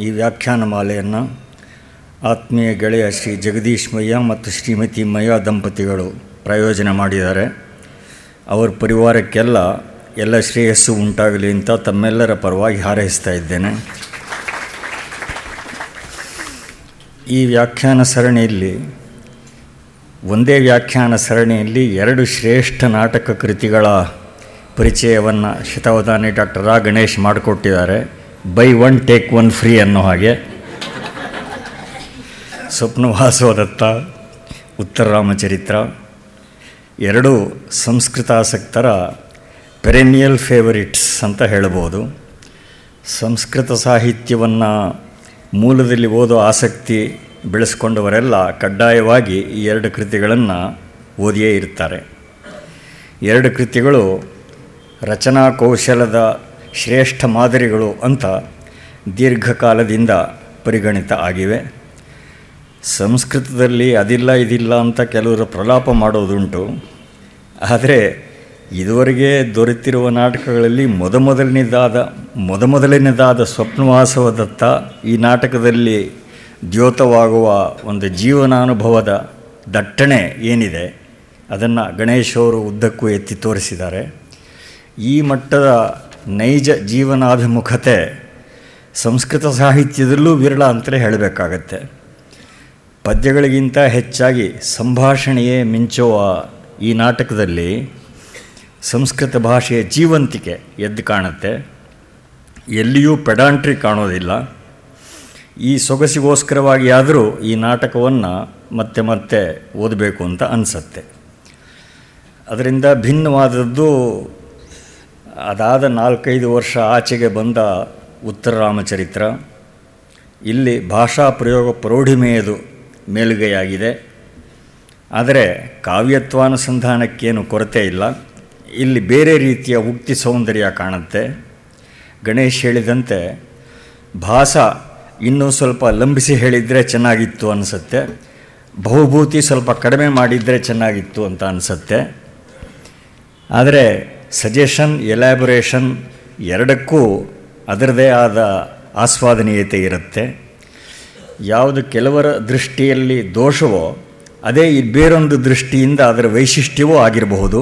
ಈ ವ್ಯಾಖ್ಯಾನ ಮಾಲೆಯನ್ನು ಆತ್ಮೀಯ ಗೆಳೆಯ ಶ್ರೀ ಜಗದೀಶ್ ಮಯ್ಯ ಮತ್ತು ಶ್ರೀಮತಿ ಮಯ್ಯ ದಂಪತಿಗಳು ಪ್ರಯೋಜನ ಮಾಡಿದ್ದಾರೆ. ಅವರ ಪರಿವಾರಕ್ಕೆಲ್ಲ ಎಲ್ಲ ಶ್ರೇಯಸ್ಸು ಉಂಟಾಗಲಿ ಅಂತ ತಮ್ಮೆಲ್ಲರ ಪರವಾಗಿ ಹಾರೈಸ್ತಾ ಇದ್ದೇನೆ. ಈ ವ್ಯಾಖ್ಯಾನ ಸರಣಿಯಲ್ಲಿ, ಒಂದೇ ವ್ಯಾಖ್ಯಾನ ಸರಣಿಯಲ್ಲಿ ಎರಡು ಶ್ರೇಷ್ಠ ನಾಟಕ ಕೃತಿಗಳ ಪರಿಚಯವನ್ನು ಶತಾವಧಾನಿ ಡಾಕ್ಟರ್ ರಾ ಗಣೇಶ್ ಮಾಡಿಕೊಟ್ಟಿದ್ದಾರೆ. Buy one take one free ಅನ್ನೋ ಹಾಗೆ. ಸ್ವಪ್ನವಾಸೋದತ್ತ ಉತ್ತರ ರಾಮಚರಿತ್ರ. ಎರಡೂ ಸಂಸ್ಕೃತಾಸಕ್ತರ ಪೆರೆನಿಯಲ್ ಫೇವರಿಟ್ಸ್ ಅಂತ ಹೇಳ್ಬೋದು. ಸಂಸ್ಕೃತ ಸಾಹಿತ್ಯವನ್ನು ಮೂಲದಲ್ಲಿ ಓದೋ ಆಸಕ್ತಿ ಬೆಳೆಸ್ಕೊಂಡವರೆಲ್ಲ ಕಡ್ಡಾಯವಾಗಿ ಈ ಎರಡು ಕೃತಿಗಳನ್ನು ಓದಿಯೇ ಇರ್ತಾರೆ. ಎರಡು ಕೃತಿಗಳು ರಚನಾ ಕೌಶಲದ ಶ್ರೇಷ್ಠ ಮಾದರಿಗಳು ಅಂತ ದೀರ್ಘಕಾಲದಿಂದ ಪರಿಗಣಿತ ಆಗಿವೆ. ಸಂಸ್ಕೃತದಲ್ಲಿ ಅದಿಲ್ಲ ಇದಿಲ್ಲ ಅಂತ ಕೆಲವರು ಪ್ರಲಾಪ ಮಾಡೋದುಂಟು. ಆದರೆ ಇದುವರೆಗೆ ದೊರೆತಿರುವ ನಾಟಕಗಳಲ್ಲಿ ಮೊದಮೊದಲನೇದಾದ ಮೊದಮೊದಲನೇದಾದ ಸ್ವಪ್ನವಾಸವದತ್ತ ಈ ನಾಟಕದಲ್ಲಿ ದ್ಯೋತವಾಗುವ ಒಂದು ಜೀವನಾನುಭವದ ದಟ್ಟಣೆ ಏನಿದೆ, ಅದನ್ನು ಗಣೇಶ್ ಉದ್ದಕ್ಕೂ ಎತ್ತಿ ತೋರಿಸಿದ್ದಾರೆ. ಈ ಮಟ್ಟದ ನೈಜ ಜೀವನಾಭಿಮುಖತೆ ಸಂಸ್ಕೃತ ಸಾಹಿತ್ಯದಲ್ಲೂ ವಿರಳ ಅಂತಲೇ ಹೇಳಬೇಕಾಗತ್ತೆ. ಪದ್ಯಗಳಿಗಿಂತ ಹೆಚ್ಚಾಗಿ ಸಂಭಾಷಣೆಯೇ ಮಿಂಚುವ ಈ ನಾಟಕದಲ್ಲಿ. ಸಂಸ್ಕೃತ ಭಾಷೆಯ ಜೀವಂತಿಕೆ ಎದ್ದು ಕಾಣುತ್ತೆ. ಎಲ್ಲಿಯೂ ಪೆಡಾಂಟ್ರಿ ಕಾಣೋದಿಲ್ಲ. ಈ ಸೊಗಸಿಗೋಸ್ಕರವಾಗಿ ಆದರೂ ಈ ನಾಟಕವನ್ನು ಮತ್ತೆ ಮತ್ತೆ ಓದಬೇಕು ಅಂತ ಅನಿಸತ್ತೆ. ಅದರಿಂದ ಭಿನ್ನವಾದದ್ದು ಅದಾದ ನಾಲ್ಕೈದು ವರ್ಷ ಆಚೆಗೆ ಬಂದ ಉತ್ತರ ರಾಮಚರಿತ್ರ, ಇಲ್ಲಿ ಭಾಷಾ ಪ್ರಯೋಗ ಪ್ರೌಢಿಮೆಯದು ಮೇಲುಗೈಯಾಗಿದೆ. ಆದರೆ ಕಾವ್ಯತ್ವಾನುಸಂಧಾನಕ್ಕೇನು ಕೊರತೆ ಇಲ್ಲ. ಇಲ್ಲಿ ಬೇರೆ ರೀತಿಯ ಉಕ್ತಿ ಸೌಂದರ್ಯ ಕಾಣುತ್ತೆ. ಗಣೇಶ್ ಹೇಳಿದಂತೆ ಭಾಸ ಇನ್ನೂ ಸ್ವಲ್ಪ ಲಂಬಿಸಿ ಹೇಳಿದರೆ ಚೆನ್ನಾಗಿತ್ತು ಅನಿಸುತ್ತೆ. ಬಹುಭೂತಿ ಸ್ವಲ್ಪ ಕಡಿಮೆ ಮಾಡಿದರೆ ಚೆನ್ನಾಗಿತ್ತು ಅಂತ ಅನಿಸುತ್ತೆ. ಆದರೆ ಸಜೆಷನ್ ಎಲ್ಯಾಬೊರೇಷನ್ ಎರಡಕ್ಕೂ ಅದರದೇ ಆದ ಆಸ್ವಾದನೀಯತೆ ಇರುತ್ತೆ. ಯಾವುದು ಕೆಲವರ ದೃಷ್ಟಿಯಲ್ಲಿ ದೋಷವೋ, ಅದೇ ಬೇರೊಂದು ದೃಷ್ಟಿಯಿಂದ ಅದರ ವೈಶಿಷ್ಟ್ಯವೂ ಆಗಿರಬಹುದು.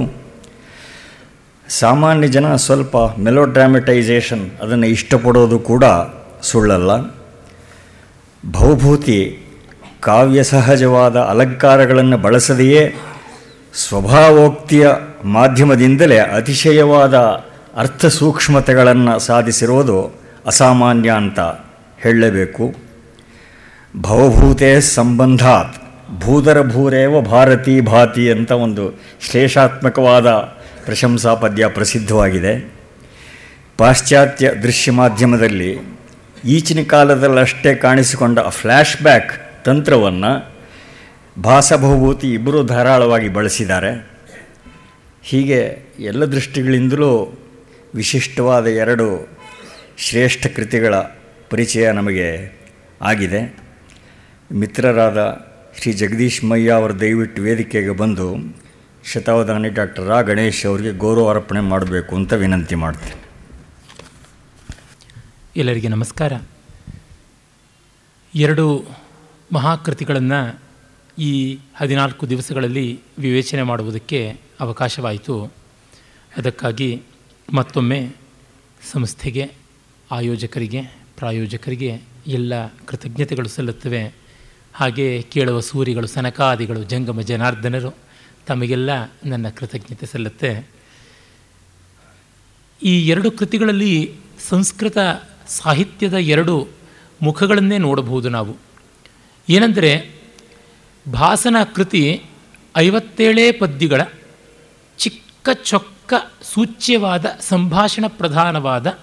ಸಾಮಾನ್ಯ ಜನ ಸ್ವಲ್ಪ ಮೆಲೋಡ್ರಾಮಟೈಸೇಷನ್ ಅದನ್ನು ಇಷ್ಟಪಡೋದು ಕೂಡ ಸುಳ್ಳಲ್ಲ. ಭವಭೂತಿ ಕಾವ್ಯ ಸಹಜವಾದ ಅಲಂಕಾರಗಳನ್ನು ಬಳಸದೆಯೇ ಸ್ವಭಾವೋಕ್ತಿಯ ಮಾಧ್ಯಮದಿಂದಲೇ ಅತಿಶಯವಾದ ಅರ್ಥ ಸೂಕ್ಷ್ಮತೆಗಳನ್ನು ಸಾಧಿಸಿರೋದು ಅಸಾಮಾನ್ಯ ಅಂತ ಹೇಳಲೇಬೇಕು. ಭವಭೂತೆ ಸಂಬಂಧಾತ್, ಭೂದರ ಭೂರೇವ ಭಾರತೀ ಭಾತಿ ಅಂತ ಒಂದು ಶ್ಲೇಷಾತ್ಮಕವಾದ ಪ್ರಶಂಸಾ ಪದ್ಯ ಪ್ರಸಿದ್ಧವಾಗಿದೆ. ಪಾಶ್ಚಾತ್ಯ ದೃಶ್ಯ ಮಾಧ್ಯಮದಲ್ಲಿ ಈಚಿನ ಕಾಲದಲ್ಲಷ್ಟೇ ಕಾಣಿಸಿಕೊಂಡ ಫ್ಲ್ಯಾಶ್ ಬ್ಯಾಕ್ ತಂತ್ರವನ್ನು ಭಾಸಬಹುಭೂತಿ ಇಬ್ಬರೂ ಧಾರಾಳವಾಗಿ ಬಳಸಿದ್ದಾರೆ. ಹೀಗೆ ಎಲ್ಲ ದೃಷ್ಟಿಗಳಿಂದಲೂ ವಿಶಿಷ್ಟವಾದ ಎರಡು ಶ್ರೇಷ್ಠ ಕೃತಿಗಳ ಪರಿಚಯ ನಮಗೆ ಆಗಿದೆ. ಮಿತ್ರರಾದ ಶ್ರೀ ಜಗದೀಶ್ ಮಯ್ಯ ಅವರು ದಯವಿಟ್ಟು ವೇದಿಕೆಗೆ ಬಂದು ಶತಾವಧಾನಿ ಡಾಕ್ಟರ್ ರಾ. ಗಣೇಶ್ ಅವರಿಗೆ ಗೌರವ ಅರ್ಪಣೆ ಮಾಡಬೇಕು ಅಂತ ವಿನಂತಿ ಮಾಡ್ತೇನೆ. ಎಲ್ಲರಿಗೆ ನಮಸ್ಕಾರ. ಎರಡು ಮಹಾಕೃತಿಗಳನ್ನು ಈ ಹದಿನಾಲ್ಕು ದಿವಸಗಳಲ್ಲಿ ವಿವೇಚನೆ ಮಾಡುವುದಕ್ಕೆ ಅವಕಾಶವಾಯಿತು. ಅದಕ್ಕಾಗಿ ಮತ್ತೊಮ್ಮೆ ಸಂಸ್ಥೆಗೆ, ಆಯೋಜಕರಿಗೆ, ಪ್ರಾಯೋಜಕರಿಗೆ ಎಲ್ಲ ಕೃತಜ್ಞತೆಗಳು ಸಲ್ಲುತ್ತವೆ. ಹಾಗೆ ಕೇಳುವ ಸೂರಿಗಳು, ಸನಕಾದಿಗಳು, ಜಂಗಮ ಜನಾರ್ದನರು ತಮಗೆಲ್ಲ ನನ್ನ ಕೃತಜ್ಞತೆ ಸಲ್ಲುತ್ತೆ. ಈ ಎರಡು ಕೃತಿಗಳಲ್ಲಿ ಸಂಸ್ಕೃತ ಸಾಹಿತ್ಯದ ಎರಡು ಮುಖಗಳನ್ನೇ ನೋಡಬಹುದು ನಾವು. ಏನೆಂದರೆ ಭಾಸನ ಕೃತಿ ಐವತ್ತೇಳೇ ಪದ್ಯಗಳ ಚಿಕ್ಕ ಚೊಕ್ಕ ಸೂಚ್ಯವಾದ ಸಂಭಾಷಣ ಪ್ರಧಾನವಾದ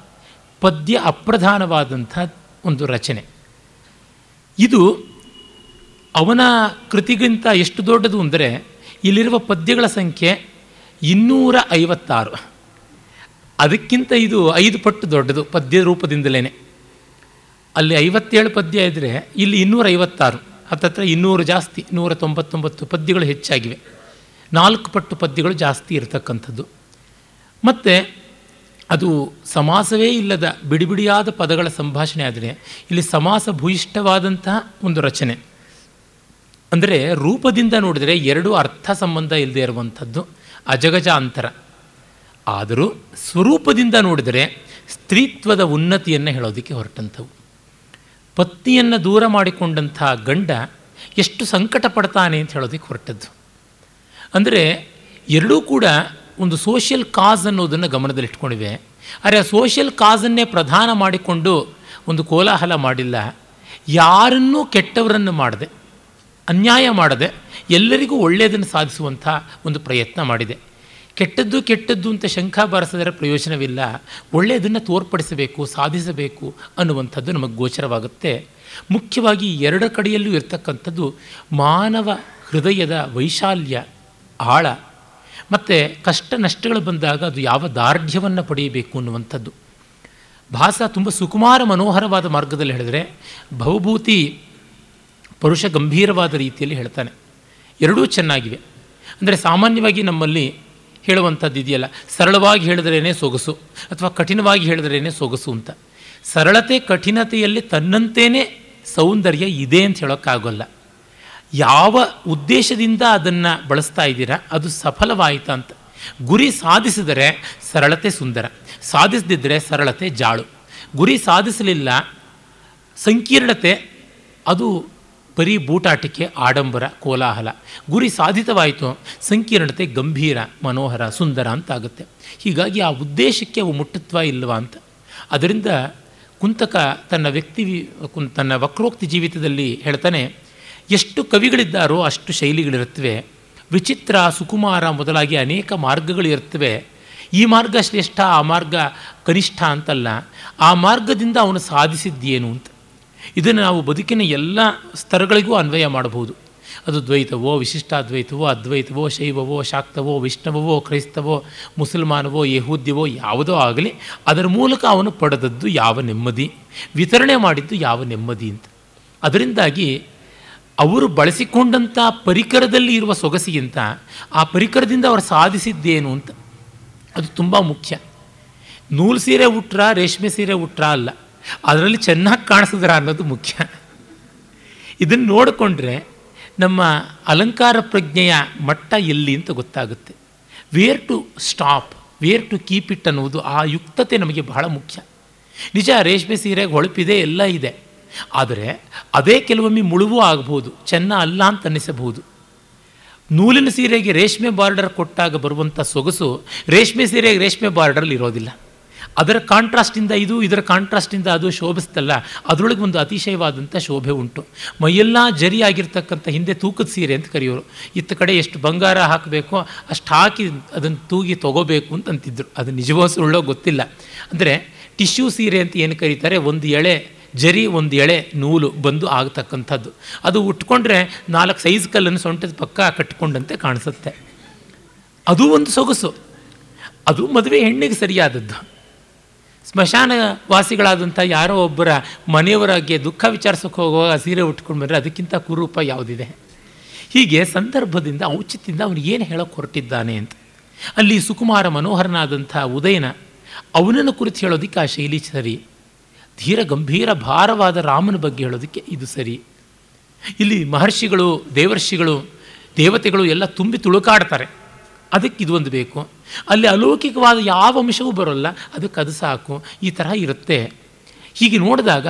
ಪದ್ಯ ಅಪ್ರಧಾನವಾದಂಥ ಒಂದು ರಚನೆ. ಇದು ಅವನ ಕೃತಿಗಿಂತ ಎಷ್ಟು ದೊಡ್ಡದು ಅಂದರೆ ಇಲ್ಲಿರುವ ಪದ್ಯಗಳ ಸಂಖ್ಯೆ ಇನ್ನೂರ ಐವತ್ತಾರು. ಅದಕ್ಕಿಂತ ಇದು ಐದು ಪಟ್ಟು ದೊಡ್ಡದು ಪದ್ಯ ರೂಪದಿಂದಲೇ ಅಲ್ಲಿ ಐವತ್ತೇಳು ಪದ್ಯ ಇದ್ದರೆ ಇಲ್ಲಿ ಇನ್ನೂರ ಐವತ್ತಾರು. ಹತ್ತತ್ರ ಇನ್ನೂರು ಜಾಸ್ತಿ ನೂರ ತೊಂಬತ್ತೊಂಬತ್ತು ಪದ್ಯಗಳು ಹೆಚ್ಚಾಗಿವೆ. ನಾಲ್ಕು ಪಟ್ಟು ಪದ್ಯಗಳು ಜಾಸ್ತಿ ಇರತಕ್ಕಂಥದ್ದು. ಮತ್ತು ಅದು ಸಮಾಸವೇ ಇಲ್ಲದ ಬಿಡಿಬಿಡಿಯಾದ ಪದಗಳ ಸಂಭಾಷಣೆ ಆದರೆ ಇಲ್ಲಿ ಸಮಾಸ ಭೂಯಿಷ್ಠವಾದಂತಹ ಒಂದು ರಚನೆ. ಅಂದರೆ ರೂಪದಿಂದ ನೋಡಿದರೆ ಎರಡು ಅರ್ಥ ಸಂಬಂಧ ಇಲ್ಲದೆ ಇರುವಂಥದ್ದು, ಅಜಗಜ ಅಂತರ. ಆದರೂ ಸ್ವರೂಪದಿಂದ ನೋಡಿದರೆ ಸ್ತ್ರೀತ್ವದ ಉನ್ನತಿಯನ್ನು ಹೇಳೋದಕ್ಕೆ ಹೊರಟಂಥವು. ಪತ್ನಿಯನ್ನು ದೂರ ಮಾಡಿಕೊಂಡಂಥ ಗಂಡ ಎಷ್ಟು ಸಂಕಟ ಪಡ್ತಾನೆ ಅಂತ ಹೇಳೋದಕ್ಕೆ ಹೊರಟದ್ದು. ಅಂದರೆ ಎರಡೂ ಕೂಡ ಒಂದು ಸೋಷಿಯಲ್ ಕಾಸ್ ಅನ್ನೋದನ್ನು ಗಮನದಲ್ಲಿಟ್ಕೊಂಡಿವೆ ಆದರೆ ಆ ಸೋಷಿಯಲ್ ಕಾಸನ್ನೇ ಪ್ರಧಾನ ಮಾಡಿಕೊಂಡು ಒಂದು ಕೋಲಾಹಲ ಮಾಡಿಲ್ಲ. ಯಾರನ್ನೂ ಕೆಟ್ಟವರನ್ನು ಮಾಡದೆ, ಅನ್ಯಾಯ ಮಾಡದೆ ಎಲ್ಲರಿಗೂ ಒಳ್ಳೆಯದನ್ನು ಸಾಧಿಸುವಂಥ ಒಂದು ಪ್ರಯತ್ನ ಮಾಡಿದೆ. ಕೆಟ್ಟದ್ದು ಕೆಟ್ಟದ್ದು ಅಂತ ಶಂಖ ಬಾರಿಸಿದರೆ ಪ್ರಯೋಜನವಿಲ್ಲ. ಒಳ್ಳೆಯದನ್ನು ತೋರ್ಪಡಿಸಬೇಕು, ಸಾಧಿಸಬೇಕು ಅನ್ನುವಂಥದ್ದು ನಮಗೆ ಗೋಚರವಾಗುತ್ತೆ. ಮುಖ್ಯವಾಗಿ ಎರಡ ಕಡೆಯಲ್ಲೂ ಇರತಕ್ಕಂಥದ್ದು ಮಾನವ ಹೃದಯದ ವೈಶಾಲ್ಯ, ಆಳ. ಮತ್ತು ಕಷ್ಟ ನಷ್ಟಗಳು ಬಂದಾಗ ಅದು ಯಾವ ದಾರ್ಢ್ಯವನ್ನು ಪಡೆಯಬೇಕು ಅನ್ನುವಂಥದ್ದು. ಭಾಸ ತುಂಬ ಸುಕುಮಾರ ಮನೋಹರವಾದ ಮಾರ್ಗದಲ್ಲಿ ಹೇಳಿದರೆ ಭವಭೂತಿ ಪರುಷ ಗಂಭೀರವಾದ ರೀತಿಯಲ್ಲಿ ಹೇಳ್ತಾನೆ. ಎರಡೂ ಚೆನ್ನಾಗಿವೆ. ಅಂದರೆ ಸಾಮಾನ್ಯವಾಗಿ ನಮ್ಮಲ್ಲಿ ಹೇಳುವಂಥದ್ದು ಇದೆಯಲ್ಲ? ಸರಳವಾಗಿ ಹೇಳಿದ್ರೇ ಸೊಗಸು ಅಥವಾ ಕಠಿಣವಾಗಿ ಹೇಳಿದ್ರೇ ಸೊಗಸು ಅಂತ. ಸರಳತೆ, ಕಠಿಣತೆಯಲ್ಲಿ ತನ್ನಂತೇನೆ ಸೌಂದರ್ಯ ಇದೆ ಅಂತ ಹೇಳೋಕ್ಕಾಗೋಲ್ಲ. ಯಾವ ಉದ್ದೇಶದಿಂದ ಅದನ್ನು ಬಳಸ್ತಾ ಇದ್ದೀರಾ, ಅದು ಸಫಲವಾಯಿತಾ ಅಂತ. ಗುರಿ ಸಾಧಿಸಿದರೆ ಸರಳತೆ ಸುಂದರ, ಸಾಧಿಸದಿದ್ದರೆ ಸರಳತೆ ಜಾಳು. ಗುರಿ ಸಾಧಿಸಲಿಲ್ಲ, ಸಂಕೀರ್ಣತೆ ಅದು ಬರೀ ಬೂಟಾಟಿಕೆ, ಆಡಂಬರ, ಕೋಲಾಹಲ. ಗುರಿ ಸಾಧಿತವಾಯಿತು. ಸಂಕೀರ್ಣತೆ ಗಂಭೀರ, ಮನೋಹರ, ಸುಂದರ ಅಂತಾಗುತ್ತೆ. ಹೀಗಾಗಿ ಆ ಉದ್ದೇಶಕ್ಕೆ ಅವು ಮುಟ್ಟತ್ವ ಇಲ್ಲವಾ ಅಂತ. ಅದರಿಂದ ಕುಂತಕ ತನ್ನ ವ್ಯಕ್ತಿ ತನ್ನ ವಕ್ರೋಕ್ತಿ ಜೀವಿತದಲ್ಲಿ ಹೇಳ್ತಾನೆ, ಎಷ್ಟು ಕವಿಗಳಿದ್ದಾರೋ ಅಷ್ಟು ಶೈಲಿಗಳಿರುತ್ತವೆ. ವಿಚಿತ್ರ, ಸುಕುಮಾರ ಮೊದಲಾಗಿ ಅನೇಕ ಮಾರ್ಗಗಳಿರುತ್ತವೆ ಈ ಮಾರ್ಗ ಶ್ರೇಷ್ಠ, ಆ ಮಾರ್ಗ ಕನಿಷ್ಠ ಅಂತಲ್ಲ. ಆ ಮಾರ್ಗದಿಂದ ಅವನು ಸಾಧಿಸಿದ್ದೇನು? ಅಂತ. ಇದನ್ನು ನಾವು ಬದುಕಿನ ಎಲ್ಲ ಸ್ತರಗಳಿಗೂ ಅನ್ವಯ ಮಾಡಬಹುದು. ಅದು ದ್ವೈತವೋ, ವಿಶಿಷ್ಟಾದ್ವೈತವೋ, ಅದ್ವೈತವೋ, ಶೈವವೋ, ಶಾಕ್ತವೋ, ವಿಷ್ಣವವೋ, ಕ್ರೈಸ್ತವೋ, ಮುಸಲ್ಮಾನವೋ, ಯಹೂದ್ಯವೋ, ಯಾವುದೋ ಆಗಲಿ, ಅದರ ಮೂಲಕ ಅವನು ಪಡೆದದ್ದು ಯಾವ ನೆಮ್ಮದಿ? ವಿತರಣೆ ಮಾಡಿದ್ದು ಯಾವ ನೆಮ್ಮದಿ ಅಂತ. ಅದರಿಂದಾಗಿ ಅವರು ಬಳಸಿಕೊಂಡಂಥ ಪರಿಕರದಲ್ಲಿ ಇರುವ ಸೊಗಸಿಗಿಂತ ಆ ಪರಿಕರದಿಂದ ಅವರು ಸಾಧಿಸಿದ್ದೇನು ಅಂತ ಅದು ತುಂಬ ಮುಖ್ಯ. ನೂಲು ಸೀರೆ ಉಟ್ರ, ರೇಷ್ಮೆ ಸೀರೆ ಉಟ್ರ ಅಲ್ಲ. ಅದರಲ್ಲಿ ಚೆನ್ನಾಗಿ ಕಾಣಿಸಿದ್ರ ಅನ್ನೋದು ಮುಖ್ಯ. ಇದನ್ನು ನೋಡಿಕೊಂಡ್ರೆ ನಮ್ಮ ಅಲಂಕಾರ ಪ್ರಜ್ಞೆಯ ಮಟ್ಟ ಎಲ್ಲಿ ಅಂತ ಗೊತ್ತಾಗುತ್ತೆ. Where to stop where to keep it ಅನ್ನುವುದು ಆ ಯುಕ್ತತೆ ನಮಗೆ ಬಹಳ ಮುಖ್ಯ. ನಿಜ, ರೇಷ್ಮೆ ಸೀರೆಗೆ ಹೊಳಪಿದೆ ಎಲ್ಲ ಇದೆ. ಆದರೆ ಅದೇ ಕೆಲವೊಮ್ಮೆ ಮುಳುವು ಆಗಬಹುದು ಚೆನ್ನ ಅಲ್ಲ ಅಂತ ಅನ್ನಿಸಬಹುದು. ನೂಲಿನ ಸೀರೆಗೆ ರೇಷ್ಮೆ ಬಾರ್ಡರ್ ಕೊಟ್ಟಾಗ ಬರುವಂಥ ಸೊಗಸು ರೇಷ್ಮೆ ಸೀರೆಗೆ ರೇಷ್ಮೆ ಬಾರ್ಡರಲ್ಲಿ ಇರೋದಿಲ್ಲ. ಅದರ ಕಾಂಟ್ರಾಸ್ಟಿಂದ ಇದು, ಇದರ ಕಾಂಟ್ರಾಸ್ಟಿಂದ ಅದು ಶೋಭಿಸ್ತಲ್ಲ ಅದರೊಳಗೆ ಒಂದು ಅತಿಶಯವಾದಂಥ ಶೋಭೆ ಉಂಟು. ಮೈಯೆಲ್ಲ ಜರಿ ಆಗಿರ್ತಕ್ಕಂಥ ಹಿಂದೆ ತೂಕದ ಸೀರೆ ಅಂತ ಕರೆಯೋರು. ಇತ್ತ ಕಡೆ ಎಷ್ಟು ಬಂಗಾರ ಹಾಕಬೇಕೋ ಅಷ್ಟು ಹಾಕಿ ಅದನ್ನು ತೂಗಿ ತೊಗೋಬೇಕು ಅಂತ ಅಂತಿದ್ರು. ಅದು ನಿಜವೋ ಸುಳ್ಳೋ ಗೊತ್ತಿಲ್ಲ. ಅಂದರೆ ಟಿಶ್ಯೂ ಸೀರೆ ಅಂತ ಏನು ಕರೀತಾರೆ? ಒಂದು ಎಳೆ ಜರಿ, ಒಂದು ಎಳೆ ನೂಲು ಬಂದು ಆಗತಕ್ಕಂಥದ್ದು. ಅದು ಉಟ್ಕೊಂಡ್ರೆ ನಾಲ್ಕು ಸೈಜ್ ಕಲ್ಲನ್ನು ಸೊಂಟದ ಪಕ್ಕ ಕಟ್ಕೊಂಡಂತೆ ಕಾಣಿಸುತ್ತೆ. ಅದು ಒಂದು ಸೊಗಸು. ಅದು ಮದುವೆ ಹೆಣ್ಣಿಗೆ ಸರಿಯಾದದ್ದು. ಸ್ಮಶಾನ ವಾಸಿಗಳಾದಂಥ ಯಾರೋ ಒಬ್ಬರ ಮನೆಯವರಾಗೆ ದುಃಖ ವಿಚಾರಿಸೋಕೆ ಹೋಗುವಾಗ ಸೀರೆ ಉಟ್ಕೊಂಡು ಬಂದರೆ ಅದಕ್ಕಿಂತ ಕುರೂಪ ಯಾವುದಿದೆ? ಹೀಗೆ ಸಂದರ್ಭದಿಂದ, ಔಚಿತ್ಯದಿಂದ ಅವನು ಏನು ಹೇಳೋಕೆ ಹೊರಟಿದ್ದಾನೆ ಅಂತ. ಅಲ್ಲಿ ಸುಕುಮಾರ ಮನೋಹರನಾದಂಥ ಉದಯನ ಅವನನ್ನು ಕುರಿತು ಹೇಳೋದಕ್ಕೆ ಆ ಶೈಲಿ ಸರಿ. ಧೀರ ಗಂಭೀರ ಭಾರವಾದ ರಾಮನ ಬಗ್ಗೆ ಹೇಳೋದಕ್ಕೆ ಇದು ಸರಿ. ಇಲ್ಲಿ ಮಹರ್ಷಿಗಳು, ದೇವರ್ಷಿಗಳು, ದೇವತೆಗಳು ಎಲ್ಲ ತುಂಬಿ ತುಳುಕಾಡ್ತಾರೆ. ಅದಕ್ಕೆ ಇದು ಒಂದು ಬೇಕು. ಅಲ್ಲಿ ಅಲೌಕಿಕವಾದ ಯಾವ ಅಂಶವೂ ಬರೋಲ್ಲ, ಅದಕ್ಕೆ ಅದು ಸಾಕು. ಈ ತರಹ ಇರುತ್ತೆ. ಹೀಗೆ ನೋಡಿದಾಗ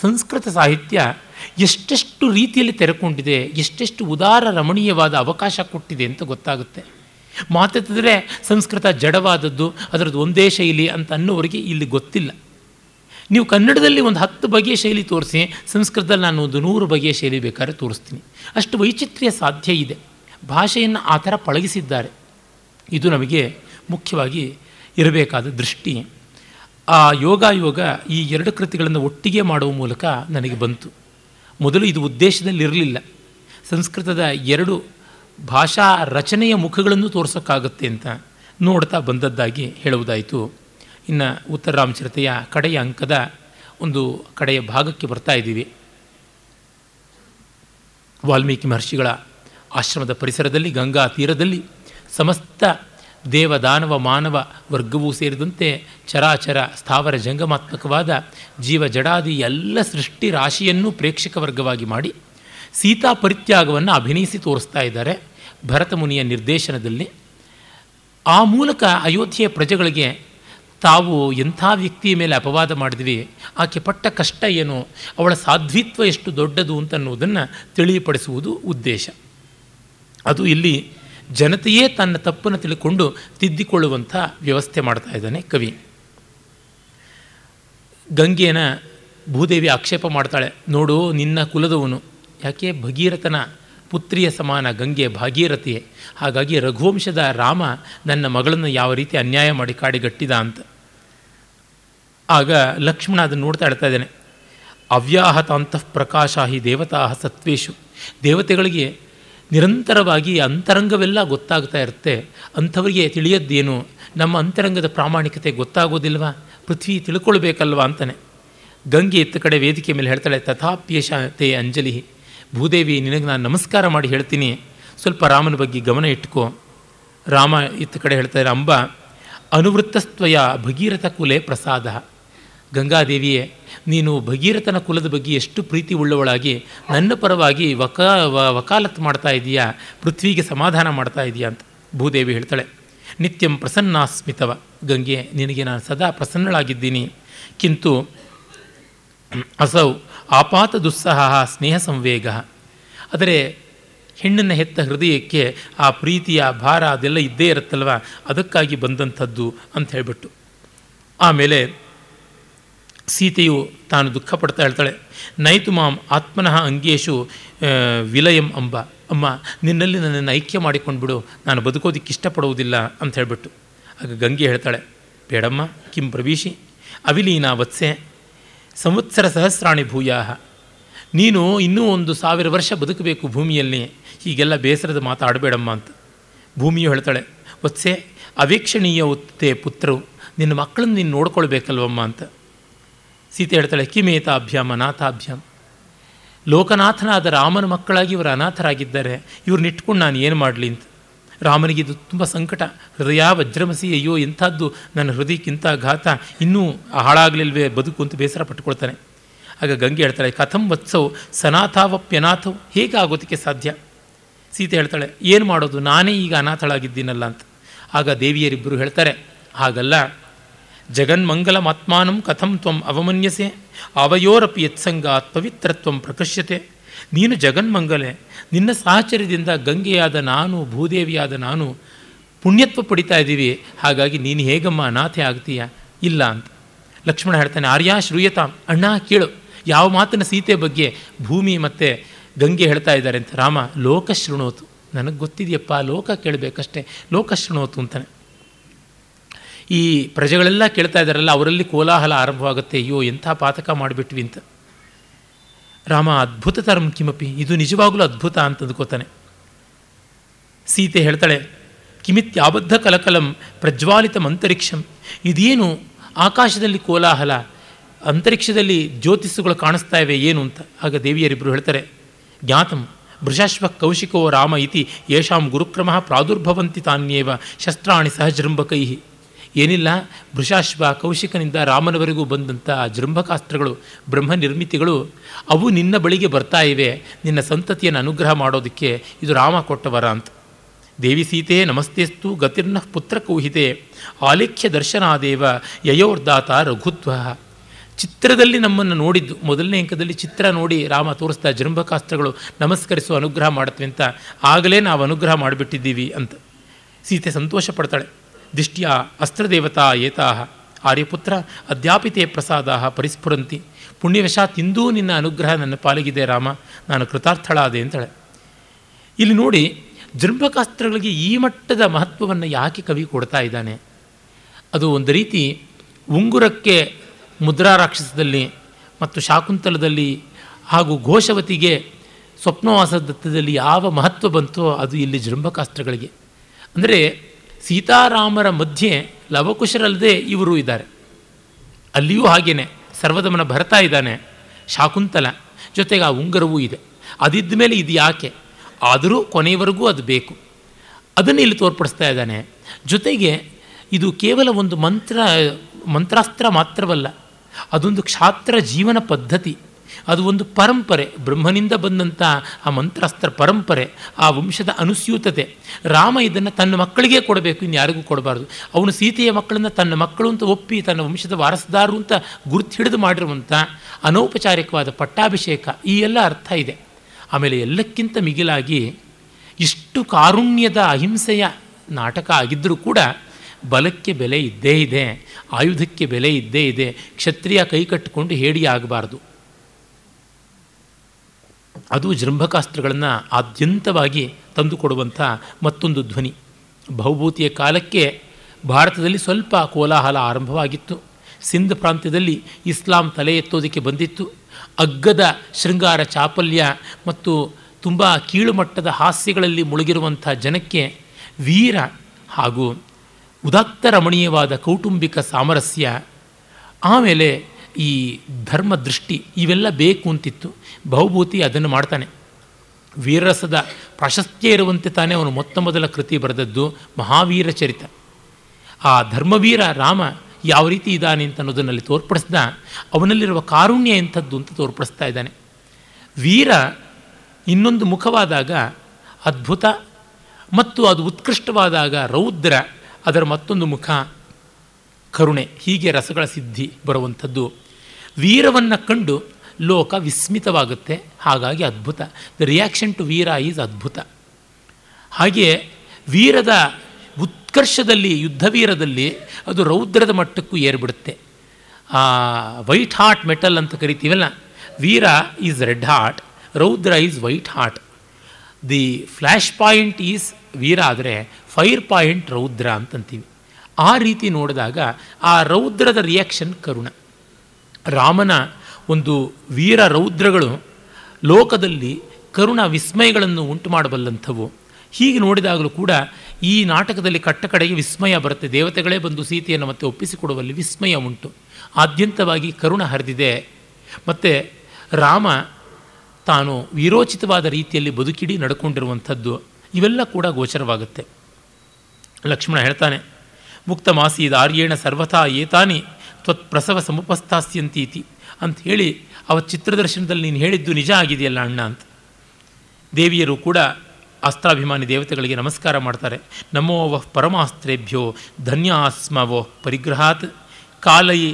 ಸಂಸ್ಕೃತ ಸಾಹಿತ್ಯ ಎಷ್ಟೆಷ್ಟು ರೀತಿಯಲ್ಲಿ ತೆರೆಕೊಂಡಿದೆ, ಎಷ್ಟೆಷ್ಟು ಉದಾರ ರಮಣೀಯವಾದ ಅವಕಾಶ ಕೊಟ್ಟಿದೆ ಅಂತ ಗೊತ್ತಾಗುತ್ತೆ. ಮಾತೆತ್ತಿದ್ರೆ ಸಂಸ್ಕೃತ ಜಡವಾದದ್ದು, ಅದರದ್ದು ಒಂದೇ ಶೈಲಿ ಅಂತ ಅನ್ನೋವರಿಗೆ ಇಲ್ಲಿ ಗೊತ್ತಿಲ್ಲ. ನೀವು ಕನ್ನಡದಲ್ಲಿ ಒಂದು ಹತ್ತು ಬಗೆಯ ಶೈಲಿ ತೋರಿಸಿ, ಸಂಸ್ಕೃತದಲ್ಲಿ ನಾನು ಒಂದು ನೂರು ಬಗೆಯ ಶೈಲಿ ಬೇಕಾದ್ರೆ ತೋರಿಸ್ತೀನಿ. ಅಷ್ಟು ವೈಚಿತ್ರ್ಯ ಸಾಧ್ಯ ಇದೆ. ಭಾಷೆಯನ್ನು ಆ ಥರ ಪಳಗಿಸಿದ್ದಾರೆ. ಇದು ನಮಗೆ ಮುಖ್ಯವಾಗಿ ಇರಬೇಕಾದ ದೃಷ್ಟಿ. ಆ ಯೋಗ ಯೋಗಾಯೋಗ ಈ ಎರಡು ಕೃತಿಗಳನ್ನು ಒಟ್ಟಿಗೆ ಮಾಡುವ ಮೂಲಕ ನನಗೆ ಬಂತು. ಮೊದಲು ಇದು ಉದ್ದೇಶದಲ್ಲಿರಲಿಲ್ಲ. ಸಂಸ್ಕೃತದ ಎರಡು ಭಾಷಾ ರಚನೆಯ ಮುಖಗಳನ್ನು ತೋರಿಸೋಕ್ಕಾಗುತ್ತೆ ಅಂತ ನೋಡ್ತಾ ಬಂದದ್ದಾಗಿ ಹೇಳುವುದಾಯಿತು. ಇನ್ನು ಉತ್ತರ ರಾಮಚರಿತೆಯ ಕಡೆಯ ಅಂಕದ ಒಂದು ಕಡೆಯ ಭಾಗಕ್ಕೆ ಬರ್ತಾ ಇದ್ದೀವಿ. ವಾಲ್ಮೀಕಿ ಮಹರ್ಷಿಗಳ ಆಶ್ರಮದ ಪರಿಸರದಲ್ಲಿ, ಗಂಗಾ ತೀರದಲ್ಲಿ ಸಮಸ್ತ ದೇವ ದಾನವ ಮಾನವ ವರ್ಗವೂ ಸೇರಿದಂತೆ ಚರಾಚರ ಸ್ಥಾವರ ಜಂಗಮಾತ್ಮಕವಾದ ಜೀವ ಜಡಾದಿ ಎಲ್ಲ ಸೃಷ್ಟಿ ರಾಶಿಯನ್ನು ಪ್ರೇಕ್ಷಕ ವರ್ಗವಾಗಿ ಮಾಡಿ ಸೀತಾ ಪರಿತ್ಯಾಗವನ್ನು ಅಭಿನಯಿಸಿ ತೋರಿಸ್ತಾ ಇದ್ದಾರೆ. ಭರತ ಮುನಿಯ ನಿರ್ದೇಶನದಲ್ಲಿ ಆ ಮೂಲಕ ಅಯೋಧ್ಯೆಯ ಪ್ರಜೆಗಳಿಗೆ ತಾವು ಎಂಥ ವ್ಯಕ್ತಿಯ ಮೇಲೆ ಅಪವಾದ ಮಾಡಿದ್ವಿ, ಆಕೆ ಪಟ್ಟ ಕಷ್ಟ ಏನು, ಅವಳ ಸಾಧ್ವಿತ್ವ ಎಷ್ಟು ದೊಡ್ಡದು ಅಂತನ್ನುವುದನ್ನು ತಿಳಿಯಪಡಿಸುವುದು ಉದ್ದೇಶ. ಅದು ಇಲ್ಲಿ ಜನತೆಯೇ ತನ್ನ ತಪ್ಪನ್ನು ತಿಳ್ಕೊಂಡು ತಿದ್ದಿಕೊಳ್ಳುವಂಥ ವ್ಯವಸ್ಥೆ ಮಾಡ್ತಾ ಇದ್ದಾನೆ ಕವಿ. ಗಂಗೆನ ಭೂದೇವಿ ಆಕ್ಷೇಪ ಮಾಡ್ತಾಳೆ, ನೋಡು, ನಿನ್ನ ಕುಲದವನು. ಯಾಕೆ? ಭಗೀರಥನ ಪುತ್ರಿಯ ಸಮಾನ ಗಂಗೆ ಭಾಗೀರಥಿಯೇ. ಹಾಗಾಗಿ ರಘುವಂಶದ ರಾಮ ನನ್ನ ಮಗಳನ್ನು ಯಾವ ರೀತಿ ಅನ್ಯಾಯ ಮಾಡಿ ಕಾಡಿಗಟ್ಟಿದ ಅಂತ. ಆಗ ಲಕ್ಷ್ಮಣ ಅದನ್ನು ನೋಡ್ತಾ ಇಡ್ತಾ ಇದ್ದಾನೆ ಅವ್ಯಾಹತ ಅಂತಃ ಪ್ರಕಾಶ ಹಿ ದೇವತಾ ಸತ್ವೇಶು ದೇವತೆಗಳಿಗೆ ನಿರಂತರವಾಗಿ ಅಂತರಂಗವೆಲ್ಲ ಗೊತ್ತಾಗ್ತಾ ಇರುತ್ತೆ. ಅಂಥವರಿಗೆ ತಿಳಿಯದ್ದೇನು? ನಮ್ಮ ಅಂತರಂಗದ ಪ್ರಾಮಾಣಿಕತೆ ಗೊತ್ತಾಗೋದಿಲ್ವಾ? ಪೃಥ್ವಿ ತಿಳ್ಕೊಳ್ಬೇಕಲ್ವಾ ಅಂತಾನೆ. ಗಂಗೆ ಇತ್ತ ಕಡೆ ವೇದಿಕೆ ಮೇಲೆ ಹೇಳ್ತಾಳೆ ತಥಾಪ್ಯೇಶ ತೇ ಅಂಜಲಿ, ಭೂದೇವಿ ನಿನಗೆ ನಾನು ನಮಸ್ಕಾರ ಮಾಡಿ ಹೇಳ್ತೀನಿ. ಸ್ವಲ್ಪ ರಾಮನ ಬಗ್ಗೆ ಗಮನ ಇಟ್ಕೋ. ರಾಮ ಇತ್ತ ಕಡೆ ಹೇಳ್ತಾರೆ, ಅಂಬ, ಅನುವೃತ್ತಸ್ತ್ವಯ ಭಗೀರಥ ಕುಲೆ ಪ್ರಸಾದ. ಗಂಗಾದೇವಿಯೇ ನೀನು ಭಗೀರಥನ ಕುಲದ ಬಗ್ಗೆ ಎಷ್ಟು ಪ್ರೀತಿ ಉಳ್ಳವಳಾಗಿ, ನನ್ನ ಪರವಾಗಿ ವಕಾ ವಕಾಲತ್ ಮಾಡ್ತಾ ಇದೀಯಾ, ಪೃಥ್ವಿಗೆ ಸಮಾಧಾನ ಮಾಡ್ತಾ ಇದೆಯಾ ಅಂತ ಭೂದೇವಿ ಹೇಳ್ತಾಳೆ. ನಿತ್ಯಂ ಪ್ರಸನ್ನಾಸ್ಮಿತವ ಗಂಗೆ, ನಿನಗೆ ನಾನು ಸದಾ ಪ್ರಸನ್ನಳಾಗಿದ್ದೀನಿ. ಕಿಂತು, ಅಸೌ, ಆಪಾತ ದುಸ್ಸಹ ಸ್ನೇಹ ಸಂವೇಗ. ಆದರೆ, ಹೆಣ್ಣನ್ನು ಹೆತ್ತ ಹೃದಯಕ್ಕೆ ಆ ಪ್ರೀತಿಯ ಭಾರ ಅದೆಲ್ಲ ಇದ್ದೇ ಇರುತ್ತಲ್ವ, ಅದಕ್ಕಾಗಿ ಬಂದಂಥದ್ದು ಅಂತ ಹೇಳಿಬಿಟ್ಟು. ಆಮೇಲೆ ಸೀತೆಯು ತಾನು ದುಃಖ ಪಡ್ತಾ ಹೇಳ್ತಾಳೆ, ನೈತು ಮಾಂ ಆತ್ಮನಃ ಅಂಗೇಶು ವಿಲಯಂ ಅಂಬ. ಅಮ್ಮ, ನಿನ್ನಲ್ಲಿ ನನ್ನನ್ನು ಐಕ್ಯ ಮಾಡಿಕೊಂಡ್ಬಿಡು ನಾನು ಬದುಕೋದಕ್ಕೆ ಇಷ್ಟಪಡುವುದಿಲ್ಲ ಅಂತ ಹೇಳಿಬಿಟ್ಟು ಆಗ ಗಂಗೆ ಹೇಳ್ತಾಳೆ, ಬೇಡಮ್ಮ, ಕಿಂ ಪ್ರವೀಶಿ, ಅವಿಲೀನ ವತ್ಸೆ, ಸಂವತ್ಸರ ಸಹಸ್ರಾಣಿ ಭೂಯಾಹ. ನೀನು ಇನ್ನೂ ಒಂದು ಸಾವಿರ ವರ್ಷ ಬದುಕಬೇಕು ಭೂಮಿಯಲ್ಲಿ. ಹೀಗೆಲ್ಲ ಬೇಸರದ ಮಾತಾಡಬೇಡಮ್ಮ ಅಂತ. ಭೂಮಿಯು ಹೇಳ್ತಾಳೆ, ವತ್ಸೆ, ಅವೇಕ್ಷಣೀಯ ಉತ್ತೆ ಪುತ್ರರು, ನಿನ್ನ ಮಕ್ಕಳನ್ನು ನೀನು ನೋಡ್ಕೊಳ್ಬೇಕಲ್ವಮ್ಮ ಅಂತ. ಸೀತೆ ಹೇಳ್ತಾಳೆ ಕಿಮೇತಾಭ್ಯಾಮ ಅನಾಥಾಭ್ಯಾಮ್ ಲೋಕನಾಥನಾದ ರಾಮನ ಮಕ್ಕಳಾಗಿ ಇವರು ಅನಾಥರಾಗಿದ್ದಾರೆ ಇವ್ರನ್ನ ಇಟ್ಕೊಂಡು ನಾನು ಏನು ಮಾಡಲಿ ಅಂತ. ರಾಮನಿಗೆ ಇದು ತುಂಬ ಸಂಕಟ. ಹೃದಯ ವಜ್ರಮಸಿ, ಅಯ್ಯೋ, ಎಂಥದ್ದು ನನ್ನ ಹೃದಯಕ್ಕಿಂತ ಘಾತ. ಇನ್ನೂ ಹಾಳಾಗಲಿಲ್ವೇ, ಬದುಕು ಅಂತ ಬೇಸರ ಪಟ್ಟುಕೊಳ್ತಾನೆ. ಆಗ ಗಂಗೆ ಹೇಳ್ತಾಳೆ, ಕಥಂ ವತ್ಸವ್ ಸನಾಥಾವಪ್ಯನಾಥವು ಹೇಗೆ ಆಗೋದಕ್ಕೆ ಸಾಧ್ಯ? ಸೀತೆ ಹೇಳ್ತಾಳೆ, ಏನು ಮಾಡೋದು? ನಾನೇ ಈಗ ಅನಾಥಳಾಗಿದ್ದೀನಲ್ಲ ಅಂತ. ಆಗ ದೇವಿಯರಿಬ್ಬರು ಹೇಳ್ತಾರೆ, ಹಾಗಲ್ಲ. ಜಗನ್ಮಂಗಲಮಾತ್ಮಾನಂ ಕಥಂ ತ್ವಂ ಅವಮನ್ಯಸೆ ಅವಯೋರಪಿ ಯತ್ಸಂಗಾತ್ ಪವಿತ್ರತ್ವಂ ಪ್ರಕಶ್ಯತೆ. ನೀನು ಜಗನ್ಮಂಗಲೆ, ನಿನ್ನ ಸಾಹಚರ್ಯದಿಂದ ಗಂಗೆಯಾದ ನಾನು, ಭೂದೇವಿಯಾದ ನಾನು ಪುಣ್ಯತ್ವ ಪಡಿತಾ ಇದ್ದೀವಿ. ಹಾಗಾಗಿ ನೀನು ಹೇಗಮ್ಮ ಅನಾಥೆ ಆಗ್ತೀಯ? ಇಲ್ಲ ಅಂತ. ಲಕ್ಷ್ಮಣ ಹೇಳ್ತಾನೆ, ಆರ್ಯ ಶ್ರೂಯತಾಂ, ಅಣ್ಣ ಕೇಳು, ಯಾವ ಮಾತಿನ ಸೀತೆ ಬಗ್ಗೆ ಭೂಮಿ ಮತ್ತು ಗಂಗೆ ಹೇಳ್ತಾ ಇದ್ದಾರೆ ಅಂತ. ರಾಮ, ಲೋಕ ಶೃಣೋತು. ನನಗೆ ಗೊತ್ತಿದೆಯಪ್ಪ, ಲೋಕ ಕೇಳಬೇಕಷ್ಟೇ, ಲೋಕ ಶೃಣೋತು ಅಂತಾನೆ. ಈ ಪ್ರಜೆಗಳೆಲ್ಲ ಕೇಳ್ತಾ ಇದ್ದಾರಲ್ಲ, ಅವರಲ್ಲಿ ಕೋಲಾಹಲ ಆರಂಭವಾಗುತ್ತೆ, ಅಯ್ಯೋ, ಎಂಥ ಪಾತಕ ಮಾಡಿಬಿಟ್ವಿ ಅಂತ. ರಾಮ, ಅದ್ಭುತ ತರಂ ಕಿಮಪಿ, ಇದು ನಿಜವಾಗಲೂ ಅದ್ಭುತ ಅಂತ ಅಂದ್ಕೋತಾನೆ. ಸೀತೆ ಹೇಳ್ತಾಳೆ ಕಿಮಿತ್ಯಾಬದ್ಧ ಕಲಕಲಂ ಪ್ರಜ್ವಾಲಿತಂ ಅಂತರಿಕ್ಷಂ. ಇದೇನು ಆಕಾಶದಲ್ಲಿ ಕೋಲಾಹಲ, ಅಂತರಿಕ್ಷದಲ್ಲಿ ಜ್ಯೋತಿಸ್ಸುಗಳು ಕಾಣಿಸ್ತಾ ಇವೆ, ಏನು ಅಂತ. ಆಗ ದೇವಿಯರಿಬ್ಬರು ಹೇಳ್ತಾರೆ, ಜ್ಞಾತಂ ಭೃಶಾಶ್ವ ಕೌಶಿಕೋ ರಾಮ ಇತಿ ಯಶಾಂ ಗುರುಕ್ರಮ ಪ್ರಾದುರ್ಭವಂತಿ ತಾನ್ಯೇವ, ಶಸ್ತ್ರಾಣಿ ಸಹಜೃಂಭಕೈ ಏನಿಲ್ಲ ಭೃಶಾಶ್ವ ಕೌಶಿಕನಿಂದ ರಾಮನವರೆಗೂ ಬಂದಂಥ ಜೃಂಭಕಾಸ್ತ್ರಗಳು ಬ್ರಹ್ಮ ನಿರ್ಮಿತಿಗಳು ಅವು ನಿನ್ನ ಬಳಿಗೆ ಬರ್ತಾ ಇವೆ. ನಿನ್ನ ಸಂತತಿಯನ್ನು ಅನುಗ್ರಹ ಮಾಡೋದಕ್ಕೆ ಇದು ರಾಮ ಕೊಟ್ಟವರ ಅಂತ. ದೇವಿ ಸೀತೆ, ನಮಸ್ತೆಸ್ತು, ಗತಿರ್ನ ಪುತ್ರ ಕೌಹಿತೆ, ಆಲಿಖ್ಯ ದರ್ಶನಾದೇವ, ಯಯೋರ್ದಾತ ರಘುತ್ವ. ಚಿತ್ರದಲ್ಲಿ ನಮ್ಮನ್ನು ನೋಡಿದ್ದು, ಮೊದಲನೇ ಅಂಕದಲ್ಲಿ ಚಿತ್ರ ನೋಡಿ ರಾಮ ತೋರಿಸ್ತಾ ಜೃಂಭಕಾಸ್ತ್ರಗಳು ನಮಸ್ಕರಿಸುವ ಅನುಗ್ರಹ ಮಾಡುತ್ತವೆ ಅಂತ. ಆಗಲೇ ನಾವು ಅನುಗ್ರಹ ಮಾಡಿಬಿಟ್ಟಿದ್ದೀವಿ ಅಂತ. ಸೀತೆ ಸಂತೋಷ ಪಡ್ತಾಳೆ ದಿಷ್ಟ್ಯ ಅಸ್ತ್ರದೇವತಾ ಏತಾಹ ಆರ್ಯಪುತ್ರ, ಅದ್ಯಾಪಿತೆ ಪ್ರಸಾದ ಪರಿಸ್ಫುರಂತಿ. ಪುಣ್ಯವಶಾತ್ ಇಂದೂ ನಿನ್ನ ಅನುಗ್ರಹ ನನ್ನ ಪಾಲಿಗಿದೆ ರಾಮ, ನಾನು ಕೃತಾರ್ಥಳಾದೆ ಅಂತಾಳೆ. ಇಲ್ಲಿ ನೋಡಿ ಜೃಂಭಕಾಸ್ತ್ರಗಳಿಗೆ ಈ ಮಟ್ಟದ ಮಹತ್ವವನ್ನು ಯಾಕೆ ಕವಿ ಕೊಡ್ತಾ ಇದ್ದಾನೆ? ಅದು ಒಂದು ರೀತಿ ಉಂಗುರಕ್ಕೆ ಮುದ್ರಾ ರಾಕ್ಷಸದಲ್ಲಿ ಮತ್ತು ಶಾಕುಂತಲದಲ್ಲಿ ಹಾಗೂ ಘೋಷವತಿಗೆ ಸ್ವಪ್ನವಾಸ ದತ್ತದಲ್ಲಿ ಯಾವ ಮಹತ್ವ ಬಂತೋ ಅದು ಇಲ್ಲಿ ಜೃಂಭಕಾಸ್ತ್ರಗಳಿಗೆ ಅಂದರೆ ಸೀತಾರಾಮರ ಮಧ್ಯೆ ಲವಕುಶರಲ್ಲದೆ ಇವರು ಇದ್ದಾರೆ. ಅಲ್ಲಿಯೂ ಹಾಗೆಯೇ ಸರ್ವದಮನ ಭರತ ಇದ್ದಾನೆ, ಶಾಕುಂತಲ ಜೊತೆಗೆ ಆ ಉಂಗರವೂ ಇದೆ. ಅದಿದ್ದ ಮೇಲೆ ಇದು ಯಾಕೆ? ಆದರೂ ಕೊನೆಯವರೆಗೂ ಅದು ಬೇಕು. ಅದನ್ನು ಇಲ್ಲಿ ತೋರ್ಪಡಿಸ್ತಾ ಇದ್ದಾನೆ. ಜೊತೆಗೆ ಇದು ಕೇವಲ ಒಂದು ಮಂತ್ರ, ಮಂತ್ರಾಸ್ತ್ರ ಮಾತ್ರವಲ್ಲ, ಅದೊಂದು ಕ್ಷಾತ್ರ ಜೀವನ ಪದ್ಧತಿ. ಅದು ಒಂದು ಪರಂಪರೆ, ಬ್ರಹ್ಮನಿಂದ ಬಂದಂಥ ಆ ಮಂತ್ರಾಸ್ತ್ರ ಪರಂಪರೆ, ಆ ವಂಶದ ಅನುಸ್ಯೂತತೆ. ರಾಮ ಇದನ್ನು ತನ್ನ ಮಕ್ಕಳಿಗೆ ಕೊಡಬೇಕು, ಇನ್ನು ಯಾರಿಗೂ ಕೊಡಬಾರ್ದು. ಅವನು ಸೀತೆಯ ಮಕ್ಕಳನ್ನು ತನ್ನ ಮಕ್ಕಳು ಅಂತ ಒಪ್ಪಿ ತನ್ನ ವಂಶದ ವಾರಸದಾರರು ಅಂತ ಗುರುತು ಹಿಡಿದು ಮಾಡಿರುವಂಥ ಅನೌಪಚಾರಿಕವಾದ ಪಟ್ಟಾಭಿಷೇಕ, ಈ ಎಲ್ಲ ಅರ್ಥ ಇದೆ. ಆಮೇಲೆ ಎಲ್ಲಕ್ಕಿಂತ ಮಿಗಿಲಾಗಿ ಇಷ್ಟು ಕಾರುಣ್ಯದ ಅಹಿಂಸೆಯ ನಾಟಕ ಆಗಿದ್ದರೂ ಕೂಡ ಬಲಕ್ಕೆ ಬೆಲೆ ಇದ್ದೇ ಇದೆ, ಆಯುಧಕ್ಕೆ ಬೆಲೆ ಇದ್ದೇ ಇದೆ, ಕ್ಷತ್ರಿಯ ಕೈ ಕಟ್ಟಿಕೊಂಡು ಹೇಡಿ ಆಗಬಾರ್ದು ಅದು ಜೃಂಭಕಾಸ್ತ್ರಗಳನ್ನು ಆದ್ಯಂತವಾಗಿ ತಂದುಕೊಡುವಂಥ ಮತ್ತೊಂದು ಧ್ವನಿ. ಬಹುಭೂತಿಯ ಕಾಲಕ್ಕೆ ಭಾರತದಲ್ಲಿ ಸ್ವಲ್ಪ ಕೋಲಾಹಲ ಆರಂಭವಾಗಿತ್ತು. ಸಿಂಧ್ ಪ್ರಾಂತ್ಯದಲ್ಲಿ ಇಸ್ಲಾಂ ತಲೆ ಎತ್ತೋದಕ್ಕೆ ಬಂದಿತ್ತು. ಅಗ್ಗದ ಶೃಂಗಾರ ಚಾಪಲ್ಯ ಮತ್ತು ತುಂಬ ಕೀಳುಮಟ್ಟದ ಹಾಸ್ಯಗಳಲ್ಲಿ ಮುಳುಗಿರುವಂಥ ಜನಕ್ಕೆ ವೀರ ಹಾಗೂ ಉದಾತ್ತ ರಮಣೀಯವಾದ ಕೌಟುಂಬಿಕ ಸಾಮರಸ್ಯ, ಆಮೇಲೆ ಈ ಧರ್ಮ ದೃಷ್ಟಿ ಇವೆಲ್ಲ ಬೇಕು ಅಂತಿತ್ತು. ಬಹುಭೂತಿ ಅದನ್ನು ಮಾಡ್ತಾನೆ. ವೀರರಸದ ಪ್ರಾಶಸ್ತ್ಯ ಇರುವಂತೆ ತಾನೇ ಅವನು ಮೊತ್ತ ಮೊದಲ ಕೃತಿ ಬರೆದದ್ದು ಮಹಾವೀರ ಚರಿತ. ಆ ಧರ್ಮವೀರ ರಾಮ ಯಾವ ರೀತಿ ಇದ್ದಾನೆ ಅಂತ ಅನ್ನೋದನ್ನಲ್ಲಿ ತೋರ್ಪಡಿಸ್ದ ಅವನಲ್ಲಿರುವ ಕಾರುಣ್ಯ ಎಂಥದ್ದು ಅಂತ ತೋರ್ಪಡಿಸ್ತಾ ಇದ್ದಾನೆ. ವೀರ ಇನ್ನೊಂದು ಮುಖವಾದಾಗ ಅದ್ಭುತ ಮತ್ತು ಅದು ಉತ್ಕೃಷ್ಟವಾದಾಗ ರೌದ್ರ, ಅದರ ಮತ್ತೊಂದು ಮುಖ ಕರುಣೆ, ಹೀಗೆ ರಸಗಳ ಸಿದ್ಧಿ ಬರುವಂಥದ್ದು ವೀರವನ್ನು ಕಂಡು ಲೋಕ ವಿಸ್ಮಿತವಾಗುತ್ತೆ. ಹಾಗಾಗಿ ಅದ್ಭುತ. The reaction to Veer is ಅದ್ಭುತ. ಹಾಗೆಯೇ ವೀರದ ಉತ್ಕರ್ಷದಲ್ಲಿ, ಯುದ್ಧವೀರದಲ್ಲಿ ಅದು ರೌದ್ರದ ಮಟ್ಟಕ್ಕೂ ಏರ್ಬಿಡುತ್ತೆ. ವೈಟ್ ಹಾರ್ಟ್ ಮೆಟಲ್ ಅಂತ ಕರಿತೀವಲ್ಲ, veera is red heart raudra is white heart the flash point is veera ಆದರೆ ಫೈರ್ ಪಾಯಿಂಟ್ ರೌದ್ರ ಅಂತಂತೀವಿ. ಆ ರೀತಿ ನೋಡಿದಾಗ ಆ ರೌದ್ರದ ರಿಯಾಕ್ಷನ್ ಕರುಣ. ರಾಮನ ಒಂದು ವೀರ ರೌದ್ರಗಳು ಲೋಕದಲ್ಲಿ ಕರುಣ ವಿಸ್ಮಯಗಳನ್ನು ಉಂಟು ಮಾಡಬಲ್ಲಂಥವು. ಹೀಗೆ ನೋಡಿದಾಗಲೂ ಕೂಡ ಈ ನಾಟಕದಲ್ಲಿ ಕಟ್ಟ ಕಡೆಗೆ ವಿಸ್ಮಯ ಬರುತ್ತೆ. ದೇವತೆಗಳೇ ಬಂದು ಸೀತೆಯನ್ನು ಮತ್ತೆ ಒಪ್ಪಿಸಿಕೊಡುವಲ್ಲಿ ವಿಸ್ಮಯ ಉಂಟು. ಆದ್ಯಂತವಾಗಿ ಕರುಣ ಹರಿದಿದೆ. ಮತ್ತು ರಾಮ ತಾನು ವಿರೋಚಿತವಾದ ರೀತಿಯಲ್ಲಿ ಬದುಕಿಡಿ ನಡ್ಕೊಂಡಿರುವಂಥದ್ದು ಇವೆಲ್ಲ ಕೂಡ ಗೋಚರವಾಗುತ್ತೆ. ಲಕ್ಷ್ಮಣ ಹೇಳ್ತಾನೆ ಮುಕ್ತ ಮಾಸೀದ ಆರ್ಯೇಣ ಸರ್ವಥಾ ಏತಾನಿ ತ್ವತ್ ಪ್ರಸವ ಸಮುಪಸ್ಥಾಸ್ಯಂತೀತಿ ಅಂತ ಹೇಳಿ ಅವತ್ತು ಚಿತ್ರದರ್ಶನದಲ್ಲಿ ನೀನು ಹೇಳಿದ್ದು ನಿಜ ಆಗಿದೆಯಲ್ಲ ಅಣ್ಣ ಅಂತ. ದೇವಿಯರು ಕೂಡ ಅಸ್ತ್ರಾಭಿಮಾನಿ ದೇವತೆಗಳಿಗೆ ನಮಸ್ಕಾರ ಮಾಡ್ತಾರೆ. ನಮೋ ವಃ ಪರಮಾಸ್ತ್ರೇಭ್ಯೋ ವೋಹ್ ಪರಿಗ್ರಹಾತ್ ಕಾಲಯಿ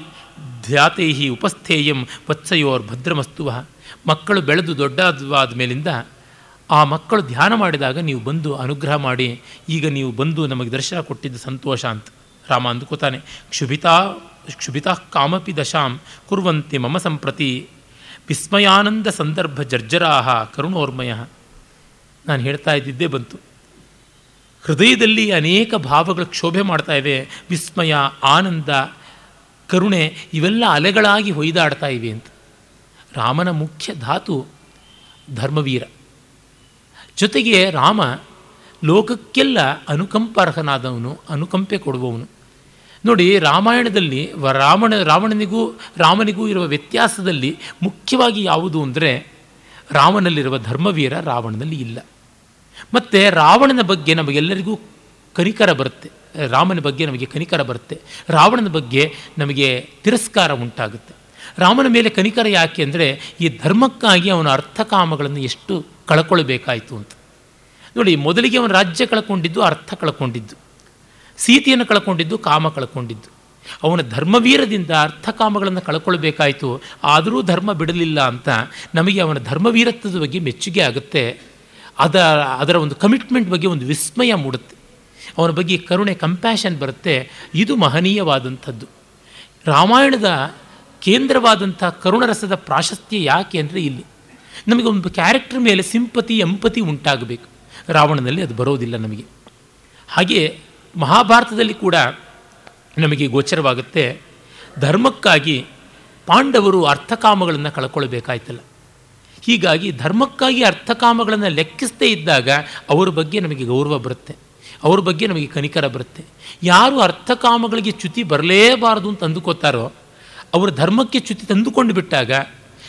ಧ್ಯಾತೈ ಉಪಸ್ಥೇಯಂ ವತ್ಸಯೋರ್ ಭದ್ರಮಸ್ತುವ. ಮಕ್ಕಳು ಬೆಳೆದು ದೊಡ್ಡದಾದ ಮೇಲಿಂದ ಆ ಮಕ್ಕಳು ಧ್ಯಾನ ಮಾಡಿದಾಗ ನೀವು ಬಂದು ಅನುಗ್ರಹ ಮಾಡಿ, ಈಗ ನೀವು ಬಂದು ನಮಗೆ ದರ್ಶನ ಕೊಟ್ಟಿದ್ದು ಸಂತೋಷ ಅಂತ ರಾಮ ಅಂದುಕೋತಾನೆ. ಕ್ಷುಭಿತಾ ಕ್ಷುಭಿತಾ ಕಾಮಪಿ ದಶಾಂ ಕುರುವಂತೆ ಮಮ ಸಂಪ್ರತಿ. ವಿಸ್ಮಯಾನಂದ ಸಂದರ್ಭ ಜರ್ಜರಾಹ ಕರುಣೋರ್ಮಯ. ನಾನು ಹೇಳ್ತಾ ಇದ್ದಿದ್ದೇ ಬಂತು. ಹೃದಯದಲ್ಲಿ ಅನೇಕ ಭಾವಗಳು ಕ್ಷೋಭೆ ಮಾಡ್ತಾ ಇವೆ. ವಿಸ್ಮಯ, ಆನಂದ, ಕರುಣೆ ಇವೆಲ್ಲ ಅಲೆಗಳಾಗಿ ಹೊಯ್ದಾಡ್ತಾ ಇವೆ ಅಂತ. ರಾಮನ ಮುಖ್ಯ ಧಾತು ಧರ್ಮವೀರ. ಜೊತೆಗೆ ರಾಮ ಲೋಕಕ್ಕೆಲ್ಲ ಅನುಕಂಪಾರ್ಹನಾದವನು, ಅನುಕಂಪೆ ಕೊಡುವವನು. ನೋಡಿ, ರಾಮಾಯಣದಲ್ಲಿ ರಾವಣ, ರಾವಣನಿಗೂ, ರಾಮನಿಗೂ ಇರುವ ವ್ಯತ್ಯಾಸದಲ್ಲಿ ಮುಖ್ಯವಾಗಿ ಯಾವುದು ಅಂದರೆ ರಾಮನಲ್ಲಿರುವ ಧರ್ಮವೀರ ರಾವಣನಲ್ಲಿ ಇಲ್ಲ. ಮತ್ತು ರಾವಣನ ಬಗ್ಗೆ ನಮಗೆಲ್ಲರಿಗೂ ಕನಿಕರ ಬರುತ್ತೆ. ರಾಮನ ಬಗ್ಗೆ ನಮಗೆ ಕನಿಕರ ಬರುತ್ತೆ. ರಾವಣನ ಬಗ್ಗೆ ನಮಗೆ ತಿರಸ್ಕಾರ ಉಂಟಾಗುತ್ತೆ. ರಾಮನ ಮೇಲೆ ಕನಿಕರ ಯಾಕೆ ಅಂದರೆ ಈ ಧರ್ಮಕ್ಕಾಗಿ ಅವನ ಅರ್ಥಕಾಮಗಳನ್ನು ಎಷ್ಟು ಕಳ್ಕೊಳ್ಬೇಕಾಯಿತು ಅಂತ. ನೋಡಿ, ಮೊದಲಿಗೆ ಅವನ ರಾಜ್ಯ ಕಳ್ಕೊಂಡಿದ್ದು, ಅರ್ಥ ಕಳ್ಕೊಂಡಿದ್ದು. ಸೀತೆಯನ್ನು ಕಳ್ಕೊಂಡಿದ್ದು, ಕಾಮ ಕಳ್ಕೊಂಡಿದ್ದು. ಅವನ ಧರ್ಮವೀರದಿಂದ ಅರ್ಥಕಾಮಗಳನ್ನು ಕಳ್ಕೊಳ್ಬೇಕಾಯಿತು. ಆದರೂ ಧರ್ಮ ಬಿಡಲಿಲ್ಲ ಅಂತ ನಮಗೆ ಅವನ ಧರ್ಮವೀರತ್ವದ ಬಗ್ಗೆ ಮೆಚ್ಚುಗೆ ಆಗುತ್ತೆ. ಅದ, ಅದರ ಒಂದು ಕಮಿಟ್ಮೆಂಟ್ ಬಗ್ಗೆ ಒಂದು ವಿಸ್ಮಯ ಮೂಡುತ್ತೆ. ಅವನ ಬಗ್ಗೆ ಕರುಣೆ ಕಂಪ್ಯಾಷನ್ ಬರುತ್ತೆ. ಇದು ಮಹನೀಯವಾದಂಥದ್ದು. ರಾಮಾಯಣದ ಕೇಂದ್ರವಾದಂಥ ಕರುಣರಸದ ಪ್ರಾಶಸ್ತ್ಯ ಯಾಕೆ ಅಂದರೆ ಇಲ್ಲಿ. ನಮಗೆ ಒಂದು ಕ್ಯಾರೆಕ್ಟರ್ ಮೇಲೆ ಸಿಂಪತಿ, ಎಂಪತಿ ಉಂಟಾಗಬೇಕು. ರಾವಣನಲ್ಲಿ ಅದು ಬರೋದಿಲ್ಲ ನಮಗೆ. ಹಾಗೆ ಮಹಾಭಾರತದಲ್ಲಿ ಕೂಡ ನಮಗೆ ಗೋಚರವಾಗುತ್ತೆ. ಧರ್ಮಕ್ಕಾಗಿ ಪಾಂಡವರು ಅರ್ಥಕಾಮಗಳನ್ನು ಕಳ್ಕೊಳ್ಬೇಕಾಯ್ತಲ್ಲ. ಹೀಗಾಗಿ ಧರ್ಮಕ್ಕಾಗಿ ಅರ್ಥಕಾಮಗಳನ್ನು ಲೆಕ್ಕಿಸದೇ ಇದ್ದಾಗ ಅವರ ಬಗ್ಗೆ ನಮಗೆ ಗೌರವ ಬರುತ್ತೆ. ಅವ್ರ ಬಗ್ಗೆ ನಮಗೆ ಕನಿಕರ ಬರುತ್ತೆ. ಯಾರು ಅರ್ಥಕಾಮಗಳಿಗೆ ಚ್ಯುತಿ ಬರಲೇಬಾರದು ಅಂತ ಅಂದುಕೊತಾರೋ ಅವರು ಧರ್ಮಕ್ಕೆ ಚ್ಯುತಿ ತಂದುಕೊಂಡು ಬಿಟ್ಟಾಗ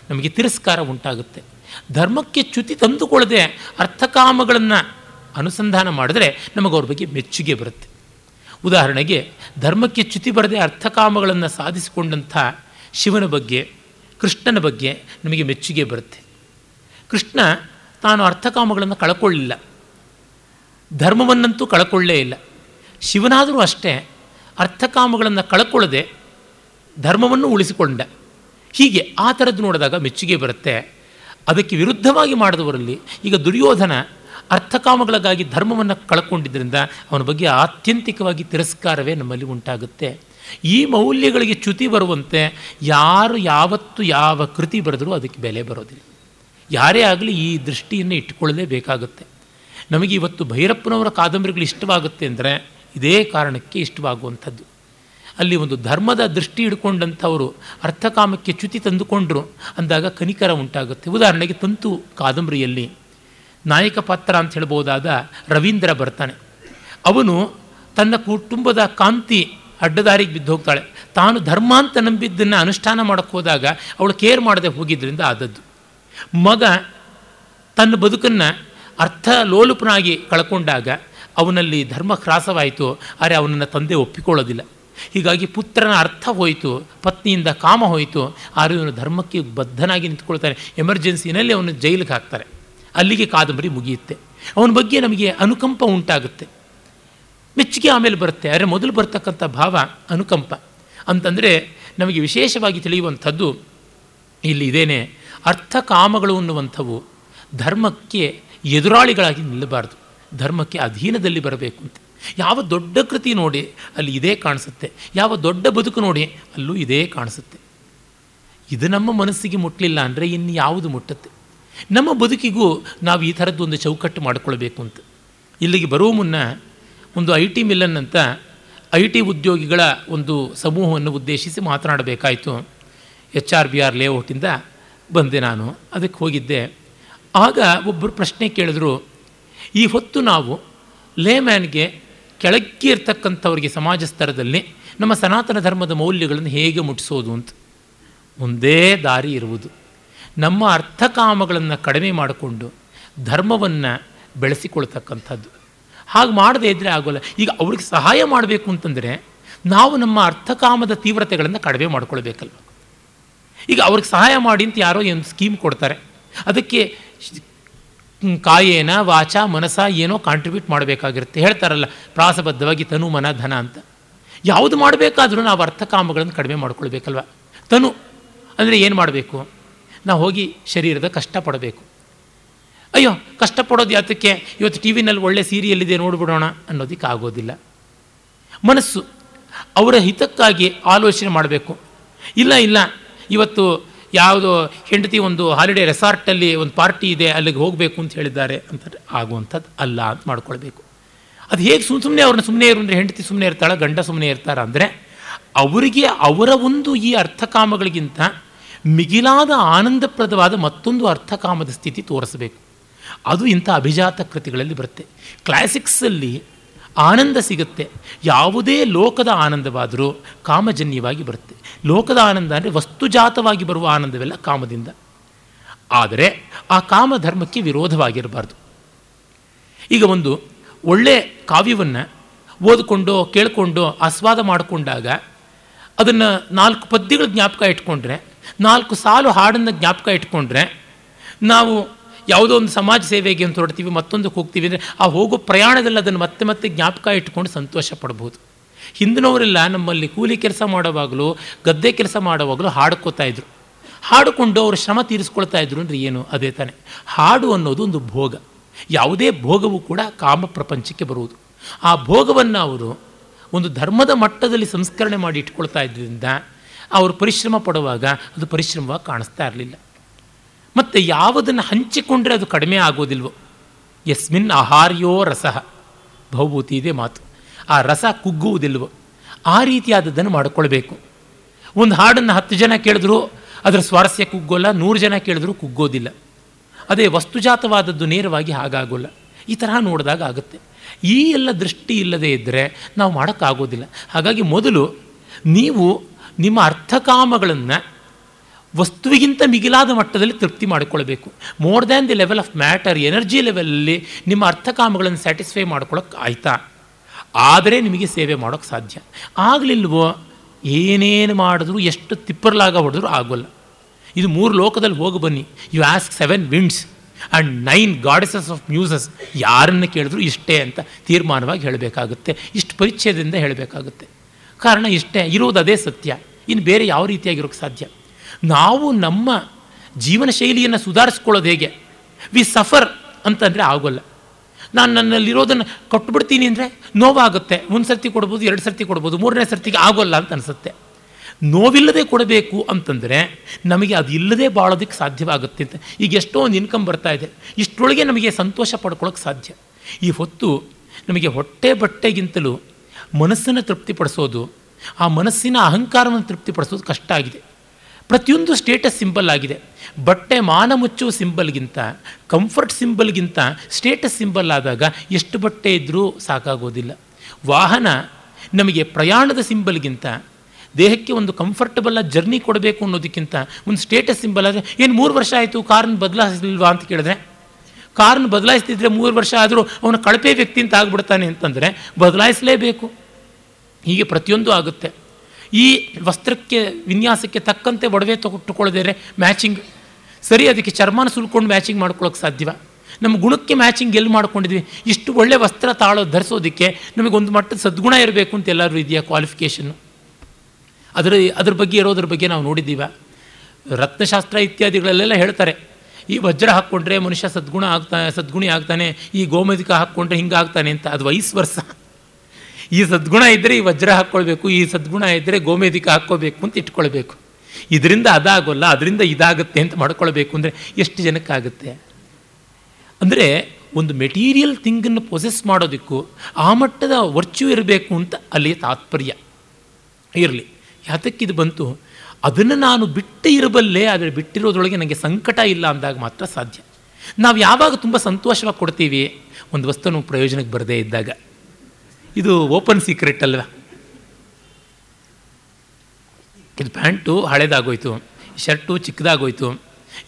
ನಮಗೆ ತಿರಸ್ಕಾರ ಉಂಟಾಗುತ್ತೆ. ಧರ್ಮಕ್ಕೆ ಚ್ಯುತಿ ತಂದುಕೊಳ್ಳದೆ ಅರ್ಥಕಾಮಗಳನ್ನು ಅನುಸಂಧಾನ ಮಾಡಿದ್ರೆ ನಮಗೆ ಅವ್ರ ಬಗ್ಗೆ ಮೆಚ್ಚುಗೆ ಬರುತ್ತೆ. ಉದಾಹರಣೆಗೆ, ಧರ್ಮಕ್ಕೆ ಚ್ಯುತಿ ಬರದೆ ಅರ್ಥಕಾಮಗಳನ್ನು ಸಾಧಿಸಿಕೊಂಡಂಥ ಶಿವನ ಬಗ್ಗೆ, ಕೃಷ್ಣನ ಬಗ್ಗೆ ನಮಗೆ ಮೆಚ್ಚುಗೆ ಬರುತ್ತೆ. ಕೃಷ್ಣ ತಾನು ಅರ್ಥಕಾಮಗಳನ್ನು ಕಳ್ಕೊಳ್ಳಿಲ್ಲ. ಧರ್ಮವನ್ನಂತೂ ಕಳ್ಕೊಳ್ಳೇ ಇಲ್ಲ. ಶಿವನಾದರೂ ಅಷ್ಟೇ ಅರ್ಥಕಾಮಗಳನ್ನು ಕಳ್ಕೊಳ್ಳದೆ ಧರ್ಮವನ್ನು ಉಳಿಸಿಕೊಂಡ. ಹೀಗೆ ಆ ಥರದ್ದು ನೋಡಿದಾಗ ಮೆಚ್ಚುಗೆ ಬರುತ್ತೆ. ಅದಕ್ಕೆ ವಿರುದ್ಧವಾಗಿ ಮಾಡಿದವರಲ್ಲಿ ಈಗ ದುರ್ಯೋಧನ ಅರ್ಥಕಾಮಗಳಿಗಾಗಿ ಧರ್ಮವನ್ನು ಕಳ್ಕೊಂಡಿದ್ದರಿಂದ ಅವನ ಬಗ್ಗೆ ಆತ್ಯಂತಿಕವಾಗಿ ತಿರಸ್ಕಾರವೇ ನಮ್ಮಲ್ಲಿ ಉಂಟಾಗುತ್ತೆ. ಈ ಮೌಲ್ಯಗಳಿಗೆ ಚ್ಯುತಿ ಬರುವಂತೆ ಯಾರು ಯಾವತ್ತು ಯಾವ ಕೃತಿ ಬರೆದರೂ ಅದಕ್ಕೆ ಬೆಲೆ ಬರೋದಿಲ್ಲ. ಯಾರೇ ಆಗಲಿ ಈ ದೃಷ್ಟಿಯನ್ನು ಇಟ್ಟುಕೊಳ್ಳಲೇಬೇಕಾಗುತ್ತೆ. ನಮಗೆ ಇವತ್ತು ಭೈರಪ್ಪನವರ ಕಾದಂಬರಿಗಳು ಇಷ್ಟವಾಗುತ್ತೆ ಅಂದರೆ ಇದೇ ಕಾರಣಕ್ಕೆ ಇಷ್ಟವಾಗುವಂಥದ್ದು. ಅಲ್ಲಿ ಒಂದು ಧರ್ಮದ ದೃಷ್ಟಿ ಹಿಡ್ಕೊಂಡಂಥವರು ಅರ್ಥಕಾಮಕ್ಕೆ ಚ್ಯುತಿ ತಂದುಕೊಂಡ್ರು ಅಂದಾಗ ಕನಿಕರ ಉಂಟಾಗುತ್ತೆ. ಉದಾಹರಣೆಗೆ ತಂತು ಕಾದಂಬರಿಯಲ್ಲಿ ನಾಯಕ ಪಾತ್ರ ಅಂತ ಹೇಳ್ಬೋದಾದ ರವೀಂದ್ರ ಬರ್ತಾನೆ. ಅವನು ತನ್ನ ಕುಟುಂಬದ ಕಾಂತಿ ಅಡ್ಡದಾರಿಗೆ ಬಿದ್ದು ಹೋಗ್ತಾಳೆ. ತಾನು ಧರ್ಮ ಅಂತ ನಂಬಿದ್ದನ್ನು ಅನುಷ್ಠಾನ ಮಾಡೋಕ್ಕೆ ಹೋದಾಗ ಅವಳು ಕೇರ್ ಮಾಡದೆ ಹೋಗಿದ್ದರಿಂದ ಆದದ್ದು. ಮಗ ತನ್ನ ಬದುಕನ್ನು ಅರ್ಥ ಲೋಲುಪನಾಗಿ ಕಳ್ಕೊಂಡಾಗ ಅವನಲ್ಲಿ ಧರ್ಮ ಹ್ರಾಸವಾಯಿತು, ಆದರೆ ಅವನನ್ನು ತಂದೆ ಒಪ್ಪಿಕೊಳ್ಳೋದಿಲ್ಲ. ಹೀಗಾಗಿ ಪುತ್ರನ ಅರ್ಥ ಹೋಯಿತು, ಪತ್ನಿಯಿಂದ ಕಾಮ ಹೋಯಿತು, ಆದರೆ ಇವನು ಧರ್ಮಕ್ಕೆ ಬದ್ಧನಾಗಿ ನಿಂತ್ಕೊಳ್ತಾನೆ. ಎಮರ್ಜೆನ್ಸಿನಲ್ಲಿ ಅವನು ಜೈಲಿಗೆ ಹಾಕ್ತಾರೆ. ಅಲ್ಲಿಗೆ ಕಾದಂಬರಿ ಮುಗಿಯುತ್ತೆ. ಅವನ ಬಗ್ಗೆ ನಮಗೆ ಅನುಕಂಪ ಉಂಟಾಗುತ್ತೆ. ಮೆಚ್ಚುಗೆ ಆಮೇಲೆ ಬರುತ್ತೆ. ಆದರೆ ಮೊದಲು ಬರ್ತಕ್ಕಂಥ ಭಾವ ಅನುಕಂಪ. ಅಂತಂದರೆ ನಮಗೆ ವಿಶೇಷವಾಗಿ ತಿಳಿಯುವಂಥದ್ದು ಇಲ್ಲಿ ಇದೇನೆ, ಅರ್ಥ ಕಾಮಗಳು ಅನ್ನುವಂಥವು ಧರ್ಮಕ್ಕೆ ಎದುರಾಳಿಗಳಾಗಿ ನಿಲ್ಲಬಾರ್ದು. ಧರ್ಮಕ್ಕೆ ಅಧೀನದಲ್ಲಿ ಬರಬೇಕು ಅಂತ. ಯಾವ ದೊಡ್ಡ ಕೃತಿ ನೋಡಿ ಅಲ್ಲಿ ಇದೇ ಕಾಣಿಸುತ್ತೆ. ಯಾವ ದೊಡ್ಡ ಬದುಕು ನೋಡಿ ಅಲ್ಲೂ ಇದೇ ಕಾಣಿಸುತ್ತೆ. ಇದು ನಮ್ಮ ಮನಸ್ಸಿಗೆ ಮುಟ್ಟಲಿಲ್ಲ ಅಂದರೆ ಇನ್ನು ಯಾವುದು ಮುಟ್ಟುತ್ತೆ? ನಮ್ಮ ಬದುಕಿಗೂ ನಾವು ಈ ಥರದ್ದು ಒಂದು ಚೌಕಟ್ಟು ಮಾಡಿಕೊಳ್ಬೇಕು ಅಂತ. ಇಲ್ಲಿಗೆ ಬರುವ ಮುನ್ನ ಒಂದು ಐ ಟಿ ಮಿಲನ್ ಅಂತ ಐ ಟಿ ಉದ್ಯೋಗಿಗಳ ಒಂದು ಸಮೂಹವನ್ನು ಉದ್ದೇಶಿಸಿ ಮಾತನಾಡಬೇಕಾಯಿತು. ಎಚ್ ಆರ್ ಬಿ ಆರ್ ಲೇಔಟಿಂದ ಬಂದೆ ನಾನು, ಅದಕ್ಕೆ ಹೋಗಿದ್ದೆ. ಆಗ ಒಬ್ಬರು ಪ್ರಶ್ನೆ ಕೇಳಿದ್ರು, ಈ ಹೊತ್ತು ನಾವು ಲೇಮ್ಯಾನ್ಗೆ ಕೆಳಗೆ ಇರ್ತಕ್ಕಂಥವ್ರಿಗೆ ಸಮಾಜ ಸ್ತರದಲ್ಲಿ ನಮ್ಮ ಸನಾತನ ಧರ್ಮದ ಮೌಲ್ಯಗಳನ್ನು ಹೇಗೆ ಮುಟ್ಟಿಸೋದು ಅಂತ. ಒಂದೇ ದಾರಿ ಇರುವುದು. ನಮ್ಮ ಅರ್ಥಕಾಮಗಳನ್ನು ಕಡಿಮೆ ಮಾಡಿಕೊಂಡು ಧರ್ಮವನ್ನು ಬೆಳೆಸಿಕೊಳ್ತಕ್ಕಂಥದ್ದು. ಹಾಗೆ ಮಾಡದೇ ಇದ್ದರೆ ಆಗೋಲ್ಲ. ಈಗ ಅವ್ರಿಗೆ ಸಹಾಯ ಮಾಡಬೇಕು ಅಂತಂದರೆ ನಾವು ನಮ್ಮ ಅರ್ಥಕಾಮದ ತೀವ್ರತೆಗಳನ್ನು ಕಡಿಮೆ ಮಾಡಿಕೊಳ್ಬೇಕಲ್ವ. ಈಗ ಅವ್ರಿಗೆ ಸಹಾಯ ಮಾಡಿ ಅಂತ ಯಾರೋ ಏನು ಸ್ಕೀಮ್ ಕೊಡ್ತಾರೆ. ಅದಕ್ಕೆ ಕಾಯೇನ, ವಾಚ, ಮನಸ ಏನೋ ಕಾಂಟ್ರಿಬ್ಯೂಟ್ ಮಾಡಬೇಕಾಗಿರುತ್ತೆ. ಹೇಳ್ತಾರಲ್ಲ, ಪ್ರಾಸಬದ್ಧವಾಗಿ ತನು ಮನ ಧನ ಅಂತ. ಯಾವುದು ಮಾಡಬೇಕಾದ್ರೂ ನಾವು ಅರ್ಥಕಾಮಗಳನ್ನು ಕಡಿಮೆ ಮಾಡ್ಕೊಳ್ಬೇಕಲ್ವ. ತನು ಅಂದರೆ ಏನು ಮಾಡಬೇಕು? ನಾವು ಹೋಗಿ ಶರೀರದ ಕಷ್ಟಪಡಬೇಕು ಅಯ್ಯೋ ಕಷ್ಟಪಡೋದು ಯಾತಕ್ಕೆ? ಇವತ್ತು ಟಿ ವಿನಲ್ಲಿ ಒಳ್ಳೆ ಸೀರಿಯಲ್ ಇದೆ ನೋಡಿಬಿಡೋಣ ಅನ್ನೋದಕ್ಕೆ ಆಗೋದಿಲ್ಲ. ಮನಸ್ಸು ಅವರ ಹಿತಕ್ಕಾಗಿ ಆಲೋಚನೆ ಮಾಡಬೇಕು. ಇಲ್ಲ ಇಲ್ಲ. ಇವತ್ತು ಯಾವುದೋ ಹೆಂಡತಿ ಒಂದು ಹಾಲಿಡೇ ರೆಸಾರ್ಟಲ್ಲಿ ಒಂದು ಪಾರ್ಟಿ ಇದೆ, ಅಲ್ಲಿಗೆ ಹೋಗಬೇಕು ಅಂತ ಹೇಳಿದ್ದಾರೆ ಅಂತ ಆಗುವಂಥದ್ದು ಅಲ್ಲ ಅಂತ ಮಾಡ್ಕೊಳ್ಬೇಕು. ಅದು ಹೇಗೆ ಸುಮ್ಮ ಸುಮ್ಮನೆ ಅವ್ರನ್ನ ಸುಮ್ಮನೆ ಇರು ಅಂದರೆ ಹೆಂಡತಿ ಸುಮ್ಮನೆ ಇರ್ತಾಳೆ, ಗಂಡ ಸುಮ್ಮನೆ ಇರ್ತಾರ ಅಂದರೆ ಅವರಿಗೆ ಅವರ ಒಂದು ಈ ಅರ್ಥಕಾಮಗಳಿಗಿಂತ ಮಿಗಿಲಾದ ಆನಂದಪ್ರದವಾದ ಮತ್ತೊಂದು ಅರ್ಥಕಾಮದ ಸ್ಥಿತಿ ತೋರಿಸಬೇಕು. ಅದು ಇಂಥ ಅಭಿಜಾತ ಕೃತಿಗಳಲ್ಲಿ ಬರುತ್ತೆ. ಕ್ಲಾಸಿಕ್ಸಲ್ಲಿ ಆನಂದ ಸಿಗುತ್ತೆ. ಯಾವುದೇ ಲೋಕದ ಆನಂದವಾದರೂ ಕಾಮಜನ್ಯವಾಗಿ ಬರುತ್ತೆ. ಲೋಕದ ಆನಂದ ಅಂದರೆ ವಸ್ತುಜಾತವಾಗಿ ಬರುವ ಆನಂದವೆಲ್ಲ ಕಾಮದಿಂದ. ಆದರೆ ಆ ಕಾಮ ಧರ್ಮಕ್ಕೆ ವಿರೋಧವಾಗಿರಬಾರ್ದು. ಈಗ ಒಂದು ಒಳ್ಳೆ ಕಾವ್ಯವನ್ನು ಓದಿಕೊಂಡು, ಕೇಳಿಕೊಂಡು, ಆಸ್ವಾದ ಮಾಡಿಕೊಂಡಾಗ ಅದನ್ನು ನಾಲ್ಕು ಪದ್ಯಗಳ ಜ್ಞಾಪಕ ಇಟ್ಕೊಂಡ್ರೆ ನಾಲ್ಕು ಸಾಲು ಹಾಡನ್ನು ಜ್ಞಾಪಕ ಇಟ್ಕೊಂಡ್ರೆ ನಾವು ಯಾವುದೋ ಒಂದು ಸಮಾಜ ಸೇವೆಗೆ ಅಂತ ಹೊರಡ್ತೀವಿ, ಮತ್ತೊಂದಕ್ಕೆ ಹೋಗ್ತೀವಿ ಅಂದರೆ ಆ ಹೋಗೋ ಪ್ರಯಾಣದಲ್ಲಿ ಅದನ್ನು ಮತ್ತೆ ಮತ್ತೆ ಜ್ಞಾಪಕ ಇಟ್ಕೊಂಡು ಸಂತೋಷ ಪಡ್ಬೋದು. ಹಿಂದಿನವರೆಲ್ಲ ನಮ್ಮಲ್ಲಿ ಕೂಲಿ ಕೆಲಸ ಮಾಡುವಾಗಲೂ, ಗದ್ದೆ ಕೆಲಸ ಮಾಡುವಾಗಲೂ ಹಾಡ್ಕೋತಾ ಇದ್ರು. ಹಾಡಿಕೊಂಡು ಅವರು ಶ್ರಮ ತೀರಿಸ್ಕೊಳ್ತಾ ಇದ್ರು ಅಂದರೆ ಏನು? ಅದೇ ತಾನೇ. ಹಾಡು ಅನ್ನೋದು ಒಂದು ಭೋಗ. ಯಾವುದೇ ಭೋಗವು ಕೂಡ ಕಾಮ ಪ್ರಪಂಚಕ್ಕೆ ಬರುವುದು. ಆ ಭೋಗವನ್ನು ಅವರು ಒಂದು ಧರ್ಮದ ಮಟ್ಟದಲ್ಲಿ ಸಂಸ್ಕರಣೆ ಮಾಡಿ ಇಟ್ಕೊಳ್ತಾ ಇದ್ದರಿಂದ ಅವರು ಪರಿಶ್ರಮ ಪಡುವಾಗ ಅದು ಪರಿಶ್ರಮವಾಗಿ ಕಾಣಿಸ್ತಾ ಇರಲಿಲ್ಲ. ಮತ್ತು ಯಾವುದನ್ನು ಹಂಚಿಕೊಂಡ್ರೆ ಅದು ಕಡಿಮೆ ಆಗೋದಿಲ್ವೋ? ಯಸ್ಮಿನ್ ಆಹಾರ್ಯೋ ರಸಃ. ಭೌಭೂತಿ ಇದೆ ಮಾತು. ಆ ರಸ ಕುಗ್ಗುವುದಿಲ್ವೋ? ಆ ರೀತಿಯಾದದ್ದನ್ನು ಮಾಡಿಕೊಳ್ಬೇಕು. ಒಂದು ಹಾಡನ್ನು ಹತ್ತು ಜನ ಕೇಳಿದ್ರು, ಅದರ ಸ್ವಾರಸ್ಯ ಕುಗ್ಗೋಲ್ಲ, ನೂರು ಜನ ಕೇಳಿದ್ರು ಕುಗ್ಗೋದಿಲ್ಲ. ಅದೇ ವಸ್ತುಜಾತವಾದದ್ದು ನೇರವಾಗಿ ಹಾಗಾಗೋಲ್ಲ. ಈ ತರಹ ನೋಡಿದಾಗ ಆಗುತ್ತೆ. ಈ ಎಲ್ಲ ದೃಷ್ಟಿ ಇಲ್ಲದೇ ಇದ್ದರೆ ನಾವು ಮಾಡೋಕ್ಕಾಗೋದಿಲ್ಲ. ಹಾಗಾಗಿ ಮೊದಲು ನೀವು ನಿಮ್ಮ ಅರ್ಥಕಾಮಗಳನ್ನು ವಸ್ತುವಿಗಿಂತ ಮಿಗಿಲಾದ ಮಟ್ಟದಲ್ಲಿ ತೃಪ್ತಿ ಮಾಡಿಕೊಳ್ಬೇಕು. More than the level of matter energy ಲೆವೆಲಲ್ಲಿ ನಿಮ್ಮ ಅರ್ಥಕಾಮಗಳನ್ನು ಸ್ಯಾಟಿಸ್ಫೈ ಮಾಡ್ಕೊಳ್ಳೋಕೆ ಆಯ್ತಾ? ಆದರೆ ನಿಮಗೆ ಸೇವೆ ಮಾಡೋಕ್ಕೆ ಸಾಧ್ಯ. ಆಗಲಿಲ್ವೋ, ಏನೇನು ಮಾಡಿದ್ರು, ಎಷ್ಟು ತಿಪ್ಪರ್ಲಾಗ ಹೊಡೆದ್ರು ಆಗೋಲ್ಲ. ಇದು ಮೂರು ಲೋಕದಲ್ಲಿ ಹೋಗಿ ಬನ್ನಿ. You ask seven winds and nine goddesses of muses ಯಾರನ್ನು ಕೇಳಿದ್ರು ಇಷ್ಟೇ ಅಂತ ತೀರ್ಮಾನವಾಗಿ ಹೇಳಬೇಕಾಗುತ್ತೆ. ಇಷ್ಟು ಪರಿಚಯದಿಂದ ಹೇಳಬೇಕಾಗುತ್ತೆ. ಕಾರಣ ಇಷ್ಟೇ, ಇರೋದು ಅದೇ ಸತ್ಯ. ಇನ್ನು ಬೇರೆ ಯಾವ ರೀತಿಯಾಗಿರೋಕ್ಕೆ ಸಾಧ್ಯ? ನಾವು ನಮ್ಮ ಜೀವನ ಶೈಲಿಯನ್ನು ಸುಧಾರಿಸ್ಕೊಳ್ಳೋದು ಹೇಗೆ? ವಿ ಸಫರ್ ಅಂತಂದರೆ ಆಗೋಲ್ಲ. ನಾನು ನನ್ನಲ್ಲಿರೋದನ್ನು ಕೊಟ್ಬಿಡ್ತೀನಿ ಅಂದರೆ ನೋವಾಗುತ್ತೆ. ಒಂದು ಸರ್ತಿ ಕೊಡ್ಬೋದು, ಎರಡು ಸರ್ತಿ ಕೊಡ್ಬೋದು, ಮೂರನೇ ಸರ್ತಿಗೆ ಆಗೋಲ್ಲ ಅಂತ ಅನಿಸುತ್ತೆ. ನೋವಿಲ್ಲದೆ ಕೊಡಬೇಕು ಅಂತಂದರೆ ನಮಗೆ ಅದು ಇಲ್ಲದೆ ಬಾಳೋದಕ್ಕೆ ಸಾಧ್ಯವಾಗುತ್ತೆ ಅಂತ. ಈಗ ಎಷ್ಟೊಂದು ಇನ್ಕಮ್ ಬರ್ತಾ ಇದೆ. ಇಷ್ಟರೊಳಗೆ ನಮಗೆ ಸಂತೋಷ ಪಡ್ಕೊಳ್ಳೋಕ್ಕೆ ಸಾಧ್ಯ. ಈ ಹೊತ್ತು ನಮಗೆ ಹೊಟ್ಟೆ ಬಟ್ಟೆಗಿಂತಲೂ ಮನಸ್ಸನ್ನು ತೃಪ್ತಿಪಡಿಸೋದು, ಆ ಮನಸ್ಸಿನ ಅಹಂಕಾರವನ್ನು ತೃಪ್ತಿಪಡಿಸೋದು ಕಷ್ಟ ಆಗಿದೆ. ಪ್ರತಿಯೊಂದು ಸ್ಟೇಟಸ್ ಸಿಂಬಲ್ ಆಗಿದೆ. ಬಟ್ಟೆ ಮಾನ ಮುಚ್ಚುವ ಸಿಂಬಲ್ಗಿಂತ ಕಂಫರ್ಟ್ ಸಿಂಬಲ್ಗಿಂತ ಸ್ಟೇಟಸ್ ಸಿಂಬಲ್ ಆದಾಗ ಎಷ್ಟು ಬಟ್ಟೆ ಇದ್ದರೂ ಸಾಕಾಗೋದಿಲ್ಲ. ವಾಹನ ನಮಗೆ ಪ್ರಯಾಣದ ಸಿಂಬಲ್ಗಿಂತ ದೇಹಕ್ಕೆ ಒಂದು ಕಂಫರ್ಟಬಲ್ ಜರ್ನಿ ಕೊಡಬೇಕು ಅನ್ನೋದಕ್ಕಿಂತ ಒಂದು ಸ್ಟೇಟಸ್ ಸಿಂಬಲ್ ಆದರೆ, ಏನು ಮೂರು ವರ್ಷ ಆಯಿತು, ಕಾರನ್ನು ಬದಲಾಯಿಸಲಿಲ್ವಾ ಅಂತ ಕೇಳಿದ್ರೆ ಕಾರನ್ನ ಬದಲಾಯಿಸ್ತಿದ್ರೆ ಮೂರು ವರ್ಷ ಆದರೂ ಅವನು ಕಳಪೆ ವ್ಯಕ್ತಿ ಅಂತ ಆಗ್ಬಿಡ್ತಾನೆ ಅಂತಂದರೆ ಬದಲಾಯಿಸಲೇಬೇಕು. ಹೀಗೆ ಪ್ರತಿಯೊಂದು ಆಗುತ್ತೆ. ಈ ವಸ್ತ್ರಕ್ಕೆ, ವಿನ್ಯಾಸಕ್ಕೆ ತಕ್ಕಂತೆ ಒಡವೆ ತೊಗೊಟ್ಟುಕೊಳ್ಳದೇರೆ ಮ್ಯಾಚಿಂಗ್, ಸರಿ, ಅದಕ್ಕೆ ಚರ್ಮನ ಸುಲ್ಕೊಂಡು ಮ್ಯಾಚಿಂಗ್ ಮಾಡ್ಕೊಳ್ಳೋಕೆ ಸಾಧ್ಯವ. ನಮ್ಮ ಗುಣಕ್ಕೆ ಮ್ಯಾಚಿಂಗ್ ಎಲ್ಲಿ ಮಾಡ್ಕೊಂಡಿದ್ವಿ? ಇಷ್ಟು ಒಳ್ಳೆ ವಸ್ತ್ರ ತಾಳು ಧರಿಸೋದಕ್ಕೆ ನಮಗೊಂದು ಮಟ್ಟದ ಸದ್ಗುಣ ಇರಬೇಕು ಅಂತ ಎಲ್ಲರೂ ಇದೆಯಾ ಕ್ವಾಲಿಫಿಕೇಷನ್ನು ಅದರ ಅದ್ರ ಬಗ್ಗೆ ಇರೋದ್ರ ಬಗ್ಗೆ ನಾವು ನೋಡಿದ್ದೀವ. ರತ್ನಶಾಸ್ತ್ರ ಇತ್ಯಾದಿಗಳಲ್ಲೆಲ್ಲ ಹೇಳ್ತಾರೆ. ಈ ವಜ್ರ ಹಾಕ್ಕೊಂಡ್ರೆ ಮನುಷ್ಯ ಸದ್ಗುಣ ಆಗ್ತಾ, ಸದ್ಗುಣಿ ಆಗ್ತಾನೆ, ಈ ಗೋಮದಿಕ ಹಾಕ್ಕೊಂಡ್ರೆ ಹಿಂಗೆ ಆಗ್ತಾನೆ ಅಂತ, ಅದು ವಯಸ್ಸು ವರ್ಷ ಈ ಸದ್ಗುಣ ಇದ್ದರೆ ಈ ವಜ್ರ ಹಾಕ್ಕೊಳ್ಬೇಕು ಈ ಸದ್ಗುಣ ಇದ್ದರೆ ಗೋಮೇದಿಕ ಹಾಕ್ಕೋಬೇಕು ಅಂತ ಇಟ್ಕೊಳ್ಬೇಕು. ಇದರಿಂದ ಅದಾಗೋಲ್ಲ, ಅದರಿಂದ ಇದಾಗುತ್ತೆ ಅಂತ ಮಾಡ್ಕೊಳ್ಬೇಕು ಅಂದರೆ ಎಷ್ಟು ಜನಕ್ಕಾಗುತ್ತೆ? ಅಂದರೆ ಒಂದು ಮೆಟೀರಿಯಲ್ ಥಿಂಗನ್ನು ಪೊಸೆಸ್ ಮಾಡೋದಕ್ಕೂ ಆ ಮಟ್ಟದ ವರ್ಚ್ಯೂ ಇರಬೇಕು ಅಂತ ಅಲ್ಲಿ ತಾತ್ಪರ್ಯ. ಇರಲಿ. ಯಾತಕ್ಕಿದು ಬಂತು? ಅದನ್ನು ನಾನು ಬಿಟ್ಟು ಇರಬಲ್ಲೆ, ಆದರೆ ಬಿಟ್ಟಿರೋದ್ರೊಳಗೆ ನನಗೆ ಸಂಕಟ ಇಲ್ಲ ಅಂದಾಗ ಮಾತ್ರ ಸಾಧ್ಯ. ನಾವು ಯಾವಾಗ ತುಂಬ ಸಂತೋಷವಾಗಿ ಕೊಡ್ತೀವಿ? ಒಂದು ವಸ್ತುನು ಪ್ರಯೋಜನಕ್ಕೆ ಬರದೇ ಇದ್ದಾಗ. ಇದು ಓಪನ್ ಸೀಕ್ರೆಟ್ ಅಲ್ವ? ಇದು ಪ್ಯಾಂಟು ಹಳೇದಾಗೋಯ್ತು, ಶರ್ಟು ಚಿಕ್ಕದಾಗೋಯ್ತು.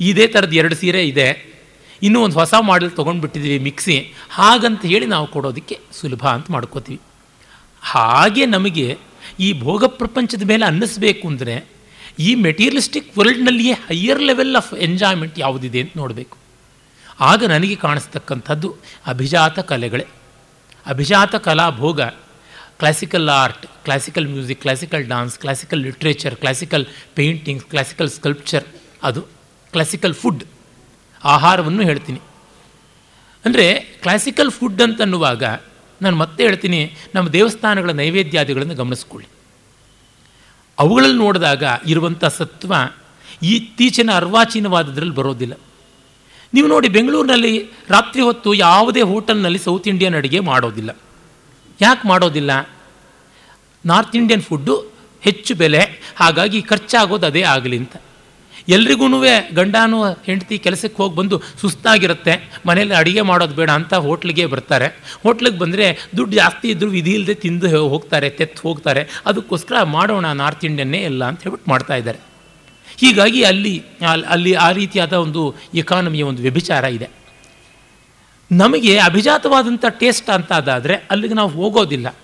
ಇದೇ ಥರದ್ದು ಎರಡು ಸೀರೆ ಇದೆ. ಇನ್ನೂ ಒಂದು ಹೊಸ ಮಾಡೆಲ್ ತೊಗೊಂಡ್ಬಿಟ್ಟಿದ್ದೀವಿ ಮಿಕ್ಸಿ. ಹಾಗಂತ ಹೇಳಿ ನಾವು ಕೊಡೋದಕ್ಕೆ ಸುಲಭ ಅಂತ ಮಾಡ್ಕೋತೀವಿ. ಹಾಗೆ ನಮಗೆ ಈ ಭೋಗ ಪ್ರಪಂಚದ ಮೇಲೆ ಅನ್ನಿಸ್ಬೇಕು ಅಂದರೆ ಈ ಮೆಟೀರಿಯಲಿಸ್ಟಿಕ್ ವರ್ಲ್ಡ್ನಲ್ಲಿಯೇ ಹೈಯರ್ ಲೆವೆಲ್ ಆಫ್ ಎಂಜಾಯ್ಮೆಂಟ್ ಯಾವುದಿದೆ ಅಂತ ನೋಡಬೇಕು. ಆಗ ನನಗೆ ಕಾಣಿಸ್ತಕ್ಕಂಥದ್ದು ಅಭಿಜಾತ ಕಲೆಗಳೇ. ಅಭಿಜಾತ ಕಲಾ ಭೋಗ classical art classical music classical dance classical literature classical paintings classical sculpture ಅದು ಕ್ಲಾಸಿಕಲ್ ಫುಡ್ ಆಹಾರವನ್ನು ಹೇಳ್ತೀನಿ. ಅಂದರೆ ಕ್ಲಾಸಿಕಲ್ ಫುಡ್ ಅಂತನ್ನುವಾಗ, ನಾನು ಮತ್ತೆ ಹೇಳ್ತೀನಿ, ನಮ್ಮ ದೇವಸ್ಥಾನಗಳ ನೈವೇದ್ಯಾದಿಗಳನ್ನು ಗಮನಿಸ್ಕೊಳ್ಳಿ. ಅವುಗಳಲ್ಲಿ ನೋಡಿದಾಗ ಇರುವಂಥ ಸತ್ವ ಇತ್ತೀಚಿನ ಅರ್ವಾಚೀನವಾದದ್ರಲ್ಲಿ ಬರೋದಿಲ್ಲ. ನೀವು ನೋಡಿ ಬೆಂಗಳೂರಿನಲ್ಲಿ ರಾತ್ರಿ ಹೊತ್ತು ಯಾವುದೇ ಹೋಟೆಲ್ನಲ್ಲಿ ಸೌತ್ ಇಂಡಿಯನ್ ಅಡುಗೆ ಮಾಡೋದಿಲ್ಲ. ಯಾಕೆ ಮಾಡೋದಿಲ್ಲ? ನಾರ್ತ್ ಇಂಡಿಯನ್ ಫುಡ್ಡು ಹೆಚ್ಚು ಬೆಲೆ, ಹಾಗಾಗಿ ಖರ್ಚಾಗೋದು ಅದೇ ಆಗಲಿ ಅಂತ. ಎಲ್ರಿಗೂ ಗಂಡನೂ ಹೆಂಡತಿ ಕೆಲಸಕ್ಕೆ ಹೋಗಿ ಬಂದು ಸುಸ್ತಾಗಿರುತ್ತೆ ಮನೇಲಿ ಅಡುಗೆ ಮಾಡೋದು ಬೇಡ ಅಂತ ಹೋಟ್ಲಿಗೆ ಬರ್ತಾರೆ. ಹೋಟ್ಲಿಗೆ ಬಂದರೆ ದುಡ್ಡು ಜಾಸ್ತಿ ಇದ್ದರೂ ವಿಧಿ ಇಲ್ಲದೆ ತಿಂದು ಹೋಗ್ತಾರೆ, ತೆತ್ತು ಹೋಗ್ತಾರೆ. ಅದಕ್ಕೋಸ್ಕರ ಮಾಡೋಣ ನಾರ್ತ್ ಇಂಡಿಯನ್ನೇ ಎಲ್ಲ ಅಂತ ಹೇಳ್ಬಿಟ್ಟು ಮಾಡ್ತಾ ಇದ್ದಾರೆ. ಹೀಗಾಗಿ ಅಲ್ಲಿ ಅಲ್ಲಿ ಆ ರೀತಿಯಾದ ಒಂದು ಎಕಾನಮಿಯ ಒಂದು ವ್ಯಭಿಚಾರ ಇದೆ. ನಮಗೆ ಅಭಿಜಾತವಾದಂಥ ಟೇಸ್ಟ್ ಅಂತ ಅದಾದರೆ ಅಲ್ಲಿಗೆ ನಾವು ಹೋಗೋದಿಲ್ಲ.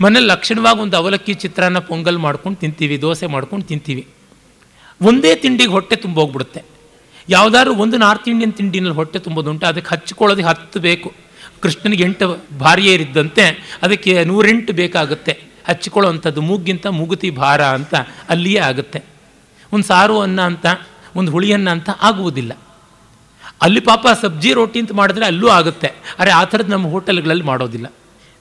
ಮನೇಲಿ ಲಕ್ಷಣವಾಗಿ ಒಂದು ಅವಲಕ್ಕಿ ಚಿತ್ರಾನ್ನ ಪೊಂಗಲ್ ಮಾಡ್ಕೊಂಡು ತಿಂತೀವಿ, ದೋಸೆ ಮಾಡ್ಕೊಂಡು ತಿಂತೀವಿ. ಒಂದೇ ತಿಂಡಿಗೆ ಹೊಟ್ಟೆ ತುಂಬೋಗ್ಬಿಡುತ್ತೆ. ಯಾವುದಾದ್ರು ಒಂದು ನಾರ್ತ್ ಇಂಡಿಯನ್ ತಿಂಡಿನಲ್ಲಿ ಹೊಟ್ಟೆ ತುಂಬೋದುಂಟು, ಅದಕ್ಕೆ ಹಚ್ಕೊಳ್ಳೋದಕ್ಕೆ ಹತ್ತು ಬೇಕು. ಕೃಷ್ಣನಿಗೆ ಎಂಟು ಭಾರಿಯರಿದ್ದಂತೆ ಅದಕ್ಕೆ ನೂರೆಂಟು ಬೇಕಾಗುತ್ತೆ. ಹಚ್ಕೊಳ್ಳೋವಂಥದ್ದು ಮೂಗಿಂತ ಮುಗುತಿ ಭಾರ ಅಂತ ಅಲ್ಲಿಯೇ ಆಗುತ್ತೆ. ಒಂದು ಸಾರು ಅನ್ನ ಅಂತ, ಒಂದು ಹುಳಿ ಅನ್ನ ಅಂತ ಆಗುವುದಿಲ್ಲ. ಅಲ್ಲಿ ಪಾಪ ಸಬ್ಜಿ ರೊಟ್ಟಿ ಅಂತ ಮಾಡಿದ್ರೆ ಅಲ್ಲೂ ಆಗುತ್ತೆ. ಅರೆ ಆ ಥರದ್ದು ನಮ್ಮ ಹೋಟೆಲ್ಗಳಲ್ಲಿ ಮಾಡೋದಿಲ್ಲ.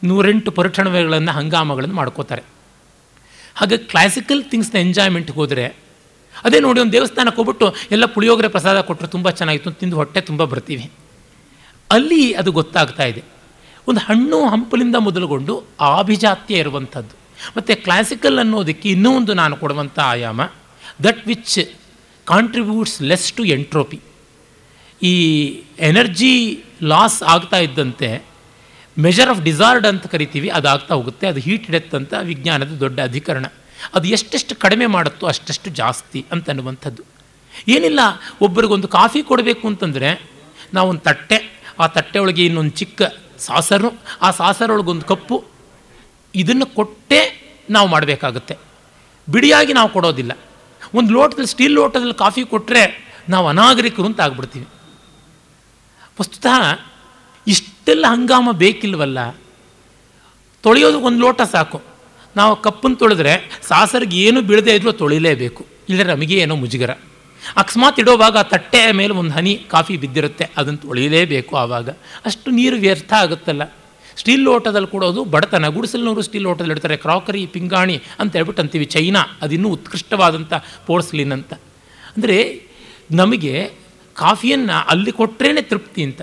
ನೂರೆಂಟು ಪರಿಠಣವೆಗಳನ್ನು ಹಂಗಾಮಗಳನ್ನು ಮಾಡ್ಕೋತಾರೆ. ಹಾಗೆ ಕ್ಲಾಸಿಕಲ್ ಥಿಂಗ್ಸ್ನ ಎಂಜಾಯ್ಮೆಂಟ್ಗೆ ಹೋದರೆ ಅದೇ ನೋಡಿ ಒಂದು ದೇವಸ್ಥಾನಕ್ಕೆ ಹೋಗ್ಬಿಟ್ಟು ಎಲ್ಲ ಪುಳಿಯೋಗರೆ ಪ್ರಸಾದ ಕೊಟ್ಟರು ತುಂಬ ಚೆನ್ನಾಗಿತ್ತು ತಿಂದು ಹೊಟ್ಟೆ ತುಂಬ ಬರ್ತೀವಿ. ಅಲ್ಲಿ ಅದು ಗೊತ್ತಾಗ್ತಾ ಇದೆ. ಒಂದು ಹಣ್ಣು ಹಂಪಲಿಂದ ಮೊದಲುಗೊಂಡು ಆಭಿಜಾತ್ಯ ಇರುವಂಥದ್ದು. ಮತ್ತು ಕ್ಲಾಸಿಕಲ್ ಅನ್ನೋದಕ್ಕೆ ಇನ್ನೂ ಒಂದು ನಾನು ಕೊಡುವಂಥ ಆಯಾಮ that which contributes less to entropy ಈ ಎನರ್ಜಿ ಲಾಸ್ ಆಗ್ತಾ ಇದ್ದಂತೆ ಮೆಜರ್ ಆಫ್ ಡಿಸಾರ್ಡ್ ಅಂತ ಕರಿತೀವಿ, ಅದಾಗ್ತಾ ಹೋಗುತ್ತೆ. ಅದು ಹೀಟ್ ಡೆತ್ ವಿಜ್ಞಾನದ ದೊಡ್ಡ ಅಧಿಕರಣ. ಅದು ಎಷ್ಟೆಷ್ಟು ಕಡಿಮೆ ಮಾಡುತ್ತೋ ಅಷ್ಟೆಷ್ಟು ಜಾಸ್ತಿ ಅಂತನ್ನುವಂಥದ್ದು ಏನಿಲ್ಲ, ಒಬ್ಬರಿಗೊಂದು ಕಾಫಿ ಕೊಡಬೇಕು ಅಂತಂದರೆ ನಾವೊಂದು ತಟ್ಟೆ, ಆ ತಟ್ಟೆ ಒಳಗೆ ಇನ್ನೊಂದು ಚಿಕ್ಕ ಸಾಸರು, ಆ ಸಾಸರೊಳಗೊಂದು ಕಪ್ಪು, ಇದನ್ನು ಕೊಟ್ಟೇ ನಾವು ಮಾಡಬೇಕಾಗುತ್ತೆ. ಬಿಡಿಯಾಗಿ ನಾವು ಕೊಡೋದಿಲ್ಲ. ಒಂದು ಲೋಟದಲ್ಲಿ, ಸ್ಟೀಲ್ ಲೋಟದಲ್ಲಿ ಕಾಫಿ ಕೊಟ್ಟರೆ ನಾವು ಅನಾಗರಿಕರು ಅಂತ ಆಗ್ಬಿಡ್ತೀವಿ. ವಸ್ತುತಃ ಇಷ್ಟೆಲ್ಲ ಹಂಗಾಮ ಬೇಕಿಲ್ವಲ್ಲ ತೊಳೆಯೋದು ಒಂದು ಲೋಟ ಸಾಕು. ನಾವು ಕಪ್ಪನ್ನು ತೊಳೆದ್ರೆ ಸಾಸರಿಗೆ ಏನು ಬೀಳದೇ ಇದ್ರೂ ತೊಳಿಲೇಬೇಕು. ಇಲ್ಲದ್ರೆ ನಮಗೆ ಏನೋ ಮುಜುಗರ. ಅಕಸ್ಮಾತ್ ಇಡೋವಾಗ ತಟ್ಟೆಯ ಮೇಲೆ ಒಂದು ಹನಿ, ಕಾಫಿ ಬಿದ್ದಿರುತ್ತೆ, ಅದನ್ನು ತೊಳಿಲೇಬೇಕು ಆವಾಗ. ಅಷ್ಟು ನೀರು ವ್ಯರ್ಥ ಆಗುತ್ತಲ್ಲ. ಸ್ಟೀಲ್ ಲೋಟದಲ್ಲಿ ಕೊಡೋದು ಬಡತನ. ಗುಡಿಸಲ್ನವರು ಸ್ಟೀಲ್ ಲೋಟದಲ್ಲಿ ಇಡ್ತಾರೆ. ಕ್ರಾಕರಿ, ಪಿಂಗಾಣಿ ಅಂತ ಹೇಳ್ಬಿಟ್ಟು ಅಂತೀವಿ. ಚೈನಾ ಅದಿನ್ನೂ ಉತ್ಕೃಷ್ಟವಾದಂಥ ಪೋರ್ಸ್ಲಿನ್ ಅಂತ ಅಂದರೆ ನಮಗೆ ಕಾಫಿಯನ್ನು ಅಲ್ಲಿ ಕೊಟ್ಟರೇ ತೃಪ್ತಿ ಅಂತ.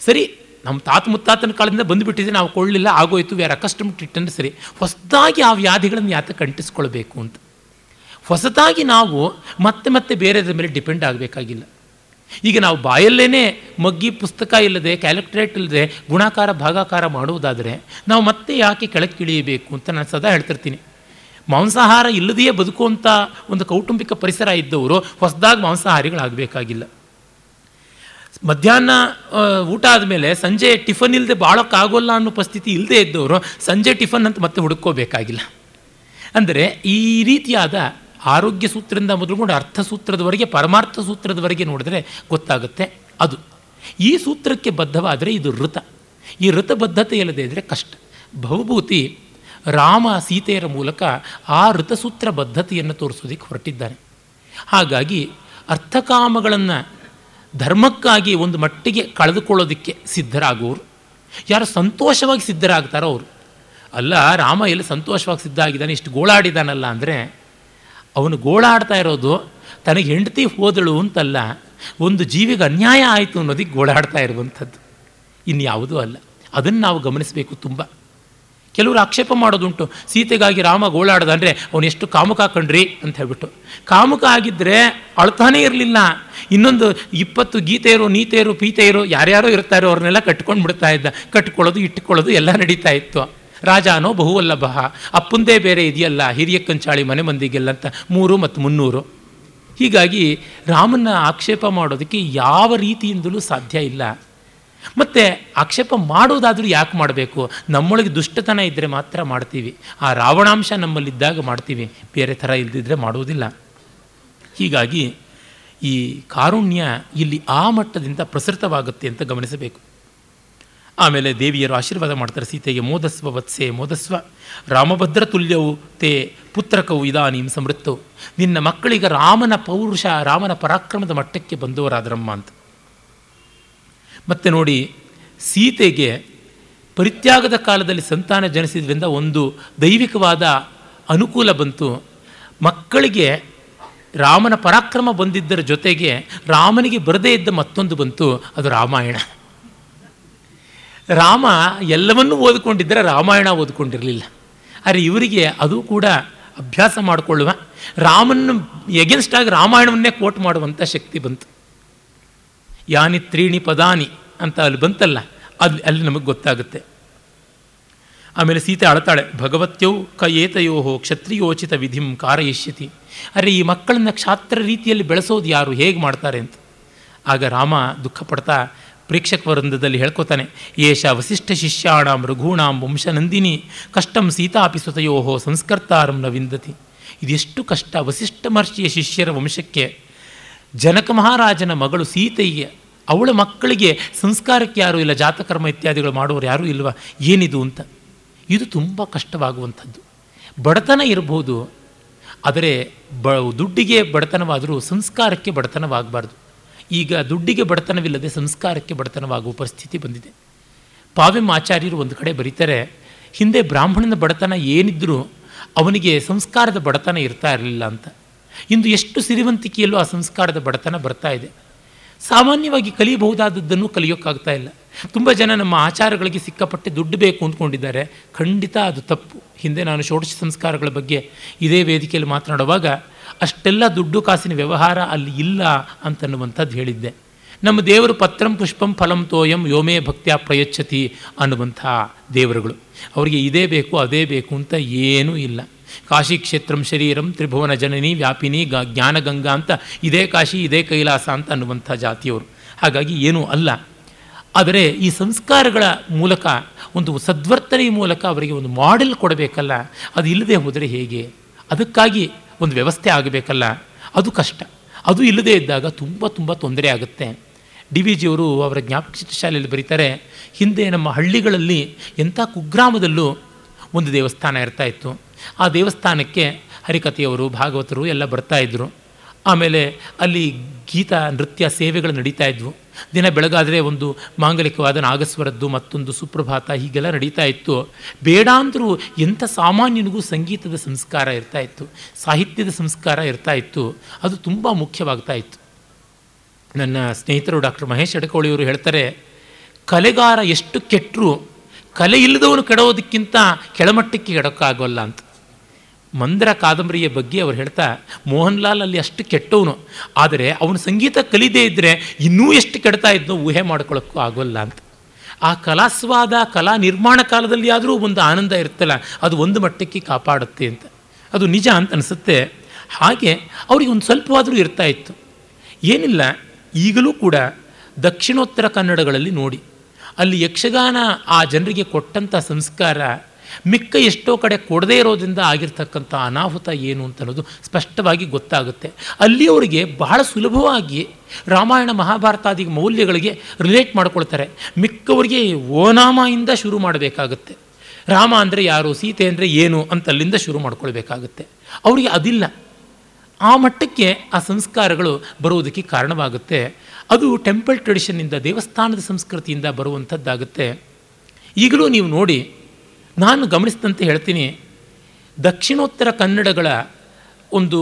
ಸರಿ ನಮ್ಮ ತಾತ ಮುತ್ತಾತನ ಕಾಲದಿಂದ ಬಂದುಬಿಟ್ಟಿದೆ, ನಾವು ಕೊಳ್ಳಿಲ್ಲ, ಆಗೋಯ್ತು ವಿ ಆರ್ ಅಕಸ್ಟಮ್ ಅಂದರೆ ಸರಿ. ಹೊಸದಾಗಿ ಆ ವ್ಯಾಧಿಗಳನ್ನು ಯಾತ ಕಂಟಿಸ್ಕೊಳ್ಬೇಕು ಅಂತ. ಹೊಸದಾಗಿ ನಾವು ಮತ್ತೆ ಮತ್ತೆ ಬೇರೆದ್ರ ಮೇಲೆ ಡಿಪೆಂಡ್ ಆಗಬೇಕಾಗಿಲ್ಲ. ಈಗ ನಾವು ಬಾಯಲ್ಲೇ ಮಗ್ಗಿ ಪುಸ್ತಕ ಇಲ್ಲದೆ ಕ್ಯಾಲ್ಕುಲೇಟ್ ಇಲ್ಲದೆ, ಗುಣಾಕಾರ, ಭಾಗಾಕಾರ ಮಾಡುವುದಾದರೆ ನಾವು ಮತ್ತೆ ಯಾಕೆ ಕೆಳಕ್ಕೆ ಇಳಿಯಬೇಕು ಅಂತ ನಾನು ಸದಾ ಹೇಳ್ತಿರ್ತೀನಿ. ಮಾಂಸಾಹಾರ ಇಲ್ಲದೆಯೇ ಬದುಕುವಂಥ ಒಂದು ಕೌಟುಂಬಿಕ ಪರಿಸರ ಇದ್ದವರು ಹೊಸದಾಗಿ ಮಾಂಸಾಹಾರಿಗಳಾಗಬೇಕಾಗಿಲ್ಲ. ಮಧ್ಯಾಹ್ನ ಊಟ ಆದಮೇಲೆ ಸಂಜೆ ಟಿಫನ್ ಇಲ್ಲದೆ ಬಾಳೋಕ್ಕಾಗೋಲ್ಲ ಅನ್ನೋ ಪರಿಸ್ಥಿತಿ ಇಲ್ಲದೆ ಇದ್ದವರು ಸಂಜೆ ಟಿಫನ್ ಅಂತ ಮತ್ತೆ ಹುಡುಕೋಬೇಕಾಗಿಲ್ಲ ಅಂದರೆ ಈ ರೀತಿಯಾದ ಆರೋಗ್ಯ ಸೂತ್ರದಿಂದ ಮೊದಲುಗೊಂಡು ಅರ್ಥಸೂತ್ರದವರೆಗೆ ಪರಮಾರ್ಥ ಸೂತ್ರದವರೆಗೆ ನೋಡಿದ್ರೆ ಗೊತ್ತಾಗುತ್ತೆ ಅದು. ಈ ಸೂತ್ರಕ್ಕೆ ಬದ್ಧವಾದರೆ ಇದು ಋತ. ಈ ಋತಬದ್ಧತೆ ಇಲ್ಲದೆ ಇದ್ದರೆ ಕಷ್ಟ. ಬಹುಭೂತಿ ರಾಮ ಸೀತೆಯರ ಮೂಲಕ ಆ ಋತಸೂತ್ರ ಬದ್ಧತೆಯನ್ನು ತೋರಿಸೋದಕ್ಕೆ ಹೊರಟಿದ್ದಾನೆ ಹಾಗಾಗಿ ಅರ್ಥಕಾಮಗಳನ್ನು ಧರ್ಮಕ್ಕಾಗಿ ಒಂದು ಮಟ್ಟಿಗೆ ಕಳೆದುಕೊಳ್ಳೋದಕ್ಕೆ ಸಿದ್ಧರಾಗುವರು ಯಾರು ಸಂತೋಷವಾಗಿ ಸಿದ್ಧರಾಗ್ತಾರೋ ಅವರು. ಅಲ್ಲ, ರಾಮ ಎಲ್ಲಿ ಸಂತೋಷವಾಗಿ ಸಿದ್ಧ ಆಗಿದ್ದಾನೆ ಇಷ್ಟು ಗೋಳಾಡಿದಾನಲ್ಲ ಅಂದರೆ, ಅವನು ಗೋಳಾಡ್ತಾ ಇರೋದು, ತನಗೆ ಹೆಂಡತಿ ಹೋದಳು ಅಂತಲ್ಲ, ಒಂದು ಜೀವಿಗೆ ಅನ್ಯಾಯ ಆಯಿತು ಅನ್ನೋದಕ್ಕೆ ಗೋಳಾಡ್ತಾ ಇರುವಂಥದ್ದು. ಇನ್ಯಾವುದೂ ಅಲ್ಲ. ಅದನ್ನು ನಾವು ಗಮನಿಸಬೇಕು ತುಂಬ. ಕೆಲವರು ಆಕ್ಷೇಪ ಮಾಡೋದುಂಟು. ಸೀತೆಗಾಗಿ ರಾಮ ಗೋಳಾಡ್ದ ಅಂದರೆ ಅವನು ಎಷ್ಟು ಕಾಮುಕ ಕಂಡ್ರಿ ಅಂತ ಹೇಳ್ಬಿಟ್ಟು. ಕಾಮುಕ ಆಗಿದ್ದರೆ ಅಳ್ತಾನೇ ಇರಲಿಲ್ಲ. ಇನ್ನೊಂದು ಇಪ್ಪತ್ತು ಗೀತೆಯರು, ನೀತೆಯರು, ಪೀತೆಯರು ಯಾರ್ಯಾರೋ ಇರ್ತಾರೋ ಅವ್ರನ್ನೆಲ್ಲ ಕಟ್ಕೊಂಡು ಬಿಡ್ತಾ ಇದ್ದ. ಕಟ್ಕೊಳ್ಳೋದು ಇಟ್ಟುಕೊಳ್ಳೋದು ಎಲ್ಲ ನಡೀತಾ ಇತ್ತು. ರಾಜಾನೋ ಬಹುವಲ್ಲಭ. ಅಪ್ಪುಂದೇ ಬೇರೆ ಇದೆಯಲ್ಲ, ಹಿರಿಯ ಕಂಚಾಳಿ ಮನೆ ಮಂದಿಗೆಲ್ಲ ಅಂತ. ಮೂರು ಮತ್ತು ಮುನ್ನೂರು. ಹೀಗಾಗಿ ರಾಮನ ಆಕ್ಷೇಪ ಮಾಡೋದಕ್ಕೆ ಯಾವ ರೀತಿಯಿಂದಲೂ ಸಾಧ್ಯ ಇಲ್ಲ. ಮತ್ತು ಆಕ್ಷೇಪ ಮಾಡೋದಾದರೂ ಯಾಕೆ ಮಾಡಬೇಕು? ನಮ್ಮೊಳಗೆ ದುಷ್ಟತನ ಇದ್ದರೆ ಮಾತ್ರ ಮಾಡ್ತೀವಿ. ಆ ರಾವಣಾಂಶ ನಮ್ಮಲ್ಲಿದ್ದಾಗ ಮಾಡ್ತೀವಿ. ಬೇರೆ ಥರ ಇಲ್ಲದಿದ್ದರೆ ಮಾಡುವುದಿಲ್ಲ. ಹೀಗಾಗಿ ಈ ಕಾರುಣ್ಯ ಇಲ್ಲಿ ಆ ಮಟ್ಟದಿಂದ ಪ್ರಸೃತವಾಗುತ್ತೆ ಅಂತ ಗಮನಿಸಬೇಕು. ಆಮೇಲೆ ದೇವಿಯರು ಆಶೀರ್ವಾದ ಮಾಡ್ತಾರೆ. ಸೀತೆಗೆ ಮೋದಸ್ವ ವತ್ಸೆ, ಮೋದಸ್ವ. ರಾಮಭದ್ರ ತುಲ್ಯವು ತೇ ಪುತ್ರಕವು ಇದಾನೀಂ ಸಮೃತ್ತವು ನಿನ್ನ ಮಕ್ಕಳಿಗೆ ರಾಮನ ಪೌರುಷ, ರಾಮನ ಪರಾಕ್ರಮದ ಮಟ್ಟಕ್ಕೆ ಬಂದವರಾದ್ರಮ್ಮ ಅಂತ. ಮತ್ತೆ ನೋಡಿ, ಸೀತೆಗೆ ಪರಿತ್ಯಾಗದ ಕಾಲದಲ್ಲಿ ಸಂತಾನ ಜನಿಸಿದ್ರಿಂದ ಒಂದು ದೈವಿಕವಾದ ಅನುಕೂಲ ಬಂತು. ಮಕ್ಕಳಿಗೆ ರಾಮನ ಪರಾಕ್ರಮ ಬಂದಿದ್ದರ ಜೊತೆಗೆ ರಾಮನಿಗೆ ಬರದೇ ಇದ್ದ ಮತ್ತೊಂದು ಬಂತು, ಅದು ರಾಮಾಯಣ. ರಾಮ ಎಲ್ಲವನ್ನೂ ಓದಿಕೊಂಡಿದ್ದರೆ ರಾಮಾಯಣ ಓದಿಕೊಂಡಿರಲಿಲ್ಲ. ಆದರೆ ಇವರಿಗೆ ಅದು ಕೂಡ ಅಭ್ಯಾಸ ಮಾಡಿಕೊಳ್ಳುವ ರಾಮನ ಎಗೇನ್ಸ್ಟ್ ಆಗಿ ರಾಮಾಯಣವನ್ನೇ ಕೋಟ್ ಮಾಡುವಂಥ ಶಕ್ತಿ ಬಂತು. ಯಾನಿ ತ್ರೀಣಿ ಪದಾನಿ ಅಂತ ಅಲ್ಲಿ ಬಂತಲ್ಲ, ಅಲ್ಲಿ ಅಲ್ಲಿ ನಮಗೆ ಗೊತ್ತಾಗುತ್ತೆ. ಆಮೇಲೆ ಸೀತೆ ಅಳತಾಳೆ, ಭಗವತ್ಯೌ ಕ ಏತಯೋ ಕ್ಷತ್ರಿಯೋಚಿತ ವಿಧಿಂ ಕಾರಯಿಷ್ಯತಿ. ಅರೆ ಈ ಮಕ್ಕಳನ್ನ ಕ್ಷಾತ್ರ ರೀತಿಯಲ್ಲಿ ಬೆಳೆಸೋದು ಯಾರು, ಹೇಗೆ ಮಾಡ್ತಾರೆ ಅಂತ. ಆಗ ರಾಮ ದುಃಖ ಪಡ್ತಾ ಪ್ರೇಕ್ಷಕ ವೃಂದದಲ್ಲಿ ಹೇಳ್ಕೊತಾನೆ, ಏಷ ವಸಿಷ್ಠ ಶಿಷ್ಯಾಣಾಂ ರಘೂಣಾಂ ವಂಶನಂದಿನಿ ಕಷ್ಟಂ ಸೀತಾಪಿ ಸುತಯೋ ಸಂಸ್ಕರ್ತಾರಂ ನ ವಿಂದತಿ. ಇದೆಷ್ಟು ಕಷ್ಟ, ವಸಿಷ್ಠ ಮಹರ್ಷಿಯ ಶಿಷ್ಯರ ವಂಶಕ್ಕೆ. ಜನಕ ಮಹಾರಾಜನ ಮಗಳು ಸೀತೆಯ, ಅವಳ ಮಕ್ಕಳಿಗೆ ಸಂಸ್ಕಾರಕ್ಕೆ ಯಾರೂ ಇಲ್ಲ, ಜಾತಕರ್ಮ ಇತ್ಯಾದಿಗಳು ಮಾಡೋರು ಯಾರೂ ಇಲ್ವಾ, ಏನಿದು ಅಂತ. ಇದು ತುಂಬ ಕಷ್ಟವಾಗುವಂಥದ್ದು. ಬಡತನ ಇರಬಹುದು, ಆದರೆ ಬ, ದುಡ್ಡಿಗೆ ಬಡತನವಾದರೂ ಸಂಸ್ಕಾರಕ್ಕೆ ಬಡತನವಾಗಬಾರ್ದು. ಈಗ ದುಡ್ಡಿಗೆ ಬಡತನವಿಲ್ಲದೆ ಸಂಸ್ಕಾರಕ್ಕೆ ಬಡತನವಾಗುವ ಪರಿಸ್ಥಿತಿ ಬಂದಿದೆ. ಪಾವೆಮ್ ಆಚಾರ್ಯರು ಒಂದು ಕಡೆ ಬರೀತಾರೆ, ಹಿಂದೆ ಬ್ರಾಹ್ಮಣನ ಬಡತನ ಏನಿದ್ದರೂ ಅವನಿಗೆ ಸಂಸ್ಕಾರದ ಬಡತನ ಇರ್ತಾ ಇರಲಿಲ್ಲ ಅಂತ. ಇಂದು ಎಷ್ಟು ಸಿರಿವಂತಿಕೆಯಲ್ಲೂ ಆ ಸಂಸ್ಕಾರದ ಬಡತನ ಬರ್ತಾ ಇದೆ. ಸಾಮಾನ್ಯವಾಗಿ ಕಲಿಯಬಹುದಾದದ್ದನ್ನು ಕಲಿಯೋಕ್ಕಾಗ್ತಾ ಇಲ್ಲ. ತುಂಬ ಜನ ನಮ್ಮ ಆಚಾರಗಳಿಗೆ ಸಿಕ್ಕಪಟ್ಟೆ ದುಡ್ಡು ಬೇಕು ಅಂದ್ಕೊಂಡಿದ್ದಾರೆ. ಖಂಡಿತ ಅದು ತಪ್ಪು. ಹಿಂದೆ ನಾನು ಷೋಡಶ ಸಂಸ್ಕಾರಗಳ ಬಗ್ಗೆ ಇದೇ ವೇದಿಕೆಯಲ್ಲಿ ಮಾತನಾಡುವಾಗ, ಅಷ್ಟೆಲ್ಲ ದುಡ್ಡು ಕಾಸಿನ ವ್ಯವಹಾರ ಅಲ್ಲಿ ಇಲ್ಲ ಅಂತನ್ನುವಂಥದ್ದು ಹೇಳಿದ್ದೆ. ನಮ್ಮ ದೇವರು ಪತ್ರಂ ಪುಷ್ಪಂ ಫಲಂ ತೋಯಂ ಯೋಮೇ ಭಕ್ತ್ಯ ಪ್ರಯಚ್ಛತಿ ಅನ್ನುವಂಥ ದೇವರುಗಳು. ಅವರಿಗೆ ಇದೇ ಬೇಕು, ಅದೇ ಬೇಕು ಅಂತ ಏನೂ ಇಲ್ಲ. ಕಾಶಿ ಕ್ಷೇತ್ರಂ ಶರೀರಂ ತ್ರಿಭುವನ ಜನನಿ ವ್ಯಾಪಿನಿ ಗ ಜ್ಞಾನಗಂಗಾ ಅಂತ ಇದೇ ಕಾಶಿ, ಇದೇ ಕೈಲಾಸ ಅಂತ ಅನ್ನುವಂಥ ಜಾತಿಯವರು. ಹಾಗಾಗಿ ಏನೂ ಅಲ್ಲ. ಆದರೆ ಈ ಸಂಸ್ಕಾರಗಳ ಮೂಲಕ, ಒಂದು ಸದ್ವರ್ತನೆ ಮೂಲಕ ಅವರಿಗೆ ಒಂದು ಮಾಡೆಲ್ ಕೊಡಬೇಕಲ್ಲ. ಅದು ಇಲ್ಲದೆ ಹೋದರೆ ಹೇಗೆ? ಅದಕ್ಕಾಗಿ ಒಂದು ವ್ಯವಸ್ಥೆ ಆಗಬೇಕಲ್ಲ. ಅದು ಕಷ್ಟ. ಅದು ಇಲ್ಲದೇ ಇದ್ದಾಗ ತುಂಬ ತುಂಬ ತೊಂದರೆ ಆಗುತ್ತೆ. ಡಿ ವಿ ಜಿಯವರು ಅವರ ಜ್ಞಾಪಕ ಶಾಲೆಯಲ್ಲಿ ಬರೀತಾರೆ, ಹಿಂದೆ ನಮ್ಮ ಹಳ್ಳಿಗಳಲ್ಲಿ ಎಂಥ ಕುಗ್ರಾಮದಲ್ಲೂ ಒಂದು ದೇವಸ್ಥಾನ ಇರ್ತಾ ಇತ್ತು. ಆ ದೇವಸ್ಥಾನಕ್ಕೆ ಹರಿಕಥೆಯವರು, ಭಾಗವತರು ಎಲ್ಲ ಬರ್ತಾಯಿದ್ರು ಆಮೇಲೆ ಅಲ್ಲಿ ಗೀತಾ ನೃತ್ಯ ಸೇವೆಗಳು ನಡೀತಾ ಇದ್ವು. ದಿನ ಬೆಳಗಾದರೆ ಒಂದು ಮಾಂಗಲಿಕವಾದ ನಾಗಸ್ವರದ್ದು ಮತ್ತೊಂದು ಸುಪ್ರಭಾತ ಹೀಗೆಲ್ಲ ನಡೀತಾ ಇತ್ತು. ಬೇಡ ಅಂದರೂ ಎಂಥ ಸಾಮಾನ್ಯನಿಗೂ ಸಂಗೀತದ ಸಂಸ್ಕಾರ ಇರ್ತಾ ಇತ್ತು. ಸಾಹಿತ್ಯದ ಸಂಸ್ಕಾರ ಇರ್ತಾ ಇತ್ತು. ಅದು ತುಂಬ ಮುಖ್ಯವಾಗ್ತಾ ಇತ್ತು. ನನ್ನ ಸ್ನೇಹಿತರು ಡಾಕ್ಟರ್ ಮಹೇಶ್ ಅಡಕೋಳಿಯವರು ಹೇಳ್ತಾರೆ, ಕಲೆಗಾರ ಎಷ್ಟು ಕೆಟ್ಟರು ಕಲೆ ಇಲ್ಲದವನು ಕೆಡೋದಕ್ಕಿಂತ ಕೆಳಮಟ್ಟಕ್ಕೆ ಕೆಡೋಕ್ಕಾಗೋಲ್ಲ ಅಂತ. ಮಂದ್ರ ಕಾದಂಬರಿಯ ಬಗ್ಗೆ ಅವ್ರು ಹೇಳ್ತಾ ಮೋಹನ್ ಲಾಲ್ ಅಲ್ಲಿ ಅಷ್ಟು ಕೆಟ್ಟವನು. ಆದರೆ ಅವನು ಸಂಗೀತ ಕಲಿದೇ ಇದ್ದರೆ ಇನ್ನೂ ಎಷ್ಟು ಕೆಡ್ತಾ ಇದ್ನೋ ಊಹೆ ಮಾಡ್ಕೊಳ್ಳೋಕ್ಕೂ ಆಗೋಲ್ಲ ಅಂತ. ಆ ಕಲಾಸ್ವಾದ, ಕಲಾ ನಿರ್ಮಾಣ ಕಾಲದಲ್ಲಿ ಆದರೂ ಒಂದು ಆನಂದ ಇರುತ್ತಲ್ಲ, ಅದು ಒಂದು ಮಟ್ಟಕ್ಕೆ ಕಾಪಾಡುತ್ತೆ ಅಂತ. ಅದು ನಿಜ ಅಂತ ಅನಿಸುತ್ತೆ. ಹಾಗೆ ಅವರಿಗೆ ಒಂದು ಸ್ವಲ್ಪವಾದರೂ ಇರ್ತಾ ಇತ್ತು. ಏನಿಲ್ಲ, ಈಗಲೂ ಕೂಡ ದಕ್ಷಿಣೋತ್ತರ ಕನ್ನಡಗಳಲ್ಲಿ ನೋಡಿ. ಅಲ್ಲಿ ಯಕ್ಷಗಾನ ಆ ಜನರಿಗೆ ಕೊಟ್ಟಂಥ ಸಂಸ್ಕಾರ ಮಿಕ್ಕ ಎಷ್ಟೋ ಕಡೆ ಕೊಡದೇ ಇರೋದ್ರಿಂದ ಆಗಿರ್ತಕ್ಕಂಥ ಅನಾಹುತ ಏನು ಅಂತ ಅನ್ನೋದು ಸ್ಪಷ್ಟವಾಗಿ ಗೊತ್ತಾಗುತ್ತೆ. ಅಲ್ಲಿಯವರಿಗೆ ಬಹಳ ಸುಲಭವಾಗಿ ರಾಮಾಯಣ ಮಹಾಭಾರತಾದಿ ಮೌಲ್ಯಗಳಿಗೆ ರಿಲೇಟ್ ಮಾಡ್ಕೊಳ್ತಾರೆ. ಮಿಕ್ಕವರಿಗೆ ಓನಾಮಯಿಂದ ಶುರು ಮಾಡಬೇಕಾಗತ್ತೆ. ರಾಮ ಅಂದರೆ ಯಾರು, ಸೀತೆ ಅಂದರೆ ಏನು ಅಂತ ಅಲ್ಲಿಂದ ಶುರು ಮಾಡ್ಕೊಳ್ಬೇಕಾಗತ್ತೆ. ಅವರಿಗೆ ಅದಿಲ್ಲ. ಆ ಮಟ್ಟಕ್ಕೆ ಆ ಸಂಸ್ಕಾರಗಳು ಬರುವುದಕ್ಕೆ ಕಾರಣವಾಗುತ್ತೆ. ಅದು ಟೆಂಪಲ್ ಟ್ರೆಡಿಷನ್ನಿಂದ ದೇವಸ್ಥಾನದ ಸಂಸ್ಕೃತಿಯಿಂದ ಬರುವಂಥದ್ದಾಗುತ್ತೆ. ಈಗಲೂ ನೀವು ನೋಡಿ ನಾನು ಗಮನಿಸಿದಂತೆ ಹೇಳ್ತೀನಿ, ದಕ್ಷಿಣೋತ್ತರ ಕನ್ನಡಗಳ ಒಂದು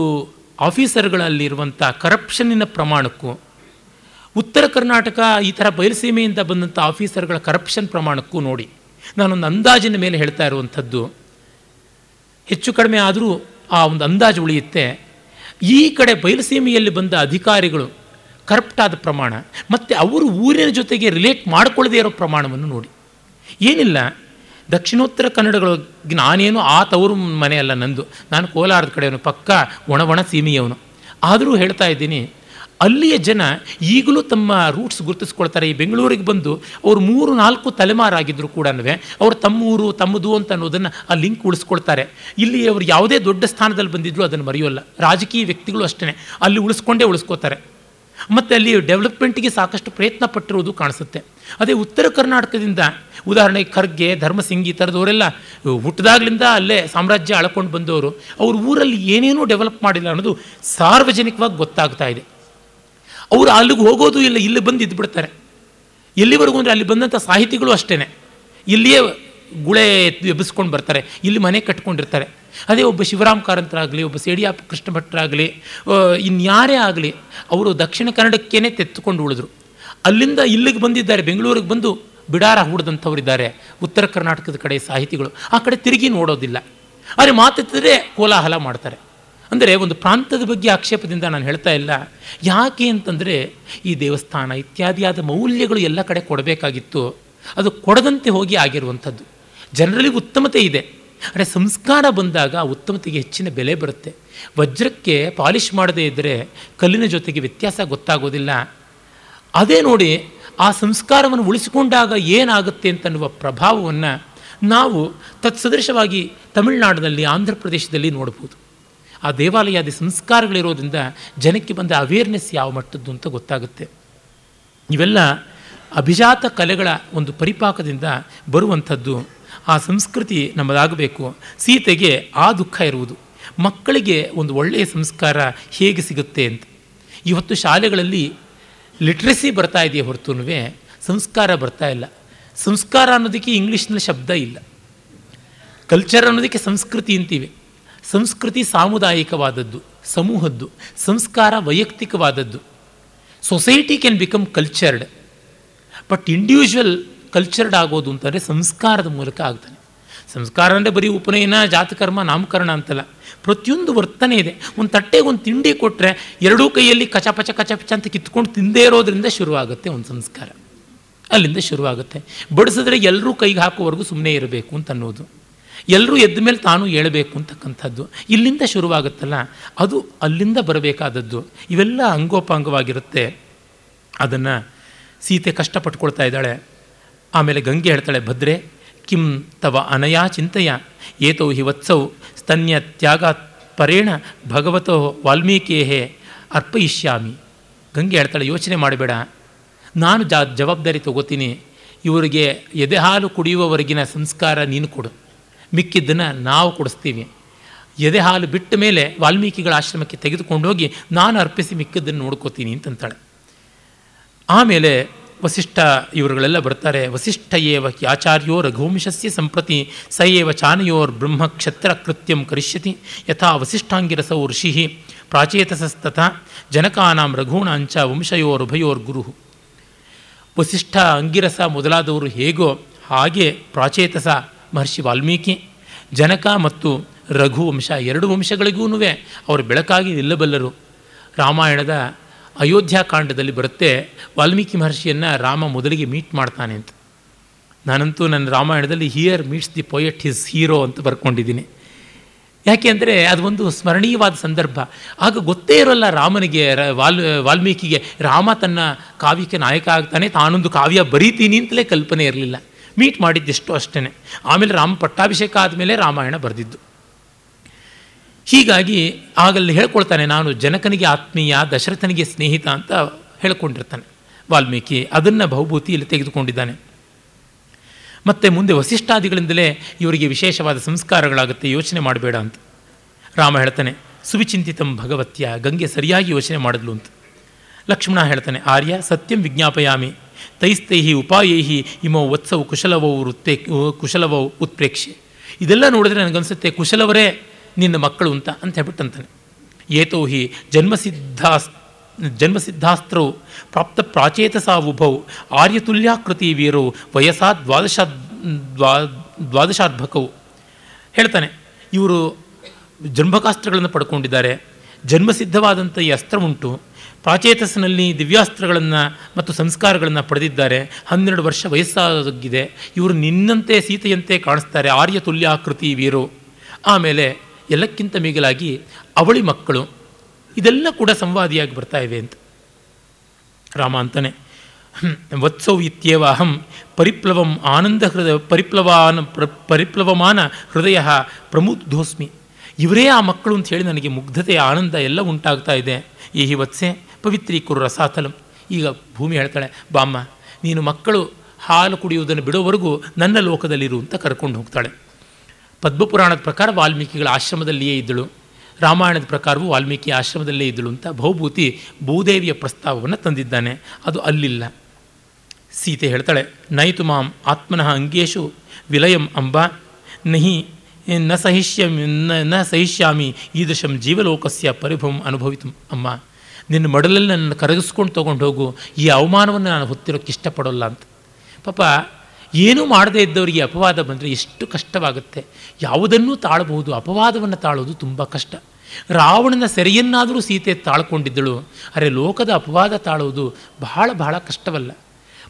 ಆಫೀಸರ್ಗಳಲ್ಲಿರುವಂಥ ಕರಪ್ಷನ್ನಿನ ಪ್ರಮಾಣಕ್ಕೂ, ಉತ್ತರ ಕರ್ನಾಟಕ ಈ ಥರ ಬಯಲುಸೀಮೆಯಿಂದ ಬಂದಂಥ ಆಫೀಸರ್ಗಳ ಕರಪ್ಷನ್ ಪ್ರಮಾಣಕ್ಕೂ ನೋಡಿ, ನಾನೊಂದು ಅಂದಾಜಿನ ಮೇಲೆ ಹೇಳ್ತಾ ಇರುವಂಥದ್ದು, ಹೆಚ್ಚು ಕಡಿಮೆ ಆದರೂ ಆ ಒಂದು ಅಂದಾಜು ಉಳಿಯುತ್ತೆ. ಈ ಕಡೆ ಬಯಲುಸೀಮೆಯಲ್ಲಿ ಬಂದ ಅಧಿಕಾರಿಗಳು ಕರಪ್ಟ್ ಆದ ಪ್ರಮಾಣ, ಮತ್ತು ಅವರು ಊರಿನ ಜೊತೆಗೆ ರಿಲೇಟ್ ಮಾಡಿಕೊಳ್ಳದೇ ಇರೋ ಪ್ರಮಾಣವನ್ನು ನೋಡಿ. ಏನಿಲ್ಲ ದಕ್ಷಿಣೋತ್ತರ ಕನ್ನಡಗಳು ನಾನೇನು ಆ ತವರು ಮನೆಯಲ್ಲ ನಂದು. ನಾನು ಕೋಲಾರದ ಕಡೆಯವನು, ಪಕ್ಕ ಒಣ ಒಣ ಸೀಮೆಯವನು. ಆದರೂ ಹೇಳ್ತಾ ಇದ್ದೀನಿ, ಅಲ್ಲಿಯ ಜನ ಈಗಲೂ ತಮ್ಮ ರೂಟ್ಸ್ ಗುರುತಿಸ್ಕೊಳ್ತಾರೆ. ಈ ಬೆಂಗಳೂರಿಗೆ ಬಂದು ಅವರು ಮೂರು ನಾಲ್ಕು ತಲೆಮಾರಾಗಿದ್ದರೂ ಕೂಡ ಅವರು ತಮ್ಮೂರು, ತಮ್ಮದು ಅಂತ ಅನ್ನೋದನ್ನು ಆ ಲಿಂಕ್ ಉಳಿಸ್ಕೊಳ್ತಾರೆ. ಇಲ್ಲಿ ಅವರು ಯಾವುದೇ ದೊಡ್ಡ ಸ್ಥಾನದಲ್ಲಿ ಬಂದಿದ್ರು ಅದನ್ನು ಮರೆಯೋಲ್ಲ. ರಾಜಕೀಯ ವ್ಯಕ್ತಿಗಳು ಅಷ್ಟೇ ಅಲ್ಲಿ ಉಳಿಸ್ಕೊಂಡೇ ಉಳಿಸ್ಕೋತಾರೆ. ಮತ್ತು ಅಲ್ಲಿ ಡೆವಲಪ್ಮೆಂಟ್ಗೆ ಸಾಕಷ್ಟು ಪ್ರಯತ್ನ ಪಟ್ಟಿರುವುದು ಕಾಣಿಸುತ್ತೆ. ಅದೇ ಉತ್ತರ ಕರ್ನಾಟಕದಿಂದ ಉದಾಹರಣೆಗೆ ಖರ್ಗೆ, ಧರ್ಮಸಿಂಗ್ ಈ ಥರದವರೆಲ್ಲ ಹುಟ್ಟದಾಗ್ಲಿಂದ ಅಲ್ಲೇ ಸಾಮ್ರಾಜ್ಯ ಅಳ್ಕೊಂಡು ಬಂದವರು, ಅವ್ರ ಊರಲ್ಲಿ ಏನೇನೂ ಡೆವಲಪ್ ಮಾಡಿಲ್ಲ ಅನ್ನೋದು ಸಾರ್ವಜನಿಕವಾಗಿ ಗೊತ್ತಾಗ್ತಾ ಇದೆ. ಅವರು ಅಲ್ಲಿಗೆ ಹೋಗೋದು ಇಲ್ಲ, ಇಲ್ಲಿ ಬಂದು ಇದ್ಬಿಡ್ತಾರೆ. ಎಲ್ಲಿವರೆಗೂ ಅಂದರೆ ಅಲ್ಲಿ ಬಂದಂಥ ಸಾಹಿತಿಗಳು ಅಷ್ಟೇ ಇಲ್ಲಿಯೇ ಗುಳೆ ಎಬ್ಬಿಸ್ಕೊಂಡು ಬರ್ತಾರೆ, ಇಲ್ಲಿ ಮನೆ ಕಟ್ಕೊಂಡಿರ್ತಾರೆ. ಅದೇ ಒಬ್ಬ ಶಿವರಾಮ್ ಕಾರಂತರಾಗಲಿ, ಒಬ್ಬ ಸೇಡಿಯಾಪ್ ಕೃಷ್ಣ ಭಟ್ರಾಗಲಿ ಇನ್ಯಾರೇ ಆಗಲಿ, ಅವರು ದಕ್ಷಿಣ ಕನ್ನಡಕ್ಕೇನೆ ತೆತ್ತುಕೊಂಡು ಉಳಿದ್ರು. ಅಲ್ಲಿಂದ ಇಲ್ಲಿಗೆ ಬಂದಿದ್ದಾರೆ, ಬೆಂಗಳೂರಿಗೆ ಬಂದು ಬಿಡಾರ ಹೂಡ್ದಂಥವರಿದ್ದಾರೆ ಉತ್ತರ ಕರ್ನಾಟಕದ ಕಡೆ ಸಾಹಿತಿಗಳು. ಆ ಕಡೆ ತಿರುಗಿ ನೋಡೋದಿಲ್ಲ. ಆದರೆ ಮಾತೆತ್ತಿದ್ರೆ ಕೋಲಾಹಲ ಮಾಡ್ತಾರೆ. ಅಂದರೆ ಒಂದು ಪ್ರಾಂತದ ಬಗ್ಗೆ ಆಕ್ಷೇಪದಿಂದ ನಾನು ಹೇಳ್ತಾ ಇಲ್ಲ. ಯಾಕೆ ಅಂತಂದರೆ, ಈ ದೇವಸ್ಥಾನ ಇತ್ಯಾದಿಯಾದ ಮೌಲ್ಯಗಳು ಎಲ್ಲ ಕಡೆ ಕೊಡಬೇಕಾಗಿತ್ತು. ಅದು ಕೊಡದಂತೆ ಹೋಗಿ ಆಗಿರುವಂಥದ್ದು. ಜನರಲ್ಲಿ ಉತ್ತಮತೆ ಇದೆ. ಆದರೆ ಸಂಸ್ಕಾರ ಬಂದಾಗ ಉತ್ತಮತೆಗೆ ಹೆಚ್ಚಿನ ಬೆಲೆ ಬರುತ್ತೆ. ವಜ್ರಕ್ಕೆ ಪಾಲಿಷ್ ಮಾಡದೇ ಇದ್ದರೆ ಕಲ್ಲಿನ ಜೊತೆಗೆ ವ್ಯತ್ಯಾಸ ಗೊತ್ತಾಗೋದಿಲ್ಲ. ಅದೇ ನೋಡಿ ಆ ಸಂಸ್ಕಾರವನ್ನು ಉಳಿಸಿಕೊಂಡಾಗ ಏನಾಗುತ್ತೆ ಅಂತನ್ನುವ ಪ್ರಭಾವವನ್ನು ನಾವು ತತ್ಸದೃಶವಾಗಿ ತಮಿಳುನಾಡಿನಲ್ಲಿ ಆಂಧ್ರ ಪ್ರದೇಶದಲ್ಲಿ ನೋಡ್ಬೋದು. ಆ ದೇವಾಲಯಾದಿ ಸಂಸ್ಕಾರಗಳಿರೋದ್ರಿಂದ ಜನಕ್ಕೆ ಬಂದ ಅವೇರ್ನೆಸ್ ಯಾವ ಮಟ್ಟದ್ದು ಅಂತ ಗೊತ್ತಾಗುತ್ತೆ. ಇವೆಲ್ಲ ಅಭಿಜಾತ ಕಲೆಗಳ ಒಂದು ಪರಿಪಾಕದಿಂದ ಬರುವಂಥದ್ದು. ಆ ಸಂಸ್ಕೃತಿ ನಮ್ಮದಾಗಬೇಕು. ಸೀತೆಗೆ ಆ ದುಃಖ ಇರುವುದು. ಮಕ್ಕಳಿಗೆ ಒಂದು ಒಳ್ಳೆಯ ಸಂಸ್ಕಾರ ಹೇಗೆ ಸಿಗುತ್ತೆ ಅಂತ. ಇವತ್ತು ಶಾಲೆಗಳಲ್ಲಿ ಲಿಟ್ರಸಿ ಬರ್ತಾ ಇದೆಯೇ ಹೊರತು ಸಂಸ್ಕಾರ ಬರ್ತಾ ಇಲ್ಲ. ಸಂಸ್ಕಾರ ಅನ್ನೋದಕ್ಕೆ ಇಂಗ್ಲೀಷ್ನಲ್ಲಿ ಶಬ್ದ ಇಲ್ಲ. ಕಲ್ಚರ್ ಅನ್ನೋದಕ್ಕೆ ಸಂಸ್ಕೃತಿ ಅಂತೀವಿ. ಸಂಸ್ಕೃತಿ ಸಾಮುದಾಯಿಕವಾದದ್ದು, ಸಮೂಹದ್ದು, ಸಂಸ್ಕಾರ ವೈಯಕ್ತಿಕವಾದದ್ದು. Society can become cultured. But individual cultured ಆಗೋದು ಅಂತಂದರೆ ಸಂಸ್ಕಾರದ ಮೂಲಕ ಆಗ್ತಾನೆ. ಸಂಸ್ಕಾರ ಅಂದರೆ ಬರೀ ಉಪನಯನ, ಜಾತಕರ್ಮ, ನಾಮಕರಣ ಅಂತಲ್ಲ. ಪ್ರತಿಯೊಂದು ವರ್ತನೆ ಇದೆ. ಒಂದು ತಟ್ಟೆಗೆ ಒಂದು ತಿಂಡಿ ಕೊಟ್ಟರೆ ಎರಡೂ ಕೈಯಲ್ಲಿ ಕಚಪಚ ಕಚಪಚ ಅಂತ ಕಿತ್ಕೊಂಡು ತಿಂದೇ ಇರೋದ್ರಿಂದ ಶುರುವಾಗುತ್ತೆ ಒಂದು ಸಂಸ್ಕಾರ. ಅಲ್ಲಿಂದ ಶುರುವಾಗುತ್ತೆ. ಬಡಿಸಿದ್ರೆ ಎಲ್ಲರೂ ಕೈಗೆ ಹಾಕೋವರೆಗೂ ಸುಮ್ಮನೆ ಇರಬೇಕು ಅಂತ ಅನ್ನೋದು. ಎಲ್ಲರೂ ಎದ್ದ ಮೇಲೆ ತಾನು ಹೇಳಬೇಕು ಅಂತಕ್ಕಂಥದ್ದು. ಇಲ್ಲಿಂದ ಶುರುವಾಗುತ್ತಲ್ಲ. ಅದು ಅಲ್ಲಿಂದ ಬರಬೇಕಾದದ್ದು. ಇವೆಲ್ಲ ಅಂಗೋಪಾಂಗವಾಗಿರುತ್ತೆ. ಅದನ್ನು ಸೀತೆ ಕಷ್ಟಪಟ್ಕೊಳ್ತಾ ಇದ್ದಾಳೆ. ಆಮೇಲೆ ಗಂಗೆ ಹೇಳ್ತಾಳೆ, ಭದ್ರೆ, ಕಿಂ ತವ ಅನಯಾ ಚಿಂತೆಯ? ಏತೋ ಹಿ ವತ್ಸೌ ಸ್ತನ್ಯ ತ್ಯಾಗ ಪರೇಣ ಭಗವತೋ ವಾಲ್ಮೀಕಿಯೇ ಅರ್ಪಯಿಷ್ಯಾಮಿ. ಗಂಗೆ ಹೇಳ್ತಾಳೆ, ಯೋಚನೆ ಮಾಡಬೇಡ. ನಾನು ಜಾ ಜವಾಬ್ದಾರಿ ತಗೋತೀನಿ. ಇವರಿಗೆ ಎದೆ ಹಾಲು ಕುಡಿಯುವವರೆಗಿನ ಸಂಸ್ಕಾರ ನೀನು ಕೊಡು. ಮಿಕ್ಕಿದ್ದನ್ನು ನಾವು ಕೊಡಿಸ್ತೀವಿ. ಎದೆ ಹಾಲು ಬಿಟ್ಟ ಮೇಲೆ ವಾಲ್ಮೀಕಿಗಳ ಆಶ್ರಮಕ್ಕೆ ತೆಗೆದುಕೊಂಡು ಹೋಗಿ ನಾನು ಅರ್ಪಿಸಿ ಮಿಕ್ಕಿದ್ದನ್ನು ನೋಡ್ಕೋತೀನಿ ಅಂತಂತಾಳೆ. ಆಮೇಲೆ ವಸಿಷ್ಠ ಇವರುಗಳೆಲ್ಲ ಬರ್ತಾರೆ. ವಸಿಷ್ಠ ಏವ ಆಚಾರ್ಯೋ ರಘುವಂಶಸ್ಯ ಸಂಪ್ರತಿ, ಸ ಏವ ಚಾನಯೋರ್ ಬ್ರಹ್ಮ ಕ್ಷತ್ರ ಕೃತ್ಯಂ ಕರಿಷ್ಯತಿ, ಯಥಾ ವಸಿಷ್ಠಾಂಗಿರಸೌ ಋಷಿ ಪ್ರಾಚೇತಸಸ್ತಥ, ಜನಕಾನಾಂ ರಘೂಣಾಂಚ ವಂಶಯೋರುಭಯೋರ್ ಗುರು. ವಸಿಷ್ಠ ಅಂಗಿರಸ ಮೊದಲಾದವರು ಹೇಗೋ ಹಾಗೆ ಪ್ರಾಚೇತಸ ಮಹರ್ಷಿ ವಾಲ್ಮೀಕಿ, ಜನಕ ಮತ್ತು ರಘುವಂಶ ಎರಡು ವಂಶಗಳಿಗೂ ಅವರು ಬೆಳಕಾಗಿ ನಿಲ್ಲಬಲ್ಲರು. ರಾಮಾಯಣದ ಅಯೋಧ್ಯಾಕಾಂಡದಲ್ಲಿ ಬರುತ್ತೆ. ವಾಲ್ಮೀಕಿ ಮಹರ್ಷಿಯನ್ನು ರಾಮ ಮೊದಲಿಗೆ ಮೀಟ್ ಮಾಡ್ತಾನೆ ಅಂತ. ನಾನಂತೂ ನನ್ನ ರಾಮಾಯಣದಲ್ಲಿ here meets the poet his hero ಅಂತ ಬರ್ಕೊಂಡಿದ್ದೀನಿ. ಯಾಕೆ ಅಂದರೆ ಅದು ಒಂದು ಸ್ಮರಣೀಯವಾದ ಸಂದರ್ಭ. ಆಗ ಗೊತ್ತೇ ಇರೋಲ್ಲ ರಾಮನಿಗೆ ವಾಲ್, ವಾಲ್ಮೀಕಿಗೆ, ರಾಮ ತನ್ನ ಕಾವ್ಯಕ್ಕೆ ನಾಯಕ ಆಗ್ತಾನೆ, ತಾನೊಂದು ಕಾವ್ಯ ಬರೀತೀನಿ ಅಂತಲೇ ಕಲ್ಪನೆ ಇರಲಿಲ್ಲ. ಮೀಟ್ ಮಾಡಿದ್ದೆಷ್ಟು ಅಷ್ಟೇ ಆಮೇಲೆ ರಾಮ ಪಟ್ಟಾಭಿಷೇಕ ಆದಮೇಲೆ ರಾಮಾಯಣ ಬರೆದಿದ್ದು. ಹೀಗಾಗಿ ಆಗಲ್ಲಿ ಹೇಳ್ಕೊಳ್ತಾನೆ, ನಾನು ಜನಕನಿಗೆ ಆತ್ಮೀಯ, ದಶರಥನಿಗೆ ಸ್ನೇಹಿತ ಅಂತ ಹೇಳ್ಕೊಂಡಿರ್ತಾನೆ. ವಾಲ್ಮೀಕಿ ಅದನ್ನು ಬಹುಭೂತಿಯಲ್ಲಿ ತೆಗೆದುಕೊಂಡಿದ್ದಾನೆ. ಮತ್ತು ಮುಂದೆ ವಸಿಷ್ಠಾದಿಗಳಿಂದಲೇ ಇವರಿಗೆ ವಿಶೇಷವಾದ ಸಂಸ್ಕಾರಗಳಾಗುತ್ತೆ, ಯೋಚನೆ ಮಾಡಬೇಡ ಅಂತ. ರಾಮ ಹೇಳ್ತಾನೆ, ಸುವಿಚಿಂತಿತಂ ಭಗವತ್ಯ, ಗಂಗೆ ಸರಿಯಾಗಿ ಯೋಚನೆ ಮಾಡಿದ್ಲು ಅಂತ. ಲಕ್ಷ್ಮಣ ಹೇಳ್ತಾನೆ, ಆರ್ಯ, ಸತ್ಯಂ ವಿಜ್ಞಾಪಯಾಮಿ, ತೈಸ್ತೈಹಿ ಉಪಾಯೈಹಿ, ಇಮೋ ವತ್ಸವು ಕುಶಲವೋ ವೃತ್ತೇ, ಕುಶಲವೋ ಉತ್ಪ್ರೇಕ್ಷೆ. ಇದೆಲ್ಲ ನೋಡಿದ್ರೆ ನನಗನ್ಸುತ್ತೆ, ಕುಶಲವರೇ ನಿನ್ನ ಮಕ್ಕಳು ಅಂತ ಅಂತ ಹೇಳ್ಬಿಟ್ಟಂತಾನೆ. ಏತೋ ಹಿ ಜನ್ಮಸಿದ್ಧಾಸ್ ಜನ್ಮಸಿದ್ಧಾಸ್ತ್ರೌ ಪ್ರಾಪ್ತ ಪ್ರಾಚೇತಸಾ ಉಭೌ ಆರ್ಯತುಲ್ಯಾಕೃತಿ ವೀರೌ ವಯಸ್ಸಾ ದ್ವಾದಶ ದ್ವಾ ದ್ವಾದಶಾರ್ಭಕೌ ಹೇಳ್ತಾನೆ, ಇವರು ಜನ್ಮಕಾಸ್ತ್ರಗಳನ್ನು ಪಡ್ಕೊಂಡಿದ್ದಾರೆ. ಜನ್ಮಸಿದ್ಧವಾದಂಥ ಈ ಅಸ್ತ್ರ ಉಂಟು. ಪ್ರಾಚೇತಸ್ಸಿನಲ್ಲಿ ದಿವ್ಯಾಸ್ತ್ರಗಳನ್ನು ಮತ್ತು ಸಂಸ್ಕಾರಗಳನ್ನು ಪಡೆದಿದ್ದಾರೆ. ಹನ್ನೆರಡು ವರ್ಷ ವಯಸ್ಸಾಗಿದೆ. ಇವರು ನಿನ್ನಂತೆ ಸೀತೆಯಂತೆ ಕಾಣಿಸ್ತಾರೆ ಆರ್ಯ ತುಲ್ಯಾಕೃತಿ ವೀರು. ಆಮೇಲೆ ಎಲ್ಲಕ್ಕಿಂತ ಮಿಗಿಲಾಗಿ ಅವಳಿ ಮಕ್ಕಳು ಇದೆಲ್ಲ ಕೂಡ ಸಂವಾದಿಯಾಗಿ ಬರ್ತಾ ಇವೆ ಅಂತ. ರಾಮ ಅಂತಾನೆ ವತ್ಸೌ ಇತ್ಯೇವ ಅಹಂ ಪರಿಪ್ಲವಂ ಆನಂದ ಹೃದಯ, ಪರಿಪ್ಲವಾನ, ಪ್ರ, ಪರಿಪ್ಲವಮಾನ ಹೃದಯ ಪ್ರಮುಗ್ಧೋಸ್ಮಿ ಇವರೇ ಆ ಮಕ್ಕಳು ಅಂತ ಹೇಳಿ ನನಗೆ ಮುಗ್ಧತೆ, ಆನಂದ ಎಲ್ಲ ಉಂಟಾಗ್ತಾ ಇದೆ. ಈ ವತ್ಸೆ ಪವಿತ್ರಿ ಕುರು ರಸಾತಲಂ ಈಗ ಭೂಮಿ ಹೇಳ್ತಾಳೆ, ಬಾಮ್ಮ, ನೀನು ಮಕ್ಕಳು ಹಾಲು ಕುಡಿಯುವುದನ್ನು ಬಿಡೋವರೆಗೂ ನನ್ನ ಲೋಕದಲ್ಲಿರು ಅಂತ ಕರ್ಕೊಂಡು ಹೋಗ್ತಾಳೆ. ಪದ್ಮಪುರಾಣದ ಪ್ರಕಾರ ವಾಲ್ಮೀಕಿಗಳ ಆಶ್ರಮದಲ್ಲಿಯೇ ಇದ್ದಳು. ರಾಮಾಯಣದ ಪ್ರಕಾರವೂ ವಾಲ್ಮೀಕಿ ಆಶ್ರಮದಲ್ಲೇ ಇದ್ದಳು ಅಂತ ಬಹುಭೂತಿ ಭೂದೇವಿಯ ಪ್ರಸ್ತಾವವನ್ನು ತಂದಿದ್ದಾನೆ. ಅದು ಅಲ್ಲಿಲ್ಲ. ಸೀತೆ ಹೇಳ್ತಾಳೆ, ನೈತು ಮಾಂ ಆತ್ಮನಃ ಅಂಗೇಶು ವಿಲಯಂ ಅಂಬ. ನಹಿ ನ ಸಹಿಷ್ಯಾಮಿ ನ- ಸಹಿಷ್ಯಾಮಿ ಈದೃಶಂ ಜೀವಲೋಕಸ್ಯ ಪರಿಭವಂ ಅನುಭವಿತು ಅಮ್ಮ. ನಿನ್ನ ಮಡಲಲ್ಲಿ ನನ್ನನ್ನು ಕರಗಿಸ್ಕೊಂಡು ತೊಗೊಂಡು ಹೋಗು. ಈ ಅವಮಾನವನ್ನು ನಾನು ಹೊತ್ತಿರೋಕ್ಕೆ ಇಷ್ಟಪಡೋಲ್ಲ ಅಂತ. ಪಾಪ ಏನೂ ಮಾಡದೇ ಇದ್ದವರಿಗೆ ಅಪವಾದ ಬಂದರೆ ಎಷ್ಟು ಕಷ್ಟವಾಗುತ್ತೆ. ಯಾವುದನ್ನೂ ತಾಳಬಹುದು, ಅಪವಾದವನ್ನು ತಾಳೋದು ತುಂಬ ಕಷ್ಟ. ರಾವಣನ ಸೆರೆಯನ್ನಾದರೂ ಸೀತೆ ತಾಳ್ಕೊಂಡಿದ್ದಳು, ಅರೆ ಲೋಕದ ಅಪವಾದ ತಾಳೋದು ಬಹಳ ಬಹಳ ಕಷ್ಟವಲ್ಲ.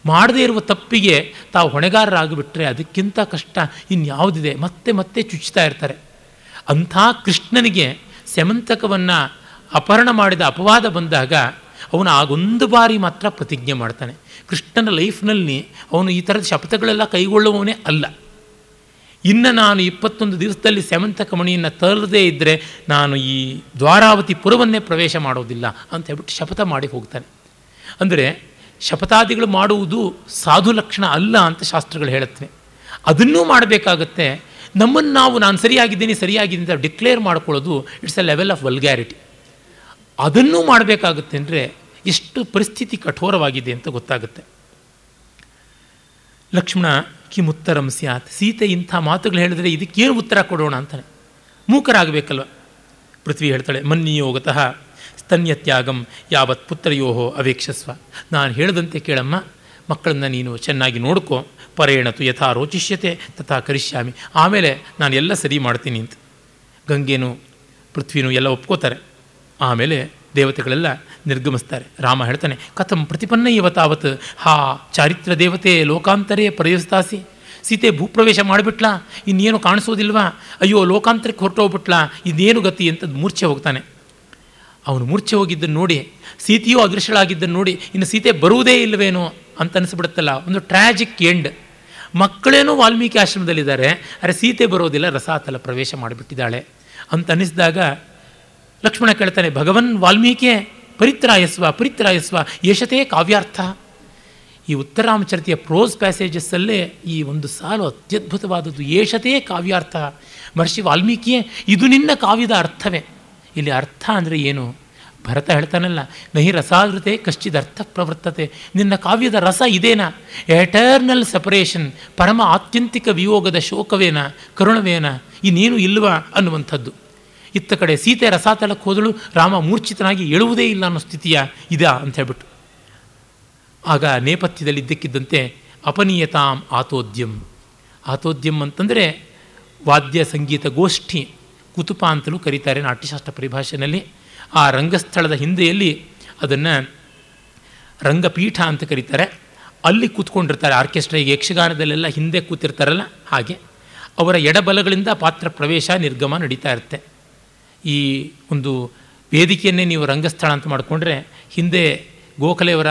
ಮಾಡದೇ ಇರುವ ತಪ್ಪಿಗೆ ತಾವು ಹೊಣೆಗಾರರಾಗಿಬಿಟ್ರೆ ಅದಕ್ಕಿಂತ ಕಷ್ಟ ಇನ್ಯಾವುದಿದೆ. ಮತ್ತೆ ಮತ್ತೆ ಚುಚ್ಚುತ್ತಾ ಇರ್ತಾರೆ. ಅಂಥ ಕೃಷ್ಣನಿಗೆ ಸೆಮಂತಕವನ್ನು ಅಪಹರಣ ಮಾಡಿದ ಅಪವಾದ ಬಂದಾಗ ಅವನು ಆಗೊಂದು ಬಾರಿ ಮಾತ್ರ ಪ್ರತಿಜ್ಞೆ ಮಾಡ್ತಾನೆ. ಕೃಷ್ಣನ ಲೈಫ್ನಲ್ಲಿ ಅವನು ಈ ಥರದ ಶಪಥಗಳೆಲ್ಲ ಕೈಗೊಳ್ಳುವವನೇ ಅಲ್ಲ. ಇನ್ನು ನಾನು ಇಪ್ಪತ್ತೊಂದು ದಿವಸದಲ್ಲಿ ಸೆವೆಂತ ಕಮಣಿಯನ್ನು ತರದೇ ಇದ್ದರೆ ನಾನು ಈ ದ್ವಾರಾವತಿ ಪುರವನ್ನೇ ಪ್ರವೇಶ ಮಾಡೋದಿಲ್ಲ ಅಂತ ಹೇಳ್ಬಿಟ್ಟು ಶಪಥ ಮಾಡಿ ಹೋಗ್ತಾನೆ. ಅಂದರೆ ಶಪಥಾದಿಗಳು ಮಾಡುವುದು ಸಾಧು ಲಕ್ಷಣ ಅಲ್ಲ ಅಂತ ಶಾಸ್ತ್ರಗಳು ಹೇಳುತ್ತವೆ. ಅದನ್ನೂ ಮಾಡಬೇಕಾಗತ್ತೆ. ನಮ್ಮನ್ನು ನಾವು ನಾನು ಸರಿಯಾಗಿದ್ದೀನಿ ಸರಿಯಾಗಿದ್ದೀನಿ ಅಂತ ಡಿಕ್ಲೇರ್ ಮಾಡ್ಕೊಳ್ಳೋದು it's a level of vulgarity ಅದನ್ನೂ ಮಾಡಬೇಕಾಗುತ್ತೆ ಅಂದರೆ ಎಷ್ಟು ಪರಿಸ್ಥಿತಿ ಕಠೋರವಾಗಿದೆ ಅಂತ ಗೊತ್ತಾಗುತ್ತೆ. ಲಕ್ಷ್ಮಣ ಕಿಮುತ್ತರಂ ಸ್ಯಾತ್. ಸೀತೆ ಇಂಥ ಮಾತುಗಳು ಹೇಳಿದ್ರೆ ಇದಕ್ಕೇನು ಉತ್ತರ ಕೊಡೋಣ ಅಂತಾನೆ. ಮೂಕರಾಗಬೇಕಲ್ವ? ಪೃಥ್ವಿ ಹೇಳ್ತಾಳೆ, ಮನ್ನಿಯೋಗತಃ ಸ್ತನ್ಯತ್ಯಾಗಂ ಯಾವತ್ ಪುತ್ರಯೋಹೋ ಅವೇಕ್ಷಸ್ವ. ನಾನು ಹೇಳದಂತೆ ಕೇಳಮ್ಮ, ಮಕ್ಕಳನ್ನ ನೀನು ಚೆನ್ನಾಗಿ ನೋಡ್ಕೋ ಪರೇಣತು ಯಥಾ ರೋಚಿಷ್ಯತೆ, ತಥಾ ಕರಿಷ್ಯಾಮಿ. ಆಮೇಲೆ ನಾನು ಎಲ್ಲ ಸರಿ ಮಾಡ್ತೀನಿ ಅಂತ. ಗಂಗೆನೂ ಪೃಥ್ವಿನೂ ಎಲ್ಲ ಒಪ್ಕೋತಾರೆ. ಆಮೇಲೆ ದೇವತೆಗಳೆಲ್ಲ ನಿರ್ಗಮಿಸ್ತಾರೆ. ರಾಮ ಹೇಳ್ತಾನೆ, ಕಥಂ ಪ್ರತಿಪನ್ನ ತಾವತ್, ಹಾ ಚಾರಿತ್ರ ದೇವತೆ ಲೋಕಾಂತರೇ ಪ್ರಯೋಸ್ತಾಸಿ. ಸೀತೆ ಭೂಪ್ರವೇಶ ಮಾಡಿಬಿಟ್ಲಾ, ಇನ್ನೇನು ಕಾಣಿಸೋದಿಲ್ವಾ? ಅಯ್ಯೋ, ಲೋಕಾಂತರಕ್ಕೆ ಹೊರಟೋಗ್ಬಿಟ್ಲಾ ಇದೇನು ಗತಿ? ಅಂತ ಮೂರ್ಛೆ ಹೋಗ್ತಾನೆ. ಅವನು ಮೂರ್ಛೆ ಹೋಗಿದ್ದನ್ನು ನೋಡಿ, ಸೀತೆಯೂ ಅದೃಶ್ಯಳಾಗಿದ್ದನ್ನು ನೋಡಿ, ಇನ್ನು ಸೀತೆ ಬರುವುದೇ ಇಲ್ಲವೇನೋ ಅಂತ ಅನಿಸ್ಬಿಡುತ್ತಲ್ಲ, ಒಂದು ಟ್ರ್ಯಾಜಿಕ್ ಎಂಡ್ ಮಕ್ಕಳೇನೋ ವಾಲ್ಮೀಕಿ ಆಶ್ರಮದಲ್ಲಿದ್ದಾರೆ, ಅರೆ ಸೀತೆ ಬರೋದಿಲ್ಲ, ರಸಾತಲ ಪ್ರವೇಶ ಮಾಡಿಬಿಟ್ಟಿದ್ದಾಳೆ ಅಂತ ಅನ್ನಿಸಿದಾಗ ಲಕ್ಷ್ಮಣ ಕೇಳ್ತಾನೆ, ಭಗವನ್ ವಾಲ್ಮೀಕಿ ಪರಿತ್ರಾಯಸ್ವ ಪರಿತ್ರಾಯಸ್ವ, ಯಶತೆ ಕಾವ್ಯಾರ್ಥ. ಈ ಉತ್ತರಾಮಚರಿತೆಯ ಪ್ರೋಸ್ ಪ್ಯಾಸೇಜಸ್ಸಲ್ಲೇ ಈ ಒಂದು ಸಾಲು ಅತ್ಯದ್ಭುತವಾದದ್ದು ಏಷತೆ ಕಾವ್ಯಾರ್ಥ. ಮಹರ್ಷಿ ವಾಲ್ಮೀಕಿಯೇ, ಇದು ನಿನ್ನ ಕಾವ್ಯದ ಅರ್ಥವೇ. ಇಲ್ಲಿ ಅರ್ಥ ಅಂದರೆ ಏನು? ಭರತ ಹೇಳ್ತಾನಲ್ಲ, ನಹಿ ರಸಾದೃತೆ ಕಶ್ಚಿದರ್ಥ ಪ್ರವರ್ತತೆ, ನಿನ್ನ ಕಾವ್ಯದ ರಸ ಇದೇನಾ? ಎಟರ್ನಲ್ ಸಪರೇಷನ್ ಪರಮ ಆತ್ಯಂತಿಕ ವಿಯೋಗದ ಶೋಕವೇನ? ಕರುಣವೇನ? ಇನ್ನೇನು ಇಲ್ವಾ? ಅನ್ನುವಂಥದ್ದು. ಇತ್ತ ಕಡೆ ಸೀತೆ ರಸಾತಲಕ್ಕೆ ಹೋದಳು, ರಾಮ ಮೂರ್ಛಿತನಾಗಿ ಏಳುವುದೇ ಇಲ್ಲ ಅನ್ನೋ ಸ್ಥಿತಿಯ ಇದಾ ಅಂತ ಹೇಳ್ಬಿಟ್ಟು. ಆಗ ನೇಪಥ್ಯದಲ್ಲಿ ಇದ್ದಕ್ಕಿದ್ದಂತೆ ಅಪನೀಯತಾಂ ಆತೋದ್ಯಂ. ಆತೋದ್ಯಂ ಅಂತಂದರೆ ವಾದ್ಯ ಸಂಗೀತ ಗೋಷ್ಠಿ, ಕುತುಪ ಅಂತಲೂ ಕರೀತಾರೆ ನಾಟ್ಯಶಾಸ್ತ್ರ ಪರಿಭಾಷೆಯಲ್ಲಿ. ಆ ರಂಗಸ್ಥಳದ ಹಿಂದೆಯಲ್ಲಿ ಅದನ್ನು ರಂಗಪೀಠ ಅಂತ ಕರೀತಾರೆ. ಅಲ್ಲಿ ಕೂತ್ಕೊಂಡಿರ್ತಾರೆ ಆರ್ಕೆಸ್ಟ್ರಾ, ಈಗ ಯಕ್ಷಗಾನದಲ್ಲೆಲ್ಲ ಹಿಂದೆ ಕೂತಿರ್ತಾರಲ್ಲ ಹಾಗೆ. ಅವರ ಎಡಬಲಗಳಿಂದ ಪಾತ್ರ ಪ್ರವೇಶ ನಿರ್ಗಮ ನಡೀತಾ ಇರುತ್ತೆ. ಈ ಒಂದು ವೇದಿಕೆಯನ್ನೇ ನೀವು ರಂಗಸ್ಥಳ ಅಂತ ಮಾಡಿಕೊಂಡ್ರೆ ಹಿಂದೆ ಗೋಖಲೆಯವರ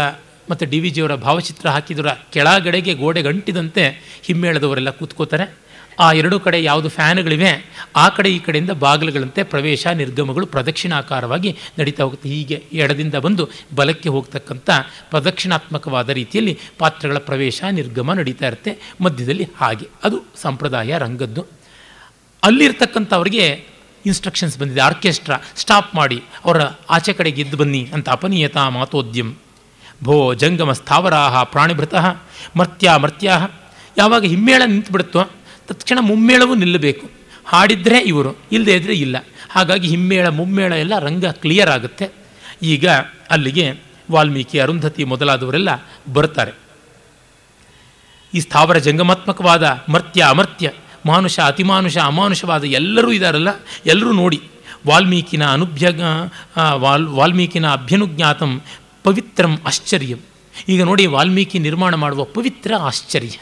ಮತ್ತು ಡಿ ವಿ ಜಿಯವರ ಭಾವಚಿತ್ರ ಹಾಕಿದರ ಕೆಳಗಡೆಗೆ ಗೋಡೆ ಗಂಟಿದಂತೆ ಹಿಮ್ಮೇಳದವರೆಲ್ಲ ಕೂತ್ಕೋತಾರೆ. ಆ ಎರಡೂ ಕಡೆ ಯಾವುದು ಫ್ಯಾನ್ಗಳಿವೆ, ಆ ಕಡೆ ಈ ಕಡೆಯಿಂದ ಬಾಗಿಲುಗಳಂತೆ ಪ್ರವೇಶ, ನಿರ್ಗಮಗಳು ಪ್ರದಕ್ಷಿಣಾಕಾರವಾಗಿ ನಡೀತಾ ಹೋಗುತ್ತೆ. ಹೀಗೆ ಎಡದಿಂದ ಬಂದು ಬಲಕ್ಕೆ ಹೋಗ್ತಕ್ಕಂಥ ಪ್ರದಕ್ಷಿಣಾತ್ಮಕವಾದ ರೀತಿಯಲ್ಲಿ ಪಾತ್ರಗಳ ಪ್ರವೇಶ, ನಿರ್ಗಮ ನಡೀತಾ ಇರುತ್ತೆ ಮಧ್ಯದಲ್ಲಿ ಹಾಗೆ. ಅದು ಸಂಪ್ರದಾಯ, ರಂಗದ್ದು. ಅಲ್ಲಿರ್ತಕ್ಕಂಥವ್ರಿಗೆ ಇನ್ಸ್ಟ್ರಕ್ಷನ್ಸ್ ಬಂದಿದೆ. ಆರ್ಕೆಸ್ಟ್ರಾ ಸ್ಟಾಪ್ ಮಾಡಿ. ಅವರ ಆಚೆ ಕಡೆಗೆ ಎದ್ದು ಬನ್ನಿ ಅಂತ ಅಪನೀಯತಾ ಮಾತೋದ್ಯಂ ಭೋ ಜಂಗಮ ಸ್ಥಾವರಾಹ ಪ್ರಾಣಿಭೃತಃ ಮರ್ತ್ಯ ಮರ್ತ್ಯಾಹ. ಯಾವಾಗ ಹಿಮ್ಮೇಳ ನಿಂತುಬಿಡುತ್ತೋ ತಕ್ಷಣ ಮುಮ್ಮೇಳವೂ ನಿಲ್ಲಬೇಕು. ಹಾಡಿದ್ರೆ ಇವರು ಇಲ್ಲದೇ ಇದ್ದರೆ ಇಲ್ಲ. ಹಾಗಾಗಿ ಹಿಮ್ಮೇಳ, ಮುಮ್ಮೇಳ ಎಲ್ಲ ರಂಗ ಕ್ಲಿಯರ್ ಆಗುತ್ತೆ. ಈಗ ಅಲ್ಲಿಗೆ ವಾಲ್ಮೀಕಿ ಅರುಂಧತಿ ಮೊದಲಾದವರೆಲ್ಲ ಬರ್ತಾರೆ ಈ ಸ್ಥಾವರ ಜಂಗಮಾತ್ಮಕವಾದ ಮರ್ತ್ಯ ಅಮರ್ತ್ಯ ಮಾನುಷ, ಅತಿಮಾನುಷ, ಅಮಾನುಷವಾದ ಎಲ್ಲರೂ ಇದ್ದಾರಲ್ಲ ಎಲ್ಲರೂ ನೋಡಿ. ವಾಲ್ಮೀಕಿನ ಅನುಭ್ಯ ವಾಲ್, ವಾಲ್ಮೀಕಿನ ಅಭ್ಯನುಜ್ಞಾತಂ ಪವಿತ್ರಂ ಆಶ್ಚರ್ಯಂ. ಈಗ ನೋಡಿ ವಾಲ್ಮೀಕಿ ನಿರ್ಮಾಣ ಮಾಡುವ ಪವಿತ್ರ ಆಶ್ಚರ್ಯ.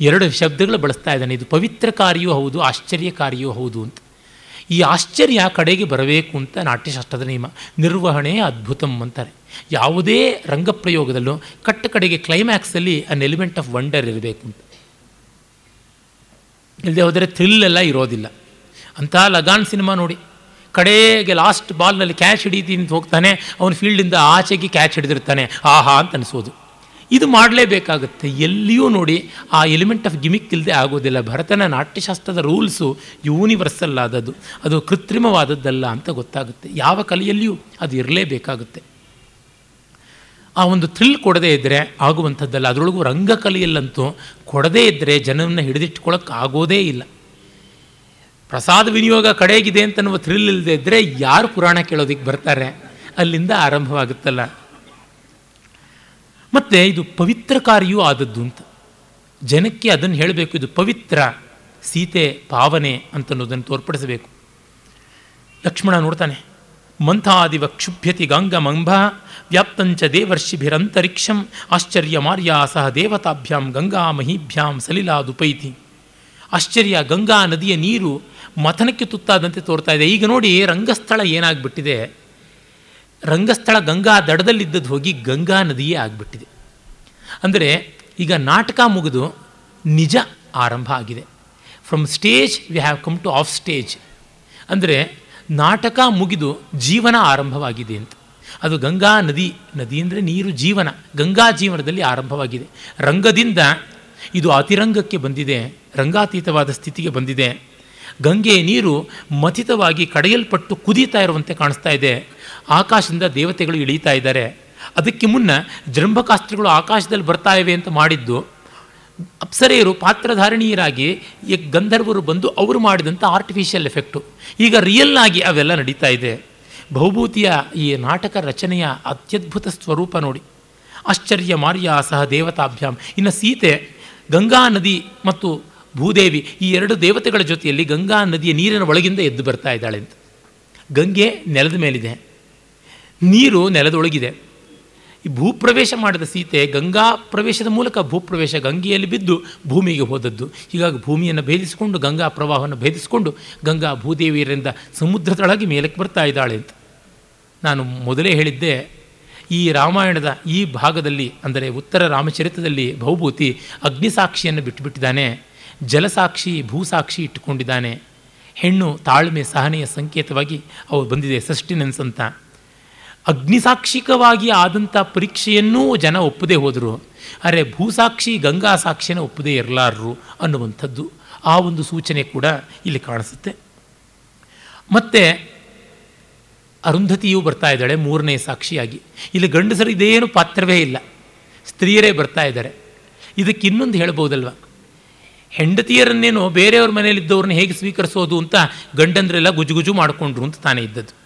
ಎರಡು ಶಬ್ದಗಳು ಬಳಸ್ತಾ ಇದ್ದಾನೆ. ಇದು ಪವಿತ್ರಕಾರಿಯೂ ಹೌದು, ಆಶ್ಚರ್ಯಕಾರಿಯೂ ಹೌದು ಅಂತ. ಈ ಆಶ್ಚರ್ಯ ಕಡೆಗೆ ಬರಬೇಕು ಅಂತ ನಾಟ್ಯಶಾಸ್ತ್ರದ ನಿಯಮ. ನಿರ್ವಹಣೆ ಅದ್ಭುತಂ ಅಂತಾರೆ. ಯಾವುದೇ ರಂಗಪ್ರಯೋಗದಲ್ಲೂ ಕಟ್ಟ ಕಡೆಗೆ ಕ್ಲೈಮ್ಯಾಕ್ಸಲ್ಲಿ ಅನ್ ಎಲಿಮೆಂಟ್ ಆಫ್ ವಂಡರ್ ಇರಬೇಕು ಅಂತ. ಇಲ್ಲದೆ ಹೋದರೆ ಥ್ರಿಲ್ಲೆಲ್ಲ ಇರೋದಿಲ್ಲ. ಅಂತಹ ಲಗಾನ್ ಸಿನಿಮಾ ನೋಡಿ. ಕಡೆಗೆ ಲಾಸ್ಟ್ ಬಾಲ್ನಲ್ಲಿ ಕ್ಯಾಚ್ ಹಿಡಿತೀನಿ ಅಂತ ಹೋಗ್ತಾನೆ, ಅವನ ಫೀಲ್ಡಿಂದ ಆಚೆಗೆ ಕ್ಯಾಚ್ ಹಿಡಿದಿರ್ತಾನೆ. ಆಹಾ ಅಂತ ಅನಿಸೋದು. ಇದು ಮಾಡಲೇಬೇಕಾಗುತ್ತೆ. ಎಲ್ಲಿಯೂ ನೋಡಿ ಆ ಎಲಿಮೆಂಟ್ ಆಫ್ ಗಿಮಿಕ್ ಇಲ್ಲದೆ ಆಗೋದಿಲ್ಲ. ಭರತನ ನಾಟ್ಯಶಾಸ್ತ್ರದ ರೂಲ್ಸು ಯೂನಿವರ್ಸಲ್ ಆದದ್ದು. ಅದು ಕೃತ್ರಿಮವಾದದ್ದಲ್ಲ ಅಂತ ಗೊತ್ತಾಗುತ್ತೆ. ಯಾವ ಕಲೆಯಲ್ಲಿಯೂ ಅದು ಇರಲೇಬೇಕಾಗುತ್ತೆ. ಆ ಒಂದು ಥ್ರಿಲ್ ಕೊಡದೇ ಇದ್ದರೆ ಆಗುವಂಥದ್ದಲ್ಲ. ಅದರೊಳಗೂ ರಂಗಕಲೆಯಲ್ಲಂತೂ ಕೊಡದೇ ಇದ್ದರೆ ಜನವನ್ನು ಹಿಡಿದಿಟ್ಕೊಳ್ಳೋಕೆ ಆಗೋದೇ ಇಲ್ಲ. ಪ್ರಸಾದ ವಿನಿಯೋಗ ಕಡೆಗಿದೆ ಅಂತನ್ನುವ ಥ್ರಿಲ್ ಇಲ್ಲದೆ ಇದ್ದರೆ ಯಾರು ಪುರಾಣ ಕೇಳೋದಕ್ಕೆ ಬರ್ತಾರೆ? ಅಲ್ಲಿಂದ ಆರಂಭವಾಗುತ್ತಲ್ಲ. ಮತ್ತು ಇದು ಪವಿತ್ರಕಾರಿಯೂ ಆದದ್ದು ಅಂತ. ಜನಕ್ಕೆ ಅದನ್ನು ಹೇಳಬೇಕು, ಇದು ಪವಿತ್ರ ಸೀತೆ ಪಾವನೆ ಅಂತನ್ನೋದನ್ನು ತೋರ್ಪಡಿಸಬೇಕು. ಲಕ್ಷ್ಮಣ ನೋಡ್ತಾನೆ, ಮಂಥಾದಿವ ಕ್ಷುಭ್ಯತಿ ಗಂಗಮಂಬ ವ್ಯಾಪ್ತಂಚ ದೇವರ್ಷಿಭಿರಂತರಿಕ್ಷಂ ಆಶ್ಚರ್ಯ ಮಾರ್ಯ ಸಹ ದೇವತಾಭ್ಯಾಂ ಗಂಗಾ ಮಹೀಭ್ಯಾಂ ಸಲಿಲಾದುಪೈತಿ ಆಶ್ಚರ್ಯ ಗಂಗಾ ನದಿಯ ನೀರು ಮಥನಕ್ಕೆ ತುತ್ತಾದಂತೆ ತೋರ್ತಾ ಇದೆ. ಈಗ ನೋಡಿ ರಂಗಸ್ಥಳ ಏನಾಗ್ಬಿಟ್ಟಿದೆ? ರಂಗಸ್ಥಳ ಗಂಗಾ ದಡದಲ್ಲಿದ್ದದ್ದು ಹೋಗಿ ಗಂಗಾ ನದಿಯೇ ಆಗಿಬಿಟ್ಟಿದೆ. ಅಂದರೆ ಈಗ ನಾಟಕ ಮುಗಿದು ನಿಜ ಆರಂಭ ಆಗಿದೆ. From stage we have come to off stage ಅಂದರೆ ನಾಟಕ ಮುಗಿದು ಜೀವನ ಆರಂಭವಾಗಿದೆ ಅಂತ. ಅದು ಗಂಗಾ ನದಿ ನದಿ ಅಂದರೆ ನೀರು, ಜೀವನ. ಗಂಗಾ ಜೀವನದಲ್ಲಿ ಆರಂಭವಾಗಿದೆ. ರಂಗದಿಂದ ಇದು ಅತಿರಂಗಕ್ಕೆ ಬಂದಿದೆ, ರಂಗಾತೀತವಾದ ಸ್ಥಿತಿಗೆ ಬಂದಿದೆ. ಗಂಗೆ ನೀರು ಮಥಿತವಾಗಿ ಕಡೆಯಲ್ಪಟ್ಟು ಕುದೀತಾ ಇರುವಂತೆ ಕಾಣಿಸ್ತಾ ಇದೆ. ಆಕಾಶದಿಂದ ದೇವತೆಗಳು ಇಳೀತಾ ಇದ್ದಾರೆ. ಅದಕ್ಕೆ ಮುನ್ನ ಜೃಂಭಕಾಸ್ತ್ರಗಳು ಆಕಾಶದಲ್ಲಿ ಬರ್ತಾ ಇವೆ ಅಂತ ಮಾಡಿದ್ದು, ಅಪ್ಸರೆಯರು ಪಾತ್ರಧಾರಣೀಯರಾಗಿ ಗಂಧರ್ವರು ಬಂದು ಅವರು ಮಾಡಿದಂಥ ಆರ್ಟಿಫಿಷಿಯಲ್ ಎಫೆಕ್ಟು ಈಗ ರಿಯಲ್ ಆಗಿ ಅವೆಲ್ಲ ನಡೀತಾ ಇದೆ. ಬಹುಭೂತಿಯ ಈ ನಾಟಕ ರಚನೆಯ ಅತ್ಯದ್ಭುತ ಸ್ವರೂಪ ನೋಡಿ. ಆಶ್ಚರ್ಯ ಮಾರ್ಯ ಸಹ ದೇವತಾಭ್ಯಾಮ್ ಇನ್ನು ಸೀತೆ, ಗಂಗಾ ನದಿ ಮತ್ತು ಭೂದೇವಿ ಈ ಎರಡು ದೇವತೆಗಳ ಜೊತೆಯಲ್ಲಿ ಗಂಗಾ ನದಿಯ ನೀರಿನ ಒಳಗಿಂದ ಎದ್ದು ಬರ್ತಾ ಇದ್ದಾಳೆ ಅಂತ. ಗಂಗೆ ನೆಲದ ಮೇಲಿದೆ. ನೀರು ನೆಲದೊಳಗಿದೆ. ಈ ಭೂಪ್ರವೇಶ ಮಾಡಿದ ಸೀತೆ ಗಂಗಾ ಪ್ರವೇಶದ ಮೂಲಕ ಭೂಪ್ರವೇಶ ಗಂಗೆಯಲ್ಲಿ ಬಿದ್ದು ಭೂಮಿಗೆ ಹೋದದ್ದು. ಹೀಗಾಗಿ ಭೂಮಿಯನ್ನು ಭೇದಿಸಿಕೊಂಡು, ಗಂಗಾ ಪ್ರವಾಹವನ್ನು ಭೇದಿಸಿಕೊಂಡು ಗಂಗಾ ಭೂದೇವಿಯರಿಂದ ಸಮುದ್ರದೊಳಗೆ ಮೇಲಕ್ಕೆ ಬರ್ತಾ ಇದ್ದಾಳೆ ಅಂತ. ನಾನು ಮೊದಲೇ ಹೇಳಿದ್ದೆ, ಈ ರಾಮಾಯಣದ ಈ ಭಾಗದಲ್ಲಿ, ಅಂದರೆ ಉತ್ತರ ರಾಮಚರಿತದಲ್ಲಿ ಭೌಭೂತಿ ಅಗ್ನಿಸಾಕ್ಷಿಯನ್ನು ಬಿಟ್ಟುಬಿಟ್ಟಿದ್ದಾನೆ. ಜಲಸಾಕ್ಷಿ, ಭೂಸಾಕ್ಷಿ ಇಟ್ಟುಕೊಂಡಿದ್ದಾನೆ. ಹೆಣ್ಣು ತಾಳ್ಮೆ ಸಹನೆಯ ಸಂಕೇತವಾಗಿ ಅವು ಬಂದಿದೆ ಸಸ್ಟಿನೆನ್ಸ್ ಅಂತ ಅಗ್ನಿಸಾಕ್ಷಿಕವಾಗಿ ಆದಂಥ ಪರೀಕ್ಷೆಯನ್ನೂ ಜನ ಒಪ್ಪದೇ ಹೋದರು. ಆದರೆ ಭೂಸಾಕ್ಷಿ, ಗಂಗಾ ಸಾಕ್ಷಿನ ಒಪ್ಪದೇ ಇರಲಾರರು ಅನ್ನುವಂಥದ್ದು ಆ ಒಂದು ಸೂಚನೆ ಕೂಡ ಇಲ್ಲಿ ಕಾಣಿಸುತ್ತೆ. ಮತ್ತು ಅರುಂಧತಿಯು ಬರ್ತಾ ಇದ್ದಾಳೆ, ಮೂರನೇ ಸಾಕ್ಷಿಯಾಗಿ. ಇಲ್ಲಿ ಗಂಡಸರು ಇದೇನು ಪಾತ್ರವೇ ಇಲ್ಲ. ಸ್ತ್ರೀಯರೇ ಬರ್ತಾ ಇದ್ದಾರೆ. ಇದಕ್ಕೆ ಇನ್ನೊಂದು ಹೇಳ್ಬೋದಲ್ವ? ಹೆಂಡತಿಯರನ್ನೇನು ಬೇರೆಯವ್ರ ಮನೇಲಿದ್ದವ್ರನ್ನ ಹೇಗೆ ಸ್ವೀಕರಿಸೋದು ಅಂತ ಗಂಡಂದ್ರೆಲ್ಲ ಗುಜುಗುಜು ಮಾಡಿಕೊಂಡ್ರು ಅಂತ ತಾನೇ ಇದ್ದದ್ದು.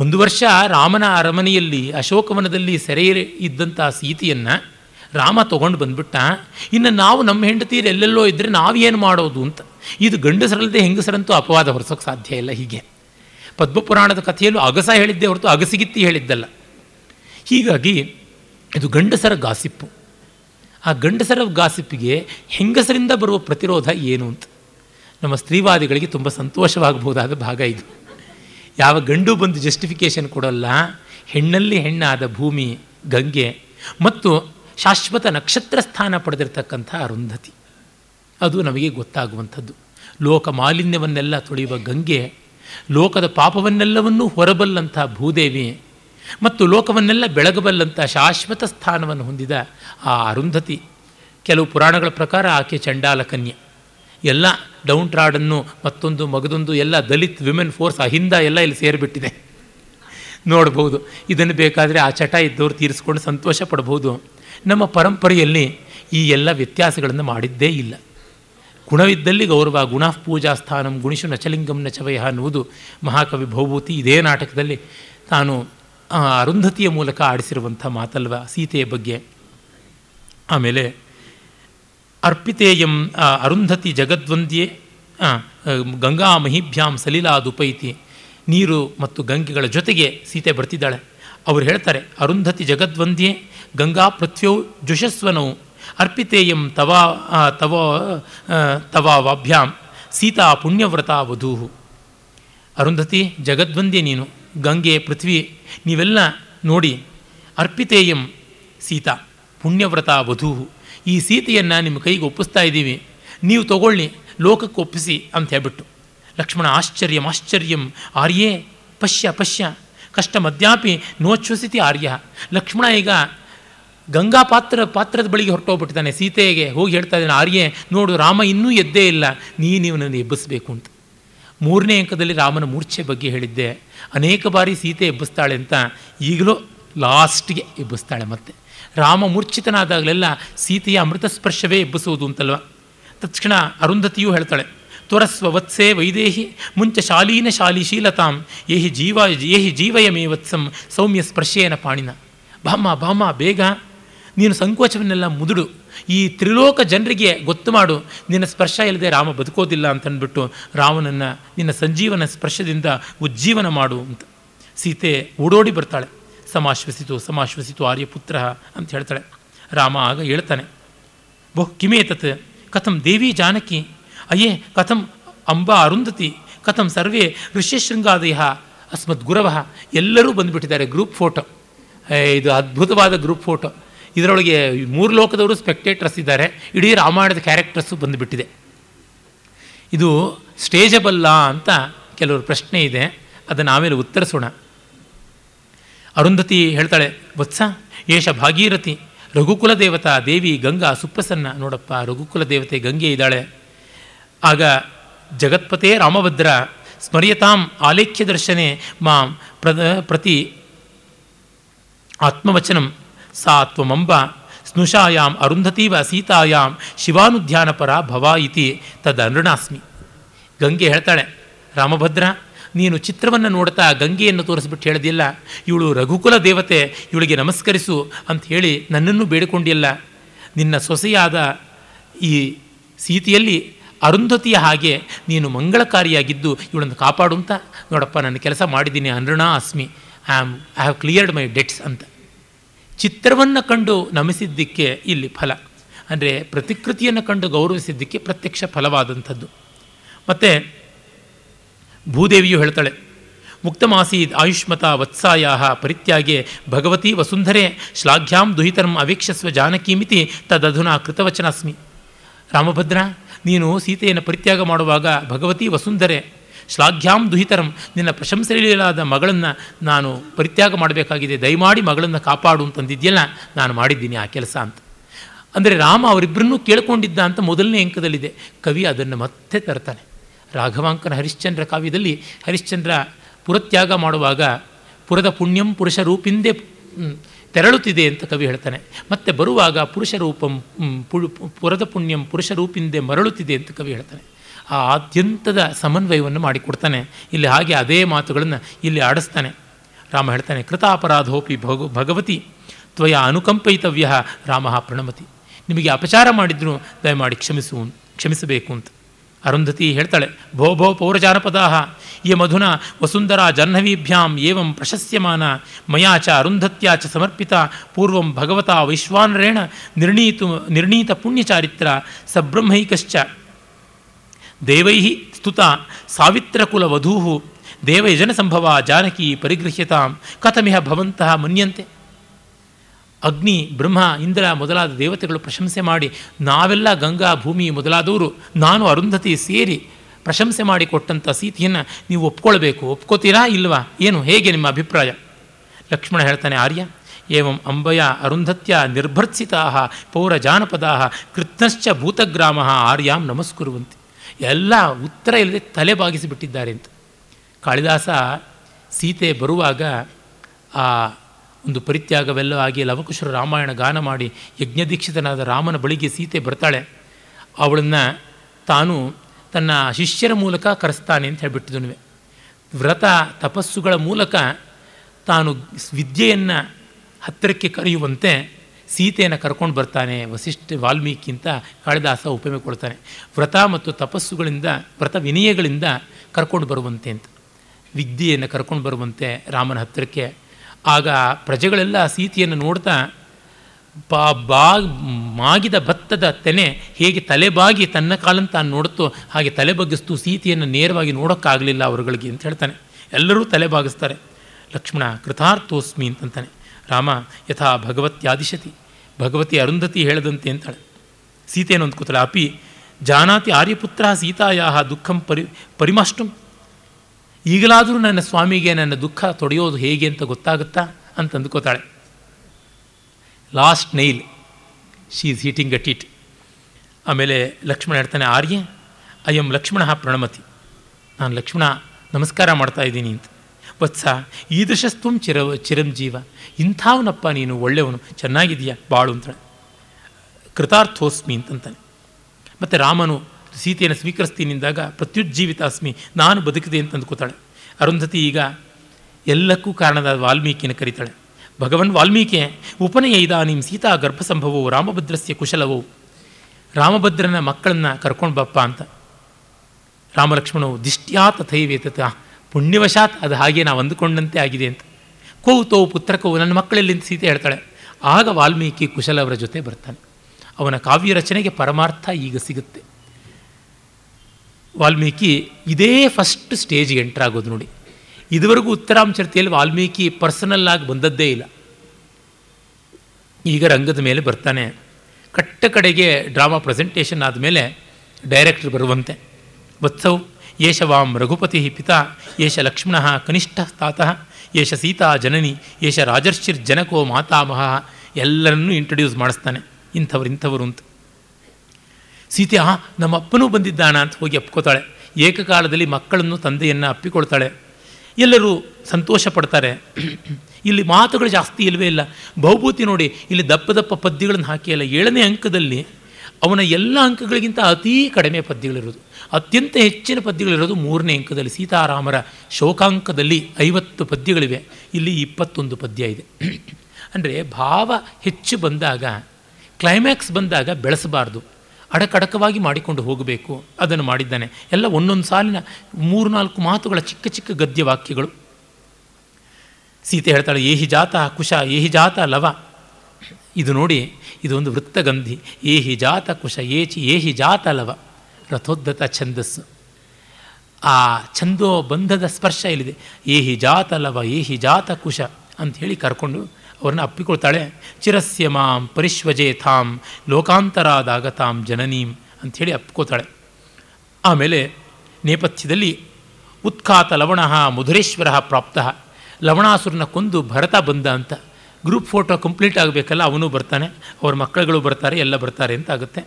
ಒಂದು ವರ್ಷ ರಾಮನ ಅರಮನೆಯಲ್ಲಿ, ಅಶೋಕವನದಲ್ಲಿ ಸೆರೆ ಇದ್ದಂಥ ಸೀತೆಯನ್ನು ರಾಮ ತೊಗೊಂಡು ಬಂದ್ಬಿಟ್ಟ. ಇನ್ನು ನಾವು ನಮ್ಮ ಹೆಂಡತಿಯರು ಎಲ್ಲೆಲ್ಲೋ ಇದ್ದರೆ ನಾವೇನು ಮಾಡೋದು ಅಂತ. ಇದು ಗಂಡಸರಲ್ಲದೆ ಹೆಂಗಸರಂತೂ ಅಪವಾದ ಹೊರಸೋಕ್ಕೆ ಸಾಧ್ಯ ಇಲ್ಲ ಹೀಗೆ. ಪದ್ಮಪುರಾಣದ ಕಥೆಯಲ್ಲೂ ಅಗಸ ಹೇಳಿದ್ದೆ ಹೊರತು ಅಗಸಿಗಿತ್ತಿ ಹೇಳಿದ್ದಲ್ಲ. ಹೀಗಾಗಿ ಇದು ಗಂಡಸರ ಗಾಸಿಪ್ಪು. ಆ ಗಂಡಸರ ಗಾಸಿಪ್ಪಿಗೆ ಹೆಂಗಸರಿಂದ ಬರುವ ಪ್ರತಿರೋಧ ಏನು ಅಂತ. ನಮ್ಮ ಸ್ತ್ರೀವಾದಿಗಳಿಗೆ ತುಂಬ ಸಂತೋಷವಾಗಬಹುದಾದ ಭಾಗ ಇದು. ಯಾವ ಗಂಡು ಬಂದು ಜಸ್ಟಿಫಿಕೇಷನ್ ಕೊಡೋಲ್ಲ. ಹೆಣ್ಣಲ್ಲಿ ಹೆಣ್ಣಾದ ಭೂಮಿ, ಗಂಗೆ ಮತ್ತು ಶಾಶ್ವತ ನಕ್ಷತ್ರ ಸ್ಥಾನ ಪಡೆದಿರತಕ್ಕಂಥ ಅರುಂಧತಿ. ಅದು ನಮಗೆ ಗೊತ್ತಾಗುವಂಥದ್ದು. ಲೋಕ ಮಾಲಿನ್ಯವನ್ನೆಲ್ಲ ತೊಳೆಯುವ ಗಂಗೆ, ಲೋಕದ ಪಾಪವನ್ನೆಲ್ಲವನ್ನೂ ಹೊರಬಲ್ಲಂಥ ಭೂದೇವಿ ಮತ್ತು ಲೋಕವನ್ನೆಲ್ಲ ಬೆಳಗಬಲ್ಲಂಥ ಶಾಶ್ವತ ಸ್ಥಾನವನ್ನು ಹೊಂದಿದ ಆ ಅರುಂಧತಿ. ಕೆಲವು ಪುರಾಣಗಳ ಪ್ರಕಾರ ಆಕೆ ಚಂಡಾಲ ಕನ್ಯೆ ಎಲ್ಲ ಡೌನ್ ಟ್ರಾಡನ್ನು ಮತ್ತೊಂದು ಮಗದೊಂದು ಎಲ್ಲ ದಲಿತ್ ವಿಮೆನ್ ಫೋರ್ಸ್ ಅಹಿಂದ ಎಲ್ಲ ಇಲ್ಲಿ ಸೇರಿಬಿಟ್ಟಿದೆ. ನೋಡ್ಬೋದು. ಇದನ್ನು ಬೇಕಾದರೆ ಆ ಚಟ ಇದ್ದವ್ರು ತೀರಿಸ್ಕೊಂಡು ಸಂತೋಷ ಪಡ್ಬೋದು. ನಮ್ಮ ಪರಂಪರೆಯಲ್ಲಿ ಈ ಎಲ್ಲ ವ್ಯತ್ಯಾಸಗಳನ್ನು ಮಾಡಿದ್ದೇ ಇಲ್ಲ. ಗುಣವಿದ್ದಲ್ಲಿ ಗೌರವ ಗುಣ ಪೂಜಾ ಸ್ಥಾನಂ ಗುಣಿಶು ನಚಲಿಂಗಂ ನಚವಯ ಅನ್ನುವುದು ಮಹಾಕವಿ ಭೌಭೂತಿ ಇದೇ ನಾಟಕದಲ್ಲಿ ತಾನು ಅರುಂಧತಿಯ ಮೂಲಕ ಆಡಿಸಿರುವಂಥ ಮಾತಲ್ವ, ಸೀತೆಯ ಬಗ್ಗೆ. ಆಮೇಲೆ ಅರ್ಪಿತೇಯಂ ಅರುಂಧತಿ ಜಗದ್ವಂದ್ಯೆ ಗಂಗಾ ಮಹಿಭ್ಯಾಂ ಸಲಿಲಾದುಪೈತಿ ನೀರು ಮತ್ತು ಗಂಗೆಗಳ ಜೊತೆಗೆ ಸೀತೆ ಬರ್ತಿದ್ದಾಳೆ. ಅವರು ಹೇಳ್ತಾರೆ, ಅರುಂಧತಿ ಜಗದ್ವಂದ್ಯೆ, ಗಂಗಾ ಪೃಥ್ವ್ಯೌ ಜುಷಸ್ವನೌ, ಅರ್ಪಿತೇಯಂ ತವಾ ತವ ತವಾ ವಾಭ್ಯಾಂ ಸೀತಾ ಪುಣ್ಯವ್ರತ ವಧೂ ಅರುಂಧತಿ, ಜಗದ್ವಂದ್ಯೆ ನೀನು, ಗಂಗೆ, ಪೃಥ್ವಿ, ನೀವೆಲ್ಲ ನೋಡಿ, ಅರ್ಪಿತೇಯಂ ಸೀತಾ ಪುಣ್ಯವ್ರತ ವಧೂ ಈ ಸೀತೆಯನ್ನು ನಿಮ್ಮ ಕೈಗೆ ಒಪ್ಪಿಸ್ತಾ ಇದ್ದೀವಿ. ನೀವು ತಗೊಳ್ಳಿ, ಲೋಕಕ್ಕೆ ಒಪ್ಪಿಸಿ ಅಂತ ಹೇಳ್ಬಿಟ್ಟು. ಲಕ್ಷ್ಮಣ ಆಶ್ಚರ್ಯಂ ಆಶ್ಚರ್ಯಂ ಆರ್ಯೇ, ಪಶ್ಯ ಪಶ್ಯ. ಕಷ್ಟ ಮಧ್ಯಾಪಿ ನೋಚ್ಛಸಿತಿ ಆರ್ಯ. ಲಕ್ಷ್ಮಣ ಈಗ ಗಂಗಾ ಪಾತ್ರ, ಪಾತ್ರದ ಬಳಿಗೆ ಹೊರಟೋಗ್ಬಿಟ್ಟಿದ್ದಾನೆ. ಸೀತೆಗೆ ಹೋಗಿ ಹೇಳ್ತಾ ಇದ್ದಾನೆ, ಆರ್ಯೆ, ನೋಡು, ರಾಮ ಇನ್ನೂ ಎದ್ದೇ ಇಲ್ಲ. ನೀನು ಇವನನ್ನು ಎಬ್ಬಿಸಬೇಕು ಅಂತ. ಮೂರನೇ ಅಂಕದಲ್ಲಿ ರಾಮನ ಮೂರ್ಛೆ ಬಗ್ಗೆ ಹೇಳಿದ್ದೆ. ಅನೇಕ ಬಾರಿ ಸೀತೆ ಎಬ್ಬಿಸ್ತಾಳೆ ಅಂತ ಈಗಲೂ ಲಾಸ್ಟ್ಗೆ ಎಬ್ಬಿಸ್ತಾಳೆ ಮತ್ತೆ. ರಾಮ ಮೂರ್ಛಿತನಾದಾಗಲೆಲ್ಲ ಸೀತೆಯ ಅಮೃತ ಸ್ಪರ್ಶವೇ ಎಬ್ಬಿಸುವುದು ಅಂತಲ್ವ? ತಕ್ಷಣ ಅರುಂಧತಿಯೂ ಹೇಳ್ತಾಳೆ, ತ್ವರಸ್ವ ವತ್ಸೆ ವೈದೇಹಿ ಮುಂಚ ಶಾಲೀನ ಶೀಲತಾಂ ಏಹಿ ಜೀವ, ಏಹಿ ಜೀವಯ ಮೇ ವತ್ಸಂ ಸೌಮ್ಯ ಸ್ಪರ್ಶೇನ ಪಾಣಿನ. ಬಾಮ ಬಾಮ, ಬೇಗ, ನೀನು ಸಂಕೋಚವನ್ನೆಲ್ಲ ಮುದುಡು, ಈ ತ್ರಿಲೋಕ ಜನರಿಗೆ ಗೊತ್ತು ಮಾಡು, ನಿನ್ನ ಸ್ಪರ್ಶ ಇಲ್ಲದೆ ರಾಮ ಬದುಕೋದಿಲ್ಲ ಅಂತಂದ್ಬಿಟ್ಟು ರಾಮನನ್ನು ನಿನ್ನ ಸಂಜೀವನ ಸ್ಪರ್ಶದಿಂದ ಉಜ್ಜೀವನ ಮಾಡು ಅಂತ. ಸೀತೆ ಓಡೋಡಿ ಬರ್ತಾಳೆ. ಸಮಾಶ್ವಸಿತು ಸಮಾಶ್ವಸಿತು ಆರ್ಯಪುತ್ರ ಅಂತ ಹೇಳ್ತಾಳೆ. ರಾಮ ಆಗ ಹೇಳ್ತಾನೆ ಬಹು ಕಿಮೇತತ್ ಕಥಂ ದೇವಿ ಜಾನಕಿ? ಅಯ್ಯೇ, ಕಥಂ ಅಂಬಾ ಅರುಂಧತಿ? ಕಥಂ ಸರ್ವೇ ಋಷ್ಯಶೃಂಗಾದಯ? ಅಸ್ಮದ್ ಗುರವ? ಎಲ್ಲರೂ ಬಂದುಬಿಟ್ಟಿದ್ದಾರೆ ಗ್ರೂಪ್ ಫೋಟೋ. ಇದು ಅದ್ಭುತವಾದ ಗ್ರೂಪ್ ಫೋಟೋ. ಇದರೊಳಗೆ ಮೂರು ಲೋಕದವರು ಸ್ಪೆಕ್ಟೇಟರ್ಸ್ ಇದ್ದಾರೆ. ಇಡೀ ರಾಮಾಯಣದ ಕ್ಯಾರೆಕ್ಟರ್ಸು ಬಂದುಬಿಟ್ಟಿದೆ. ಇದು ಸ್ಟೇಜಬಲ್ಲ ಅಂತ ಕೆಲವರು ಪ್ರಶ್ನೆ ಇದೆ. ಅದನ್ನು ಆಮೇಲೆ ಉತ್ತರಿಸೋಣ. ಅರುಂಧತಿ ಹೇಳ್ತಾಳೆ, ವತ್ಸ, ಏಷ ಭಾಗೀರಥಿ, ರಘುಕುಲ ದೇವತಾ ದೇವಿ ಗಂಗಾ ಸುಪ್ರಸನ್ನ. ನೋಡಪ್ಪ, ರಘುಕುಲ ದೇವತೆ ಗಂಗೆ ಇದ್ದಾಳೆ. ಆಗ ಜಗತ್ಪತೆ ರಾಮಭದ್ರ, ಸ್ಮರ್ಯತಾಂ ಆಲೇಖ್ಯ ದರ್ಶನೆ ಮಾಂ ಪ್ರದ, ಪ್ರತಿ ಆತ್ಮವಚನಂ. ಸಾ ತ್ವಮಂಬ, ಸ್ನುಷಾಯಾಂ ಅರುಂಧತೀವ ಸೀತಾಯಾಂ ಶಿವಾನುಧ್ಯಾನಪರ ಭವ ಇತಿ, ತದನೃಣಾಸ್ಮಿ. ಗಂಗೆ ಹೇಳ್ತಾಳೆ, ರಾಮಭದ್ರ ನೀನು ಚಿತ್ರವನ್ನು ನೋಡ್ತಾ ಗಂಗೆಯನ್ನು ತೋರಿಸ್ಬಿಟ್ಟು ಹೇಳಿದಿಲ್ಲ. ಇವಳು ರಘುಕುಲ ದೇವತೆ, ಇವಳಿಗೆ ನಮಸ್ಕರಿಸು ಅಂತ ಹೇಳಿ ನನ್ನನ್ನು ಬೇಡಿಕೊಂಡಿಲ್ಲ. ನಿನ್ನ ಸೊಸೆಯಾದ ಈ ಸೀತೆಯಲ್ಲಿ ಅರುಂಧತಿಯ ಹಾಗೆ ನೀನು ಮಂಗಳಕಾರಿಯಾಗಿದ್ದು ಇವಳನ್ನು ಕಾಪಾಡು ಅಂತ. ನೋಡಪ್ಪ, ನಾನು ಕೆಲಸ ಮಾಡಿದ್ದೀನಿ ಅನೃಣ ಅಸ್ಮಿ. I am I have cleared my debts ಅಂತ. ಚಿತ್ರವನ್ನು ಕಂಡು ನಮಿಸಿದ್ದಕ್ಕೆ ಇಲ್ಲಿ ಫಲ. ಅಂದರೆ ಪ್ರತಿಕೃತಿಯನ್ನು ಕಂಡು ಗೌರವಿಸಿದ್ದಕ್ಕೆ ಪ್ರತ್ಯಕ್ಷ ಫಲವಾದಂಥದ್ದು. ಮತ್ತು ಭೂದೇವಿಯು ಹೇಳ್ತಾಳೆ, ಮುಕ್ತಮಾಸೀದ್ ಆಯುಷ್ಮತ ವತ್ಸಾಯ ಪರಿತ್ಯಾಗೆ ಭಗವತಿ ವಸುಂಧರೆ ಶ್ಲಾಘ್ಯಾಂ ದುಹಿತರಂ ಅವೇಕ್ಷಸ್ವ ಜಾನಕೀಮಿತಿ ತದಧುನಾ ಕೃತವಚನಾಸ್ಮಿ. ರಾಮಭದ್ರ, ನೀನು ಸೀತೆಯನ್ನು ಪರಿತ್ಯಾಗ ಮಾಡುವಾಗ ಭಗವತಿ ವಸುಂಧರೆ ಶ್ಲಾಘ್ಯಾಂ ದುಹಿತರಂ, ನಿನ್ನ ಪ್ರಶಂಸೆಯಲಾದ ಮಗಳನ್ನು ನಾನು ಪರಿತ್ಯಾಗ ಮಾಡಬೇಕಾಗಿದೆ, ದಯಮಾಡಿ ಮಗಳನ್ನು ಕಾಪಾಡು ಅಂತಂದಿದ್ಯಲ್ಲ ನಾನು ಮಾಡಿದ್ದೀನಿ ಆ ಕೆಲಸ ಅಂತ. ಅಂದರೆ ರಾಮ ಅವರಿಬ್ಬರನ್ನೂ ಕೇಳ್ಕೊಂಡಿದ್ದ ಅಂತ ಮೊದಲನೇ ಅಂಕದಲ್ಲಿದೆ. ಕವಿ ಅದನ್ನು ಮತ್ತೆ ತರ್ತಾನೆ. ರಾಘವಾಂಕನ ಹರಿಶ್ಚಂದ್ರ ಕಾವ್ಯದಲ್ಲಿ ಹರಿಶ್ಚಂದ್ರ ಪುರತ್ಯಾಗ ಮಾಡುವಾಗ ಪುರದ ಪುಣ್ಯಂ ಪುರುಷ ರೂಪಿಂದೇ ತೆರಳುತ್ತಿದೆ ಅಂತ ಕವಿ ಹೇಳ್ತಾನೆ. ಮತ್ತೆ ಬರುವಾಗ ಪುರುಷ ರೂಪಂ ಪುರದ ಪುಣ್ಯಂ ಪುರುಷ ರೂಪಿಂದೆ ಮರಳುತ್ತಿದೆ ಅಂತ ಕವಿ ಹೇಳ್ತಾನೆ. ಆ ಆದ್ಯಂತದ ಸಮನ್ವಯವನ್ನು ಮಾಡಿಕೊಡ್ತಾನೆ. ಇಲ್ಲಿ ಹಾಗೆ ಅದೇ ಮಾತುಗಳನ್ನು ಇಲ್ಲಿ ಆಡಿಸ್ತಾನೆ. ರಾಮ ಹೇಳ್ತಾನೆ, ಕೃತಾಪರಾಧೋಪಿ ಭಗ, ಭಗವತಿ, ತ್ವಯ ಅನುಕಂಪಯಿತವ್ಯ ರಾಮ ಪ್ರಣಮತಿ. ನಿಮಗೆ ಅಪಚಾರ ಮಾಡಿದ್ರು ದಯಮಾಡಿ ಕ್ಷಮಿಸು ಕ್ಷಮಿಸಬೇಕು ಅಂತ. ಅರುಂಧತಿ ಹೇಳ್ತಾಳೆ, ಭೋ ಭೋ ಪೌರಜಾನಪದ ಈ ಮಧುನ ವಸುಂಧರಾ ಜಾಹ್ನವೀಭ್ಯಾಂ ಏವಂ ಪ್ರಶಸ್ಯಮಾನ, ಮಯಾ ಚ ಅರುಂಧತ್ಯಾ ಚ ಸಮರ್ಪಿತ, ಪೂರ್ವಂ ಭಗವತಾ ವೈಶ್ವಾನರೇಣ ನಿರ್ಣೀತು, ನಿರ್ಣೀತ ಪುಣ್ಯಚಾರಿತ್ರ ಸಬ್ರಹ್ಮೈಕಶ್ಚ. ದೇವೈ ಸ್ತುತ ಸಾವಿತ್ರಕುಲವಧೂ ದೇವಯಜನ ಸಂಭವ ಜಾನಕಿ ಪರಿಗೃಹ್ಯತಾಂ, ಕಥಮಿಹ ಭವಂತಹ ಮನ್ಯಂತೆ। ಅಗ್ನಿ, ಬ್ರಹ್ಮ, ಇಂದ್ರ ಮೊದಲಾದ ದೇವತೆಗಳು ಪ್ರಶಂಸೆ ಮಾಡಿ, ನಾವೆಲ್ಲ ಗಂಗಾ, ಭೂಮಿ ಮೊದಲಾದವರು, ನಾನು, ಅರುಂಧತಿ ಸೇರಿ ಪ್ರಶಂಸೆ ಮಾಡಿ ಕೊಟ್ಟಂಥ ಸೀತೆಯನ್ನು ನೀವು ಒಪ್ಕೊಳ್ಬೇಕು. ಒಪ್ಕೋತೀರಾ ಇಲ್ವಾ? ಏನು? ಹೇಗೆ ನಿಮ್ಮ ಅಭಿಪ್ರಾಯ? ಲಕ್ಷ್ಮಣ ಹೇಳ್ತಾನೆ, ಆರ್ಯ, ಏವಂ ಅಂಬಯ ಅರುಂಧತ್ಯ ನಿರ್ಭರ್ತ್ಸಿತಾ ಪೌರ ಜಾನಪದಾ ಕೃತ್ನಶ್ಚ ಭೂತಗ್ರಾಮ, ಆರ್ಯಾಂ ನಮಸ್ಕುರುವಂತೆ. ಎಲ್ಲ ಉತ್ತರ ಇಲ್ಲದೆ ತಲೆ ಬಾಗಿಸಿಬಿಟ್ಟಿದ್ದಾರೆ ಅಂತ. ಕಾಳಿದಾಸ ಸೀತೆ ಬರುವಾಗ ಆ ಒಂದು ಪರಿತ್ಯಾಗವೆಲ್ಲ ಆಗಿ ಲವಕುಶರು ರಾಮಾಯಣ ಗಾನ ಮಾಡಿ ಯಜ್ಞದೀಕ್ಷಿತನಾದ ರಾಮನ ಬಳಿಗೆ ಸೀತೆ ಬರ್ತಾಳೆ. ಅವಳನ್ನು ತಾನು ತನ್ನ ಶಿಷ್ಯರ ಮೂಲಕ ಕರೆಸ್ತಾನೆ ಅಂತ ಹೇಳಿಬಿಟ್ಟಿದನುವೆ ವ್ರತ ತಪಸ್ಸುಗಳ ಮೂಲಕ ತಾನು ವಿದ್ಯೆಯನ್ನು ಹತ್ತಿರಕ್ಕೆ ಕರೆಯುವಂತೆ ಸೀತೆಯನ್ನು ಕರ್ಕೊಂಡು ಬರ್ತಾನೆ ವಸಿಷ್ಠ ವಾಲ್ಮೀಕಿಂತ ಕಾಳಿದಾಸ ಉಪಮೆ ಕೊಡ್ತಾನೆ. ವ್ರತ ಮತ್ತು ತಪಸ್ಸುಗಳಿಂದ, ವ್ರತ ವಿನಯಗಳಿಂದ ಕರ್ಕೊಂಡು ಬರುವಂತೆ ಅಂತ. ವಿದ್ಯೆಯನ್ನು ಕರ್ಕೊಂಡು ಬರುವಂತೆ ರಾಮನ ಹತ್ತಿರಕ್ಕೆ ಆಗ ಪ್ರಜೆಗಳೆಲ್ಲ ಸೀತೆಯನ್ನು ನೋಡ್ತಾ, ಬಾ ಬಾ, ಮಾಗಿದ ಭತ್ತದ ತೆನೆ ಹೇಗೆ ತಲೆಬಾಗಿ ತನ್ನ ಕಾಲನ್ನು ತಾನು ನೋಡುತ್ತೋ ಹಾಗೆ ತಲೆ ಬಗ್ಗಿಸ್ತು ಸೀತೆಯನ್ನು ನೇರವಾಗಿ ನೋಡೋಕ್ಕಾಗಲಿಲ್ಲ ಅವರುಗಳಿಗೆ ಅಂತ ಹೇಳ್ತಾನೆ. ಎಲ್ಲರೂ ತಲೆ ಬಾಗಿಸ್ತಾರೆ ಲಕ್ಷ್ಮಣ, ಕೃತಾರ್ಥೋಸ್ಮಿ ಅಂತಂತಾನೆ. ರಾಮ, ಯಥಾ ಭಗವತ್ಯಾದಿಶತಿ, ಭಗವತಿ ಅರುಂಧತಿ ಹೇಳದಂತೆ ಅಂತಾಳೆ. ಸೀತೆಯನ್ನು ಕೂತಳೆ ಅಪಿ ಜಾನಾತಿ ಆರ್ಯಪುತ್ರ ಸೀತಾಯಾಹ ದುಃಖಂ ಪರಿ, ಪರಿಮಾಷ್ಟಂ ಈಗಲಾದರೂ ನನ್ನ ಸ್ವಾಮಿಗೆ ನನ್ನ ದುಃಖ ತೊಡೆಯೋದು ಹೇಗೆ ಅಂತ ಗೊತ್ತಾಗುತ್ತಾ ಅಂತ ಅಂದ್ಕೋತಾಳೆ. Last nail she is hitting at it ಆಮೇಲೆ ಲಕ್ಷ್ಮಣ ಹೇಳ್ತಾನೆ, ಆರ್ಯ ಅಯ್ಯಂ ಲಕ್ಷ್ಮಣ ಪ್ರಣಮತಿ. ನಾನು ಲಕ್ಷ್ಮಣ ನಮಸ್ಕಾರ ಮಾಡ್ತಾ ಇದ್ದೀನಿ ಅಂತ. ವತ್ಸ, ಈದೃಶಸ್ತುಂ ಚಿರ, ಚಿರಂಜೀವ. ಇಂಥವನಪ್ಪ ನೀನು ಒಳ್ಳೆಯವನು ಚೆನ್ನಾಗಿದೆಯಾ ಬಾಳು ಅಂತಾಳೆ. ಕೃತಾರ್ಥೋಸ್ಮಿ ಅಂತಂತಾನೆ. ಮತ್ತು ರಾಮನು ಸೀತೆಯನ್ನು ಸ್ವೀಕರಿಸ್ತೀನಿ ಎಂದಾಗ ಪ್ರತ್ಯುಜ್ಜೀವಿತಾಸ್ಮಿ ನಾನು ಬದುಕಿದೆ ಅಂತ ಅಂದ್ಕೋತಾಳೆ ಅರುಂಧತಿ ಈಗ ಎಲ್ಲಕ್ಕೂ ಕಾರಣದ ವಾಲ್ಮೀಕಿಯನ್ನು ಕರೀತಾಳೆ. ಭಗವನ್ ವಾಲ್ಮೀಕಿ, ಉಪನಯ ಇದಾನಿಂ ಸೀತಾ ಗರ್ಭಸಂಭವವು ರಾಮಭದ್ರಸ್ಯ ಕುಶಲವು, ರಾಮಭದ್ರನ ಮಕ್ಕಳನ್ನು ಕರ್ಕೊಂಡು ಬಪ್ಪ ಅಂತ. ರಾಮಲಕ್ಷ್ಮಣವು ದಿಷ್ಟ್ಯಾ ತಥೈವೇತತ ಪುಣ್ಯವಶಾತ್ ಅದು ಹಾಗೆ ನಾವು ಅಂದುಕೊಂಡಂತೆ ಆಗಿದೆ ಅಂತ. ಕೌತೋ ಪುತ್ರಕವು ನನ್ನ ಮಕ್ಕಳಲ್ಲಿ ಸೀತೆ ಹೇಳ್ತಾಳೆ. ಆಗ ವಾಲ್ಮೀಕಿ ಕುಶಲವರ ಜೊತೆ ಬರ್ತಾನೆ. ಅವನ ಕಾವ್ಯ ರಚನೆಗೆ ಪರಮಾರ್ಥ ಈಗ ಸಿಗುತ್ತೆ. ವಾಲ್ಮೀಕಿ ಇದೇ ಫಸ್ಟ್ ಸ್ಟೇಜ್ಗೆ ಎಂಟರ್ ಆಗೋದು ನೋಡಿ. ಇದುವರೆಗೂ ಉತ್ತರಾಂಚರ್ತಿಯಲ್ಲಿ ವಾಲ್ಮೀಕಿ ಪರ್ಸನಲ್ ಆಗಿ ಬಂದದ್ದೇ ಇಲ್ಲ. ಈಗ ರಂಗದ ಮೇಲೆ ಬರ್ತಾನೆ. ಕಟ್ಟ ಕಡೆಗೆ ಡ್ರಾಮಾ ಪ್ರೆಸೆಂಟೇಷನ್ ಆದಮೇಲೆ ಡೈರೆಕ್ಟರ್ ಬರುವಂತೆ. ವತ್ಸವ್ ಯೇಷ ವಾಮ್ ರಘುಪತಿ ಪಿತಾ ಯೇಷ ಲಕ್ಷ್ಮಣ, ಕನಿಷ್ಠ ತಾತಃ ಯೇಷ ಸೀತಾ ಜನನಿ ಯೇಷ ರಾಜರ್ಷಿರ್ ಜನಕೋ ಮಾತಾಮಹ ಎಲ್ಲರನ್ನೂ ಇಂಟ್ರಡ್ಯೂಸ್ ಮಾಡಿಸ್ತಾನೆ. ಇಂಥವರು ಅಂತ. ಸೀತೆ ಆ ನಮ್ಮ ಅಪ್ಪನೂ ಬಂದಿದ್ದಾನ ಅಂತ ಹೋಗಿ ಅಪ್ಕೋತಾಳೆ. ಏಕಕಾಲದಲ್ಲಿ ಮಕ್ಕಳನ್ನು ತಂದೆಯನ್ನು ಅಪ್ಪಿಕೊಳ್ತಾಳೆ. ಎಲ್ಲರೂ ಸಂತೋಷ ಪಡ್ತಾರೆ. ಇಲ್ಲಿ ಮಾತುಗಳು ಜಾಸ್ತಿ ಇಲ್ಲವೇ ಇಲ್ಲ. ಬಹುಭೂತಿ ನೋಡಿ, ಇಲ್ಲಿ ದಪ್ಪ ದಪ್ಪ ಪದ್ಯಗಳನ್ನು ಹಾಕಿಯಲ್ಲ. ಏಳನೇ ಅಂಕದಲ್ಲಿ ಅವನ ಎಲ್ಲ ಅಂಕಗಳಿಗಿಂತ ಅತೀ ಕಡಿಮೆ ಪದ್ಯಗಳಿರೋದು. ಅತ್ಯಂತ ಹೆಚ್ಚಿನ ಪದ್ಯಗಳಿರೋದು ಮೂರನೇ ಅಂಕದಲ್ಲಿ. ಸೀತಾರಾಮರ ಶೋಕಾಂಕದಲ್ಲಿ ಐವತ್ತು ಪದ್ಯಗಳಿವೆ. ಇಲ್ಲಿ ಇಪ್ಪತ್ತೊಂದು ಪದ್ಯ ಇದೆ. ಅಂದರೆ ಭಾವ ಹೆಚ್ಚು ಬಂದಾಗ ಕ್ಲೈಮ್ಯಾಕ್ಸ್ ಬಂದಾಗ ಬೆಳೆಸಬಾರ್ದು. ಅಡಕಡಕವಾಗಿ ಮಾಡಿಕೊಂಡು ಹೋಗಬೇಕು. ಅದನ್ನು ಮಾಡಿದ್ದಾನೆ. ಎಲ್ಲ ಒಂದೊಂದು ಸಾಲಿನ ಮೂರು ನಾಲ್ಕು ಮಾತುಗಳ ಚಿಕ್ಕ ಚಿಕ್ಕ ಗದ್ಯ ವಾಕ್ಯಗಳು. ಸೀತೆ ಹೇಳ್ತಾಳೆ, ಏಹಿ ಜಾತ ಕುಶ, ಏಹಿ ಜಾತ ಲವ. ಇದು ನೋಡಿ, ಇದೊಂದು ವೃತ್ತಗಂಧಿ. ಏಹಿ ಜಾತ ಕುಶ, ಏಚಿ, ಏಹಿ ಜಾತ ಲವ. ರಥೋದ್ಧತ ಛಂದಸ್ಸು ಆ ಛಂದೋ ಬಂಧದ ಸ್ಪರ್ಶ ಇಲ್ಲಿದೆ ಏಹಿ ಜಾತ ಲವ, ಏಹಿ ಜಾತ ಕುಶ ಅಂಥೇಳಿ ಕರ್ಕೊಂಡು ಅವ್ರನ್ನ ಅಪ್ಪಿಕೊಳ್ತಾಳೆ, ಚಿರಸ್ಯ ಮಾಂ ಪರಿಶ್ವಜೇಥಾಂ ಲೋಕಾಂತರಾದಾಗತಾಂ ಜನನೀಂ ಅಂಥೇಳಿ ಅಪ್ಕೋತಾಳೆ ಆಮೇಲೆ ನೇಪಥ್ಯದಲ್ಲಿ ಉತ್ಖಾತ ಲವಣ ಮಧುರೇಶ್ವರ ಪ್ರಾಪ್ತ. ಲವಣಾಸುರನ ಕೊಂದು ಭರತ ಬಂದ ಅಂತ. ಗ್ರೂಪ್ ಫೋಟೋ ಕಂಪ್ಲೀಟ್ ಆಗಬೇಕಲ್ಲ, ಅವನು ಬರ್ತಾನೆ. ಅವ್ರ ಮಕ್ಕಳುಗಳು ಬರ್ತಾರೆ, ಎಲ್ಲ ಬರ್ತಾರೆ ಅಂತ ಆಗುತ್ತೆ.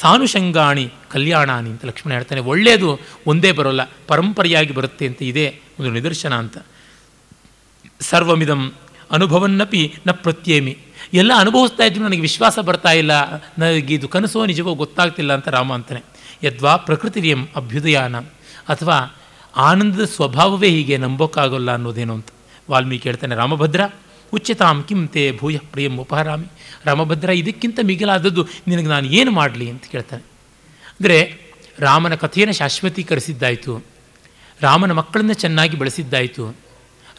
ಸಾನುಷಂಗಾಣಿ ಕಲ್ಯಾಣಾನಿ ಅಂತ ಲಕ್ಷ್ಮಣ ಹೇಳ್ತಾನೆ. ಒಳ್ಳೆಯದು ಒಂದೇ ಬರೋಲ್ಲ, ಪರಂಪರೆಯಾಗಿ ಬರುತ್ತೆ ಅಂತ ಇದೇ ಒಂದು ನಿದರ್ಶನ ಅಂತ. ಸರ್ವಮಿದಂ ಅನುಭವನ್ನಪಿ ನ ಪ್ರತ್ಯೇಮಿ. ಎಲ್ಲ ಅನುಭವಿಸ್ತಾ ಇದ್ರು ನನಗೆ ವಿಶ್ವಾಸ ಬರ್ತಾ ಇಲ್ಲ. ನನಗೆ ಇದು ಕನಸೋ ನಿಜವೋ ಗೊತ್ತಾಗ್ತಿಲ್ಲ ಅಂತ ರಾಮ ಅಂತಾನೆ. ಯದ್ವಾ ಪ್ರಕೃತಿರಿಯಂ ಅಭ್ಯುದಯಾನ. ಅಥವಾ ಆನಂದದ ಸ್ವಭಾವವೇ ಹೀಗೆ ನಂಬೋಕ್ಕಾಗಲ್ಲ ಅನ್ನೋದೇನು ಅಂತ. ವಾಲ್ಮೀಕಿ ಹೇಳ್ತಾನೆ, ರಾಮಭದ್ರ ಉಚ್ಚಿತಾಂ ಕಿಂ ತೇ ಭೂಯ ಪ್ರಿಯಂ ಉಪಹರಾಮಿ. ರಾಮಭದ್ರ, ಇದಕ್ಕಿಂತ ಮಿಗಿಲಾದದ್ದು ನಿನಗೆ ನಾನು ಏನು ಮಾಡಲಿ ಅಂತ ಕೇಳ್ತಾನೆ. ಅಂದರೆ ರಾಮನ ಕಥೆಯನ್ನು ಶಾಶ್ವತೀಕರಿಸಿದ್ದಾಯಿತು. ರಾಮನ ಮಕ್ಕಳನ್ನು ಚೆನ್ನಾಗಿ ಬೆಳೆಸಿದ್ದಾಯಿತು.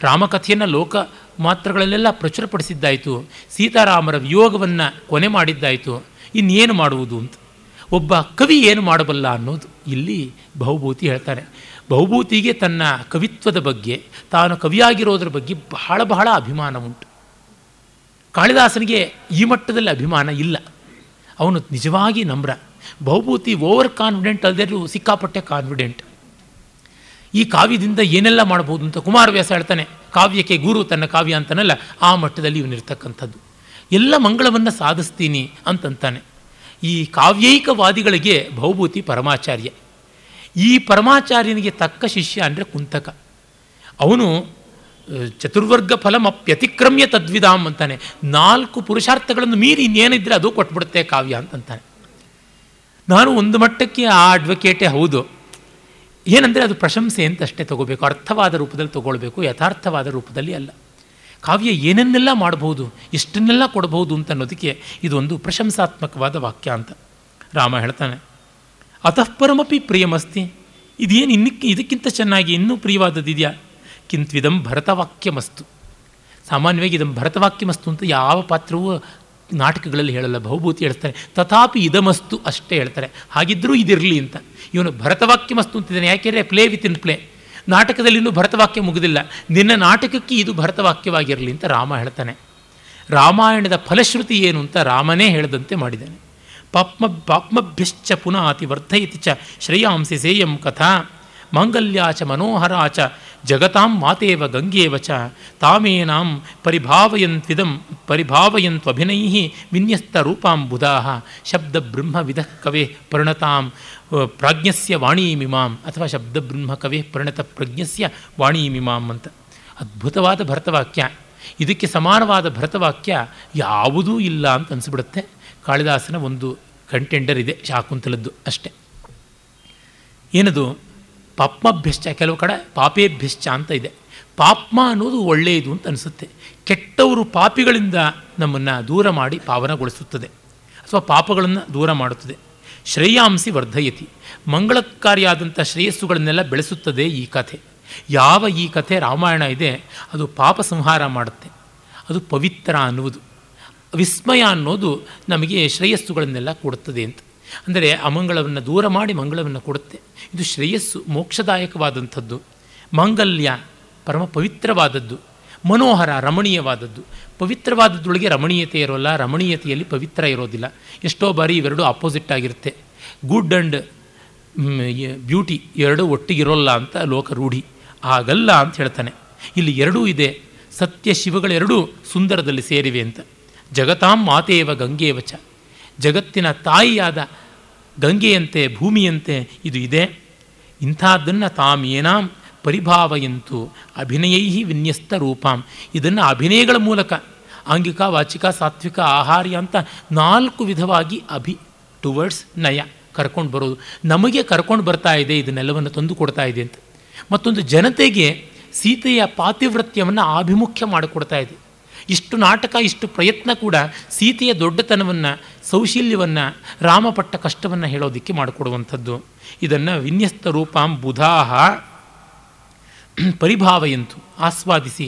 ರಾಮಕಥೆಯನ್ನು ಲೋಕ ಮಾತ್ರಗಳಲ್ಲೆಲ್ಲ ಪ್ರಚುರಪಡಿಸಿದ್ದಾಯಿತು. ಸೀತಾರಾಮರ ವಿಯೋಗವನ್ನು ಕೊನೆ ಮಾಡಿದ್ದಾಯಿತು. ಇನ್ನೇನು ಮಾಡುವುದು ಅಂತ. ಒಬ್ಬ ಕವಿ ಏನು ಮಾಡಬಲ್ಲ ಅನ್ನೋದು ಇಲ್ಲಿ ಬಹುಭೂತಿ ಹೇಳ್ತಾರೆ. ಬಹುಭೂತಿಗೆ ತನ್ನ ಕವಿತ್ವದ ಬಗ್ಗೆ, ತಾನು ಕವಿಯಾಗಿರೋದ್ರ ಬಗ್ಗೆ ಬಹಳ ಬಹಳ ಅಭಿಮಾನ ಉಂಟು. ಕಾಳಿದಾಸನಿಗೆ ಈ ಮಟ್ಟದಲ್ಲಿ ಅಭಿಮಾನ ಇಲ್ಲ. ಅವನು ನಿಜವಾಗಿ ನಮ್ರ. ಬಹುಭೂತಿ ಓವರ್ ಕಾನ್ಫಿಡೆಂಟ್ ಅಲ್ಲದೆ ಸಿಕ್ಕಾಪಟ್ಟೆ ಕಾನ್ಫಿಡೆಂಟ್. ಈ ಕಾವ್ಯದಿಂದ ಏನೆಲ್ಲ ಮಾಡ್ಬೋದು ಅಂತ ಕುಮಾರವ್ಯಾಸ ಹೇಳ್ತಾನೆ, ಕಾವ್ಯಕ್ಕೆ ಗುರು ತನ್ನ ಕಾವ್ಯ ಅಂತನಲ್ಲ, ಆ ಮಟ್ಟದಲ್ಲಿ ಇವನಿರ್ತಕ್ಕಂಥದ್ದು ಎಲ್ಲ ಮಂಗಳವನ್ನು ಸಾಧಿಸ್ತೀನಿ ಅಂತಂತಾನೆ. ಈ ಕಾವ್ಯೈಕವಾದಿಗಳಿಗೆ ಬಹುಭೂತಿ ಪರಮಾಚಾರ್ಯ. ಈ ಪರಮಾಚಾರ್ಯನಿಗೆ ತಕ್ಕ ಶಿಷ್ಯ ಅಂದರೆ ಕುಂತಕ. ಅವನು ಚತುರ್ವರ್ಗ ಫಲಮಪ್ಯತಿಕ್ರಮ್ಯ ತದ್ವಿಧಾಮ್ ಅಂತಾನೆ. ನಾಲ್ಕು ಪುರುಷಾರ್ಥಗಳನ್ನು ಮೀರಿ ಇನ್ನೇನಿದ್ರೆ ಅದು ಕೊಟ್ಬಿಡುತ್ತೆ ಕಾವ್ಯ ಅಂತಂತಾನೆ. ನಾನು ಒಂದು ಮಟ್ಟಕ್ಕೆ ಆ ಅಡ್ವೊಕೇಟೇ ಹೌದು. ಏನಂದರೆ ಅದು ಪ್ರಶಂಸೆ ಅಂತ ಅಷ್ಟೇ ತಗೋಬೇಕು. ಅರ್ಥವಾದ ರೂಪದಲ್ಲಿ ತಗೊಳ್ಬೇಕು. ಯಥಾರ್ಥವಾದ ರೂಪದಲ್ಲಿ ಅಲ್ಲ. ಕಾವ್ಯ ಏನನ್ನೆಲ್ಲ ಮಾಡಬಹುದು ಇಷ್ಟನ್ನೆಲ್ಲ ಕೊಡಬಹುದು ಅಂತ ಅನ್ನೋದಕ್ಕೆ ಇದೊಂದು ಪ್ರಶಂಸಾತ್ಮಕವಾದ ವಾಕ್ಯ ಅಂತ ರಾಮ ಹೇಳ್ತಾನೆ. ಅತಃಪರಮಪಿ ಪ್ರಿಯಮಸ್ತಿ. ಇದೇನು ಇನ್ನಕ್ಕೆ ಇದಕ್ಕಿಂತ ಚೆನ್ನಾಗಿ ಇನ್ನೂ ಪ್ರಿಯವಾದದ್ದಿದೆಯಾ ಕಿಂತ್ವಿದಂ ಭರತವಾಕ್ಯಮಸ್ತು. ಸಾಮಾನ್ಯವಾಗಿ ಇದಂ ಭರತವಾಕ್ಯಮಸ್ತು ಅಂತ ಯಾವ ಪಾತ್ರವೂ ನಾಟಕಗಳಲ್ಲಿ ಹೇಳಲ್ಲ, ಬಹುಭೂತಿ ಹೇಳ್ತಾರೆ, ತಥಾಪಿ ಇದಮಸ್ತು ಅಷ್ಟೇ ಹೇಳ್ತಾರೆ. ಹಾಗಿದ್ದರೂ ಇದಿರಲಿ ಅಂತ. ಇವನು ಭರತವಾಕ್ಯಮಸ್ತು ಅಂತಿದ್ದಾನೆ. ಯಾಕೆಂದರೆ ಪ್ಲೇ ವಿತ್ ಇನ್ ಪ್ಲೇ ನಾಟಕದಲ್ಲಿ ಇನ್ನೂ ಭರತವಾಕ್ಯ ಮುಗಿದಿಲ್ಲ. ನಿನ್ನ ನಾಟಕಕ್ಕೆ ಇದು ಭರತವಾಕ್ಯವಾಗಿರಲಿ ಅಂತ ರಾಮ ಹೇಳ್ತಾನೆ. ರಾಮಾಯಣದ ಫಲಶ್ರುತಿ ಏನು ಅಂತ ರಾಮನೇ ಹೇಳದಂತೆ ಮಾಡಿದ್ದಾನೆ. ಪಾಪ್ಮ, ಪಾಪ್ಮಭ್ಯಶ್ಚ ಪುನಃ ಅತಿ ವರ್ಧಯತಿ ಚ ಶ್ರೇಯಾಂಸಿ ಸೇಯಂ ಕಥಾ ಮಾಂಗಲ್ಯಾಚ ಚ ಮನೋಹರಾ ಚ ಜಗತಾಂ ಮಾತೇವ ಗಂಗೇವ ಚ, ತಾಮೇನಾಂ ಪರಿಭಾವಯಂತ್ವಿದಂ ಪರಿಭಾವಯಂತ್ವಭಿನೈ ವಿನ್ಯಸ್ತ ರೂಪಾಂ ಬುಧಾಹ ಶಬ್ದ ಬ್ರಹ್ಮ ವಿಧ ಕವೆ ಪರಿಣತಾಂ ಪ್ರಾಜ್ಞಸ್ಯ ವಾಣೀಮಿಮಾಂ, ಅಥವಾ ಶಬ್ದ ಬ್ರಹ್ಮ ಕವೆ ಪರಿಣತ ಪ್ರಜ್ಞಸ್ಯ ವಾಣೀಮಿಮಾಂ ಅಂತ. ಅದ್ಭುತವಾದ ಭರತವಾಕ್ಯ. ಇದಕ್ಕೆ ಸಮಾನವಾದ ಭರತವಾಕ್ಯ ಯಾವುದೂ ಇಲ್ಲ ಅಂತ ಅನಿಸ್ಬಿಡುತ್ತೆ. ಕಾಳಿದಾಸನ ಒಂದು ಕಂಟೆಂಡರ್ ಇದೆ ಶಾಕುಂತಲದ್ದು ಅಷ್ಟೆ. ಏನದು? ಪಾಪ್ಮಭ್ಯಶ್ಚ, ಕೆಲವು ಕಡೆ ಪಾಪೇಭ್ಯಶ್ಚ ಅಂತ ಇದೆ. ಪಾಪ್ಮ ಅನ್ನೋದು ಒಳ್ಳೆಯದು ಅಂತ ಅನಿಸುತ್ತೆ. ಕೆಟ್ಟವರು ಪಾಪಿಗಳಿಂದ ನಮ್ಮನ್ನು ದೂರ ಮಾಡಿ ಪಾವನಗೊಳಿಸುತ್ತದೆ. ಅಥವಾ ಪಾಪಗಳನ್ನು ದೂರ ಮಾಡುತ್ತದೆ. ಶ್ರೇಯಾಂಸಿ ವರ್ಧಯತಿ. ಮಂಗಳಕಾರಿಯಾದಂಥ ಶ್ರೇಯಸ್ಸುಗಳನ್ನೆಲ್ಲ ಬೆಳೆಸುತ್ತದೆ ಈ ಕಥೆ. ಯಾವ ಈ ಕಥೆ ರಾಮಾಯಣ ಇದೆ, ಅದು ಪಾಪ ಸಂಹಾರ ಮಾಡುತ್ತೆ. ಅದು ಪವಿತ್ರ ಅನ್ನುವುದು. ವಿಸ್ಮಯ ಅನ್ನೋದು ನಮಗೆ ಶ್ರೇಯಸ್ಸುಗಳನ್ನೆಲ್ಲ ಕೊಡುತ್ತದೆ ಅಂತ. ಅಂದರೆ ಅಮಂಗಳವನ್ನು ದೂರ ಮಾಡಿ ಮಂಗಳವನ್ನು ಕೊಡುತ್ತೆ. ಇದು ಶ್ರೇಯಸ್ಸು, ಮೋಕ್ಷದಾಯಕವಾದಂಥದ್ದು. ಮಾಂಗಲ್ಯ ಪರಮ ಪವಿತ್ರವಾದದ್ದು. ಮನೋಹರ, ರಮಣೀಯವಾದದ್ದು. ಪವಿತ್ರವಾದದ್ದೊಳಗೆ ರಮಣೀಯತೆ ಇರೋಲ್ಲ, ರಮಣೀಯತೆಯಲ್ಲಿ ಪವಿತ್ರ ಇರೋದಿಲ್ಲ. ಎಷ್ಟೋ ಬಾರಿ ಇವೆರಡೂ ಅಪೋಸಿಟ್ ಆಗಿರುತ್ತೆ. ಗುಡ್ ಆ್ಯಂಡ್ ಬ್ಯೂಟಿ ಎರಡೂ ಒಟ್ಟಿಗಿರೋಲ್ಲ ಅಂತ ಲೋಕ ರೂಢಿ. ಆಗಲ್ಲ ಅಂತ ಹೇಳ್ತಾನೆ. ಇಲ್ಲಿ ಎರಡೂ ಇದೆ. ಸತ್ಯ ಶಿವಗಳೆರಡೂ ಸುಂದರದಲ್ಲಿ ಸೇರಿವೆ ಅಂತ. ಜಗತಾಂ ಮಾತೇವ ಗಂಗೇವಚ. ಜಗತ್ತಿನ ತಾಯಿಯಾದ ಗಂಗೆಯಂತೆ, ಭೂಮಿಯಂತೆ ಇದು ಇದೆ. ಇಂಥದ್ದನ್ನು ತಾಮೇನಾಂ ಪರಿಭಾವಯಂತು ಅಭಿನಯೈ ವಿನ್ಯಸ್ತ ರೂಪಾಂ. ಇದನ್ನು ಅಭಿನಯಗಳ ಮೂಲಕ ಆಂಗಿಕ, ವಾಚಿಕ, ಸಾತ್ವಿಕ, ಆಹಾರ್ಯ ಅಂತ ನಾಲ್ಕು ವಿಧವಾಗಿ ಅಭಿ ಟುವರ್ಡ್ಸ್ ನಯ ಕರ್ಕೊಂಡು ಬರೋದು. ನಮಗೆ ಕರ್ಕೊಂಡು ಬರ್ತಾ ಇದೆ, ಇದನ್ನೆಲ್ಲವನ್ನು ತಂದು ಕೊಡ್ತಾ ಇದೆ ಅಂತ. ಮತ್ತೊಂದು ಜನತೆಗೆ ಸೀತೆಯ ಪಾತಿವೃತ್ಯವನ್ನು ಆಭಿಮುಖ್ಯ ಮಾಡಿಕೊಡ್ತಾ ಇದೆ. ಇಷ್ಟು ನಾಟಕ, ಇಷ್ಟು ಪ್ರಯತ್ನ ಕೂಡ ಸೀತೆಯ ದೊಡ್ಡತನವನ್ನು ಸೌಶೀಲ್ಯವನ್ನು, ರಾಮಪಟ್ಟ ಕಷ್ಟವನ್ನು ಹೇಳೋದಕ್ಕೆ ಮಾಡಿಕೊಡುವಂಥದ್ದು. ಇದನ್ನು ವಿನ್ಯಸ್ತ ರೂಪಾಂ ಬುಧಾಹ ಪರಿಭಾವಯಂತು ಆಸ್ವಾದಿಸಿ,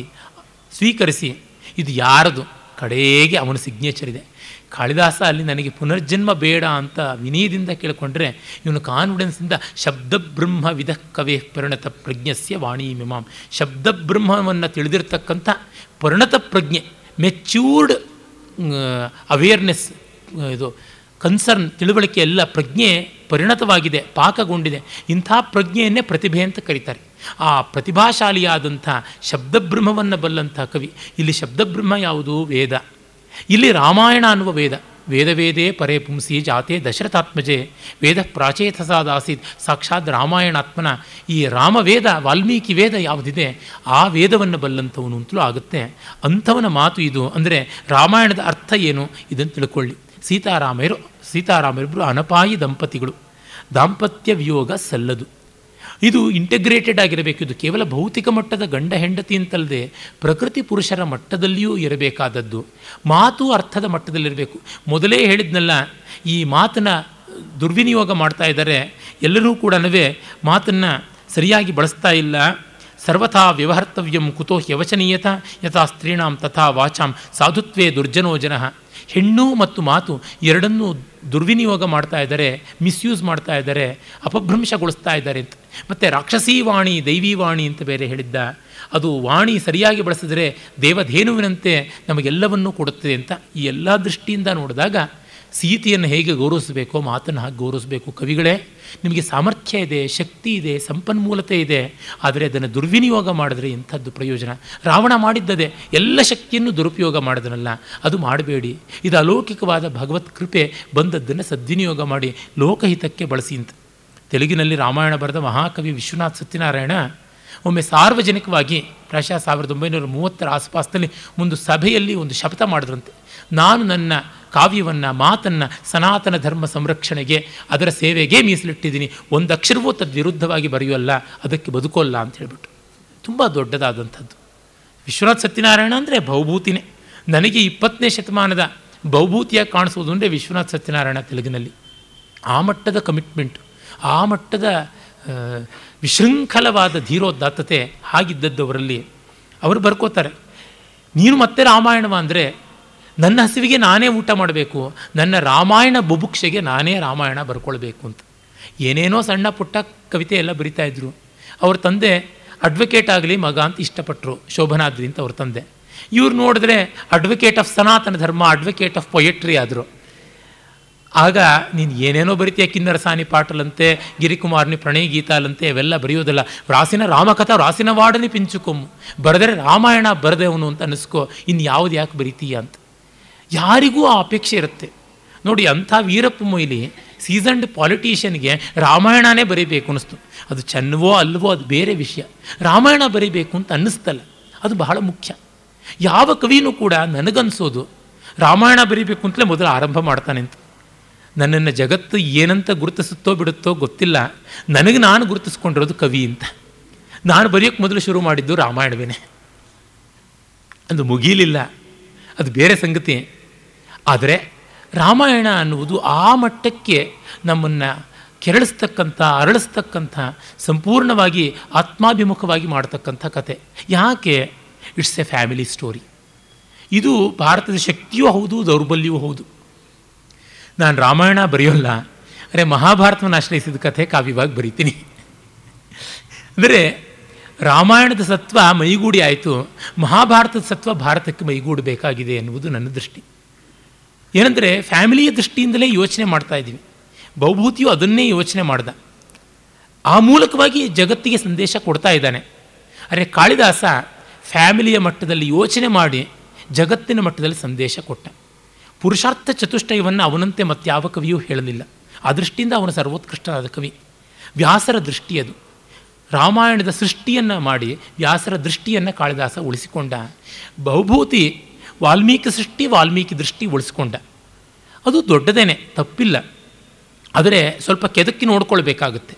ಸ್ವೀಕರಿಸಿ. ಇದು ಯಾರದು? ಕಡೆಗೆ ಅವನ ಸಿಗ್ನೇಚರ್ ಇದೆ. ಕಾಳಿದಾಸ ಅಲ್ಲಿ ನನಗೆ ಪುನರ್ಜನ್ಮ ಬೇಡ ಅಂತ ವಿನಯದಿಂದ ಕೇಳಿಕೊಂಡ್ರೆ, ಇವನು ಕಾನ್ಫಿಡೆನ್ಸಿಂದ ಶಬ್ದಬ್ರಹ್ಮ ವಿಧ ಕವೇ ಪರಿಣತ ಪ್ರಜ್ಞಸ್ಯ ವಾಣಿ ಮಿಮಾಂ ಶಬ್ದಬ್ರಹ್ಮವನ್ನು ತಿಳಿದಿರ್ತಕ್ಕಂಥ ಪರಿಣತ ಪ್ರಜ್ಞೆ ಮೆಚ್ಯೂರ್ಡ್ ಅವೇರ್ನೆಸ್ ಇದು ಕನ್ಸರ್ನ್ ತಿಳುವಳಿಕೆ ಎಲ್ಲ ಪ್ರಜ್ಞೆ ಪರಿಣತವಾಗಿದೆ, ಪಾಕಗೊಂಡಿದೆ. ಇಂಥ ಪ್ರಜ್ಞೆಯನ್ನೇ ಪ್ರತಿಭೆ ಅಂತ ಕರೀತಾರೆ. ಆ ಪ್ರತಿಭಾಶಾಲಿಯಾದಂಥ ಶಬ್ದಬ್ರಹ್ಮವನ್ನು ಬಲ್ಲಂಥ ಕವಿ, ಇಲ್ಲಿ ಶಬ್ದಬ್ರಹ್ಮ ಯಾವುದು? ವೇದ. ಇಲ್ಲಿ ರಾಮಾಯಣ ಅನ್ನುವ ವೇದ. ವೇದ ವೇದೇ ಪರೇ ಪುಂಸಿ ಜಾತೆ ದಶರಥಾತ್ಮಜೆ. ವೇದ ಪ್ರಾಚೇತಸಾದಾಸೀತ್, ಸಾಕ್ಷಾತ್ ರಾಮಾಯಣಾತ್ಮನ. ಈ ರಾಮವೇದ, ವಾಲ್ಮೀಕಿ ವೇದ ಯಾವುದಿದೆ? ಆ ವೇದವನ್ನು ಬಲ್ಲಂಥವನು ಅಂತಲೂ ಆಗುತ್ತೆ. ಅಂಥವನ ಮಾತು ಇದು. ಅಂದರೆ ರಾಮಾಯಣದ ಅರ್ಥ ಏನು? ಇದನ್ನು ತಿಳ್ಕೊಳ್ಳಿ. ಸೀತಾರಾಮರು ಸೀತಾರಾಮರಿಬ್ಬರು ಅನಪಾಯಿ ದಂಪತಿಗಳು. ದಾಂಪತ್ಯ ವಿಯೋಗ ಸಲ್ಲದು. ಇದು ಇಂಟಗ್ರೇಟೆಡ್ ಆಗಿರಬೇಕು. ಇದು ಕೇವಲ ಭೌತಿಕ ಮಟ್ಟದ ಗಂಡ ಹೆಂಡತಿ ಅಂತಲ್ಲದೆ ಪ್ರಕೃತಿ ಪುರುಷರ ಮಟ್ಟದಲ್ಲಿಯೂ ಇರಬೇಕಾದದ್ದು. ಮಾತು ಅರ್ಥದ ಮಟ್ಟದಲ್ಲಿರಬೇಕು. ಮೊದಲೇ ಹೇಳಿದ್ನಲ್ಲ, ಈ ಮಾತನ್ನು ದುರ್ವಿನಿಯೋಗ ಮಾಡ್ತಾ ಇದ್ದಾರೆ. ಎಲ್ಲರೂ ಕೂಡ ಮಾತನ್ನು ಸರಿಯಾಗಿ ಬಳಸ್ತಾ ಇಲ್ಲ. ಸರ್ವಥಾ ವ್ಯವಹರ್ತವ್ಯಂ ಕುತೋ ಯವಚನೀಯತ ಯಥಾ ಸ್ತ್ರೀಣಾಂ ತಥಾ ವಾಚಾಂ, ಸಾಧುತ್ವೇ ದುರ್ಜನೋ ಜನ. ಹೆಣ್ಣು ಮತ್ತು ಮಾತು ಎರಡನ್ನೂ ದುರ್ವಿನಿಯೋಗ ಮಾಡ್ತಾ ಇದ್ದಾರೆ ಮಿಸ್ಯೂಸ್ ಮಾಡ್ತಾ ಇದ್ದಾರೆ, ಅಪಭ್ರಂಶಗೊಳಿಸ್ತಾ ಇದ್ದಾರೆ ಅಂತ. ಮತ್ತು ರಾಕ್ಷಸೀ ವಾಣಿ, ದೈವಿ ವಾಣಿ ಅಂತ ಬೇರೆ ಹೇಳಿದ್ದ. ಅದು ವಾಣಿ ಸರಿಯಾಗಿ ಬಳಸಿದರೆ ದೇವಧೇನುವಿನಂತೆ ನಮಗೆಲ್ಲವನ್ನೂ ಕೊಡುತ್ತದೆ ಅಂತ ಈ ಎಲ್ಲ ದೃಷ್ಟಿಯಿಂದ ನೋಡಿದಾಗ ಸೀತೆಯನ್ನು ಹೇಗೆ ಗೌರವಿಸಬೇಕೋ, ಮಾತನ್ನು ಹಾಗೆ ಗೌರವಿಸಬೇಕು. ಕವಿಗಳೇ, ನಿಮಗೆ ಸಾಮರ್ಥ್ಯ ಇದೆ, ಶಕ್ತಿ ಇದೆ, ಸಂಪನ್ಮೂಲತೆ ಇದೆ, ಆದರೆ ಅದನ್ನು ದುರ್ವಿನಿಯೋಗ ಮಾಡಿದ್ರೆ ಇಂಥದ್ದು ಪ್ರಯೋಜನ. ರಾವಣ ಮಾಡಿದ್ದದೆ ಎಲ್ಲ ಶಕ್ತಿಯನ್ನು ದುರುಪಯೋಗ ಮಾಡಿದನಲ್ಲ, ಅದು ಮಾಡಬೇಡಿ. ಇದು ಅಲೌಕಿಕವಾದ ಭಗವತ್ ಕೃಪೆ, ಬಂದದ್ದನ್ನು ಸದ್ವಿನಿಯೋಗ ಮಾಡಿ, ಲೋಕಹಿತಕ್ಕೆ ಬಳಸಿ ಅಂತ. ತೆಲುಗಿನಲ್ಲಿ ರಾಮಾಯಣ ಬರೆದ ಮಹಾಕವಿ ವಿಶ್ವನಾಥ್ ಸತ್ಯನಾರಾಯಣ, ಒಮ್ಮೆ ಸಾರ್ವಜನಿಕವಾಗಿ, ಪ್ರಾಯಶಃ ಸಾವಿರದ ಒಂಬೈನೂರ ಮೂವತ್ತರ ಆಸುಪಾಸಿನಲ್ಲಿ, ಒಂದು ಸಭೆಯಲ್ಲಿ ಒಂದು ಶಪಥ ಮಾಡಿದ್ರಂತೆ. ನಾನು ನನ್ನ ಕಾವ್ಯವನ್ನು, ಮಾತನ್ನು, ಸನಾತನ ಧರ್ಮ ಸಂರಕ್ಷಣೆಗೆ, ಅದರ ಸೇವೆಗೆ ಮೀಸಲಿಟ್ಟಿದ್ದೀನಿ. ಒಂದು ಅಕ್ಷರವೂ ತದ್ ವಿರುದ್ಧವಾಗಿ ಬರೆಯೋಲ್ಲ, ಅದಕ್ಕೆ ಬದುಕೋಲ್ಲ ಅಂತ ಹೇಳಿಬಿಟ್ಟು. ತುಂಬ ದೊಡ್ಡದಾದಂಥದ್ದು. ವಿಶ್ವನಾಥ್ ಸತ್ಯನಾರಾಯಣ ಅಂದರೆ ಭೌಭೂತಿನೇ ನನಗೆ ಇಪ್ಪತ್ತನೇ ಶತಮಾನದ ಭೌಭೂತಿಯಾಗಿ ಕಾಣಿಸೋದು ಅಂದರೆ ವಿಶ್ವನಾಥ್ ಸತ್ಯನಾರಾಯಣ ತೆಲುಗಿನಲ್ಲಿ. ಆ ಮಟ್ಟದ ಕಮಿಟ್ಮೆಂಟ್ ಆ ಮಟ್ಟದ ವಿಶೃಂಖಲವಾದ ಧೀರೋದಾತ್ತತೆ ಹಾಗಿದ್ದದ್ದವರಲ್ಲಿ ಅವರು ಬರ್ಕೋತಾರೆ. ನೀನು ಮತ್ತೆ ರಾಮಾಯಣವ ಅಂದರೆ ನನ್ನ ಹಸಿವಿಗೆ ನಾನೇ ಊಟ ಮಾಡಬೇಕು, ನನ್ನ ರಾಮಾಯಣ ಬುಭುಕ್ಷೆಗೆ ನಾನೇ ರಾಮಾಯಣ ಬರ್ಕೊಳ್ಬೇಕು ಅಂತ. ಏನೇನೋ ಸಣ್ಣ ಪುಟ್ಟ ಕವಿತೆ ಎಲ್ಲ ಬರಿತಾ ಇದ್ರು. ಅವ್ರ ತಂದೆ ಅಡ್ವೊಕೇಟ್ ಆಗಲಿ ಮಗ ಅಂತ ಇಷ್ಟಪಟ್ಟರು ಶೋಭನಾದ್ರಿ ಅಂತ ಅವ್ರ ತಂದೆ. ಇವ್ರು ನೋಡಿದ್ರೆ ಅಡ್ವೊಕೇಟ್ ಆಫ್ ಸನಾತನ ಧರ್ಮ ಅಡ್ವೊಕೇಟ್ ಆಫ್ ಪೊಯೆಟ್ರಿ ಆದರು. ಆಗ ನೀನು ಏನೇನೋ ಬರಿತೀಯ ಕಿನ್ನರಸಾನಿ ಪಾಟಲಂತೆ, ಗಿರಿಕುಮಾರ್ನಿ ಪ್ರಣಯ ಗೀತಾಲಂತೆ, ಇವೆಲ್ಲ ಬರೆಯೋದಲ್ಲ. ರಾಸಿನ ರಾಮಕಥಾ, ರಾಸಿನ ವಾಡನಿ ಪಿಂಚುಕೊಮ್ಮು. ಬರೆದರೆ ರಾಮಾಯಣ ಬರೆದೇವನು ಅಂತ ಅನ್ನಿಸ್ಕೋ ಇನ್ನು ಯಾವುದು ಯಾಕೆ ಬರಿತೀಯ ಅಂತ. ಯಾರಿಗೂ ಆ ಅಪೇಕ್ಷೆ ಇರುತ್ತೆ. ನೋಡಿ ಅಂಥ ವೀರಪ್ಪ ಮೊಯ್ಲಿ ಸೀಸನ್ಡ್ ಪಾಲಿಟೀಷಿಯನ್ಗೆ ರಾಮಾಯಣನೇ ಬರೀಬೇಕು ಅನ್ನಿಸ್ತು. ಅದು ಚೆನ್ನವೋ ಅಲ್ವೋ ಅದು ಬೇರೆ ವಿಷಯ. ರಾಮಾಯಣ ಬರೀಬೇಕು ಅಂತ ಅನ್ನಿಸ್ತಲ್ಲ. ಅದು ಬಹಳ ಮುಖ್ಯ. ಯಾವ ಕವಿನೂ ಕೂಡ ನನಗನ್ಸೋದು ರಾಮಾಯಣ ಬರೀಬೇಕು ಅಂತಲೇ ಮೊದಲು ಆರಂಭ ಮಾಡ್ತಾನೆ ಅಂತ. ನನ್ನನ್ನು ಜಗತ್ತು ಏನಂತ ಗುರುತಿಸುತ್ತೋ ಬಿಡುತ್ತೋ ಗೊತ್ತಿಲ್ಲ. ನನಗೆ ನಾನು ಗುರುತಿಸ್ಕೊಂಡಿರೋದು ಕವಿ ಅಂತ. ನಾನು ಬರೆಯೋಕ್ಕೆ ಮೊದಲು ಶುರು ಮಾಡಿದ್ದು ರಾಮಾಯಣವೇನೆ. ಅದು ಮುಗೀಲಿಲ್ಲ. ಅದು ಬೇರೆ ಸಂಗತಿ. ಆದರೆ ರಾಮಾಯಣ ಅನ್ನುವುದು ಆ ಮಟ್ಟಕ್ಕೆ ನಮ್ಮನ್ನು ಕೆರಳಿಸ್ತಕ್ಕಂಥ, ಅರಳಿಸ್ತಕ್ಕಂಥ, ಸಂಪೂರ್ಣವಾಗಿ ಆತ್ಮಾಭಿಮುಖವಾಗಿ ಮಾಡತಕ್ಕಂಥ ಕತೆ. ಯಾಕೆ? ಇಟ್ಸ್ ಎ ಫ್ಯಾಮಿಲಿ ಸ್ಟೋರಿ ಇದು ಭಾರತದ ಶಕ್ತಿಯೂ ಹೌದು, ದೌರ್ಬಲ್ಯವೂ ಹೌದು. ನಾನು ರಾಮಾಯಣ ಬರೆಯೋಲ್ಲ, ಅರೆ ಮಹಾಭಾರತವನ್ನು ಆಶ್ರಯಿಸಿದ ಕಥೆ ಕಾವ್ಯವಾಗಿ ಬರೀತೀನಿ. ಅಂದರೆ ರಾಮಾಯಣದ ಸತ್ವ ಮೈಗೂಡಿ ಆಯಿತು, ಮಹಾಭಾರತದ ಸತ್ವ ಭಾರತಕ್ಕೆ ಮೈಗೂಡಬೇಕಾಗಿದೆ ಎನ್ನುವುದು ನನ್ನ ದೃಷ್ಟಿ. ಏನಂದರೆ ಫ್ಯಾಮಿಲಿಯ ದೃಷ್ಟಿಯಿಂದಲೇ ಯೋಚನೆ ಮಾಡ್ತಾ ಇದ್ದೀವಿ. ಬಹುಭೂತಿಯು ಅದನ್ನೇ ಯೋಚನೆ ಮಾಡ್ದ. ಆ ಮೂಲಕವಾಗಿ ಜಗತ್ತಿಗೆ ಸಂದೇಶ ಕೊಡ್ತಾ ಇದ್ದಾನೆ. ಅರೆ ಕಾಳಿದಾಸ ಫ್ಯಾಮಿಲಿಯ ಮಟ್ಟದಲ್ಲಿ ಯೋಚನೆ ಮಾಡಿ ಜಗತ್ತಿನ ಮಟ್ಟದಲ್ಲಿ ಸಂದೇಶ ಕೊಟ್ಟ. ಪುರುಷಾರ್ಥ ಚತುಷ್ಟಯವನ್ನು ಅವನಂತೆ ಮತ್ತಾವ ಕವಿಯೂ ಹೇಳಲಿಲ್ಲ. ಆ ದೃಷ್ಟಿಯಿಂದ ಅವನು ಸರ್ವೋತ್ಕೃಷ್ಟವಾದ ಕವಿ. ವ್ಯಾಸರ ದೃಷ್ಟಿಯದು ರಾಮಾಯಣದ ಸೃಷ್ಟಿಯನ್ನು ಮಾಡಿ ವ್ಯಾಸರ ದೃಷ್ಟಿಯನ್ನು ಕಾಳಿದಾಸ ಉಳಿಸಿಕೊಂಡ. ಬಹುಭೂತಿ ವಾಲ್ಮೀಕಿ ಸೃಷ್ಟಿ, ವಾಲ್ಮೀಕಿ ದೃಷ್ಟಿ ಉಳಿಸ್ಕೊಂಡ. ಅದು ದೊಡ್ಡದೇನೆ, ತಪ್ಪಿಲ್ಲ. ಆದರೆ ಸ್ವಲ್ಪ ಕೆದಕಿ ನೋಡ್ಕೊಳ್ಬೇಕಾಗುತ್ತೆ.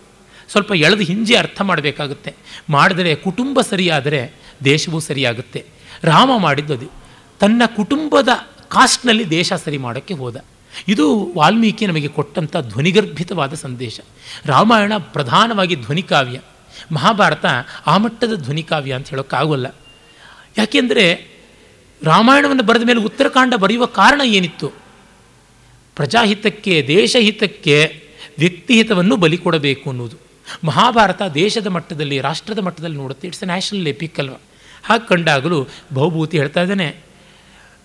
ಸ್ವಲ್ಪ ಎಳೆದು ಹಿಂಜಿ ಅರ್ಥ ಮಾಡಬೇಕಾಗುತ್ತೆ. ಮಾಡಿದರೆ ಕುಟುಂಬ ಸರಿಯಾದರೆ ದೇಶವೂ ಸರಿಯಾಗುತ್ತೆ. ರಾಮ ಮಾಡಿದ್ದದು ತನ್ನ ಕುಟುಂಬದ ಕಾಸ್ಟ್ನಲ್ಲಿ ದೇಶ ಸರಿ ಮಾಡೋಕ್ಕೆ ಹೋದ. ಇದು ವಾಲ್ಮೀಕಿ ನಮಗೆ ಕೊಟ್ಟಂಥ ಧ್ವನಿಗರ್ಭಿತವಾದ ಸಂದೇಶ. ರಾಮಾಯಣ ಪ್ರಧಾನವಾಗಿ ಧ್ವನಿಕಾವ್ಯ. ಮಹಾಭಾರತ ಆ ಮಟ್ಟದ ಧ್ವನಿಕಾವ್ಯ ಅಂತ ಹೇಳೋಕ್ಕಾಗೋಲ್ಲ. ಯಾಕೆಂದರೆ ರಾಮಾಯಣವನ್ನು ಬರೆದ ಮೇಲೆ ಉತ್ತರಕಾಂಡ ಬರೆಯುವ ಕಾರಣ ಏನಿತ್ತು? ಪ್ರಜಾಹಿತಕ್ಕೆ, ದೇಶಹಿತಕ್ಕೆ ವ್ಯಕ್ತಿಹಿತವನ್ನು ಬಲಿ ಕೊಡಬೇಕು ಅನ್ನೋದು ಮಹಾಭಾರತ ದೇಶದ ಮಟ್ಟದಲ್ಲಿ, ರಾಷ್ಟ್ರದ ಮಟ್ಟದಲ್ಲಿ ನೋಡುತ್ತೆ. ಇಟ್ಸ್ ಎ ನ್ಯಾಷನಲ್ ಎಪಿಕ್ ಅಲ್ವಾ? ಹಾಗೆ ಕಂಡಾಗಲೂ ಬಹುಭೂತಿ ಹೇಳ್ತಾ ಇದ್ದಾನೆ.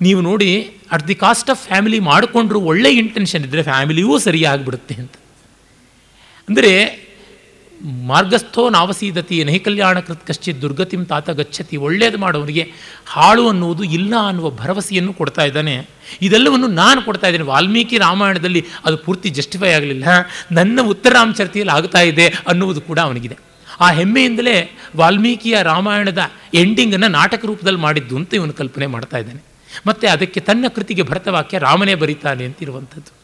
ನೀವು ನೋಡಿ at the cost of family ಮಾಡಿಕೊಂಡ್ರು ಒಳ್ಳೆ ಇಂಟೆನ್ಷನ್ ಇದ್ದರೆ ಫ್ಯಾಮಿಲಿಯೂ ಸರಿಯಾಗಿಬಿಡುತ್ತೆ ಅಂತ. ಅಂದರೆ ಮಾರ್ಗಸ್ಥೋ ನಾವಸೀದತಿ ನಹಿ ಕಲ್ಯಾಣ ಕೃತ್ ಕಶ್ಚಿತ್ ದುರ್ಗತಿಂ ತಾತ ಗಚ್ಚತಿ, ಒಳ್ಳೇದು ಮಾಡೋವನಿಗೆ ಹಾಳು ಅನ್ನುವುದು ಇಲ್ಲ ಅನ್ನುವ ಭರವಸೆಯನ್ನು ಕೊಡ್ತಾ ಇದ್ದಾನೆ. ಇದೆಲ್ಲವನ್ನು ನಾನು ಕೊಡ್ತಾ ಇದ್ದೇನೆ. ವಾಲ್ಮೀಕಿ ರಾಮಾಯಣದಲ್ಲಿ ಅದು ಪೂರ್ತಿ ಜಸ್ಟಿಫೈ ಆಗಲಿಲ್ಲ. ನನ್ನ ಉತ್ತರಾಮಚರಿತೆಯಲ್ಲಿ ಆಗ್ತಾ ಇದೆ ಅನ್ನುವುದು ಕೂಡ ಅವನಿಗಿದೆ. ಆ ಹೆಮ್ಮೆಯಿಂದಲೇ ವಾಲ್ಮೀಕಿಯ ರಾಮಾಯಣದ ಎಂಡಿಂಗನ್ನು ನಾಟಕ ರೂಪದಲ್ಲಿ ಮಾಡಿದ್ದು ಅಂತ ಇವನು ಕಲ್ಪನೆ ಮಾಡ್ತಾ ಇದ್ದಾನೆ. ಮತ್ತು ಅದಕ್ಕೆ ತನ್ನ ಕೃತಿಗೆ ಭರತವಾಕ್ಯ ರಾಮನೇ ಬರೀತಾನೆ ಅಂತಿರುವಂಥದ್ದು.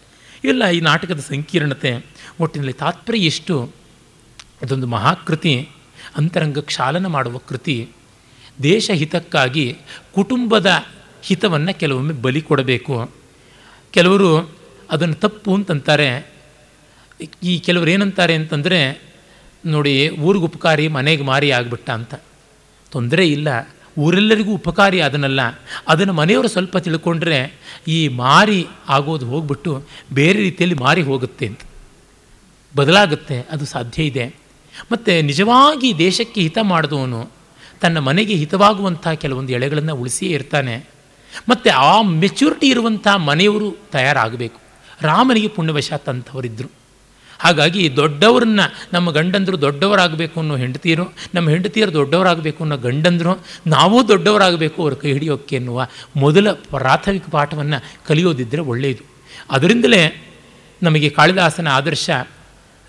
ಇಲ್ಲ, ಈ ನಾಟಕದ ಸಂಕೀರ್ಣತೆ ಒಟ್ಟಿನಲ್ಲಿ ತಾತ್ಪರ್ಯ ಎಷ್ಟು? ಇದೊಂದು ಮಹಾಕೃತಿ, ಅಂತರಂಗ ಕ್ಷಾಲನ ಮಾಡುವ ಕೃತಿ. ದೇಶ ಹಿತಕ್ಕಾಗಿ ಕುಟುಂಬದ ಹಿತವನ್ನು ಕೆಲವೊಮ್ಮೆ ಬಲಿ ಕೊಡಬೇಕು. ಕೆಲವರು ಅದನ್ನು ತಪ್ಪು ಅಂತಂತಾರೆ. ಈ ಕೆಲವರು ಏನಂತಾರೆ ಅಂತಂದರೆ, ನೋಡಿ, ಊರಿಗೆ ಉಪಕಾರಿ, ಮನೆಗೆ ಮಾರಿ ಆಗಿಬಿಟ್ಟ ಅಂತ. ತೊಂದರೆ ಇಲ್ಲ. ಊರೆಲ್ಲರಿಗೂ ಉಪಕಾರಿ ಅದನ್ನಲ್ಲ. ಅದನ್ನು ಮನೆಯವರು ಸ್ವಲ್ಪ ತಿಳ್ಕೊಂಡ್ರೆ ಈ ಮಾರಿ ಆಗೋದು ಹೋಗ್ಬಿಟ್ಟು ಬೇರೆ ರೀತಿಯಲ್ಲಿ ಮಾರಿ ಹೋಗುತ್ತೆ ಅಂತ. ಬದಲಾಗುತ್ತೆ. ಅದು ಸಾಧ್ಯ ಇದೆ. ಮತ್ತು ನಿಜವಾಗಿ ದೇಶಕ್ಕೆ ಹಿತ ಮಾಡಿದವನು ತನ್ನ ಮನೆಗೆ ಹಿತವಾಗುವಂಥ ಕೆಲವೊಂದು ಎಳೆಗಳನ್ನು ಉಳಿಸಿಯೇ ಇರ್ತಾನೆ. ಮತ್ತು ಆ ಮೆಚುರಿಟಿ ಇರುವಂಥ ಮನೆಯವರು ತಯಾರಾಗಬೇಕು. ರಾಮನಿಗೆ ಪುಣ್ಯವಶಾತ್ ಅಂಥವರಿದ್ದರು ಹಾಗಾಗಿ ದೊಡ್ಡವರನ್ನ ನಮ್ಮ ಗಂಡಂದರು ದೊಡ್ಡವರಾಗಬೇಕು ಅನ್ನೋ ಹೆಂಡತಿಯರು, ನಮ್ಮ ಹೆಂಡತಿಯರು ದೊಡ್ಡವರಾಗಬೇಕು ಅನ್ನೋ ಗಂಡಂದರು, ನಾವೂ ದೊಡ್ಡವರಾಗಬೇಕು ಅವ್ರ ಕೈ ಹಿಡಿಯೋಕ್ಕೆ ಎನ್ನುವ ಮೊದಲ ಪ್ರಾಥಮಿಕ ಪಾಠವನ್ನು ಕಲಿಯೋದಿದ್ದರೆ ಒಳ್ಳೆಯದು. ಅದರಿಂದಲೇ ನಮಗೆ ಕಾಳಿದಾಸನ ಆದರ್ಶ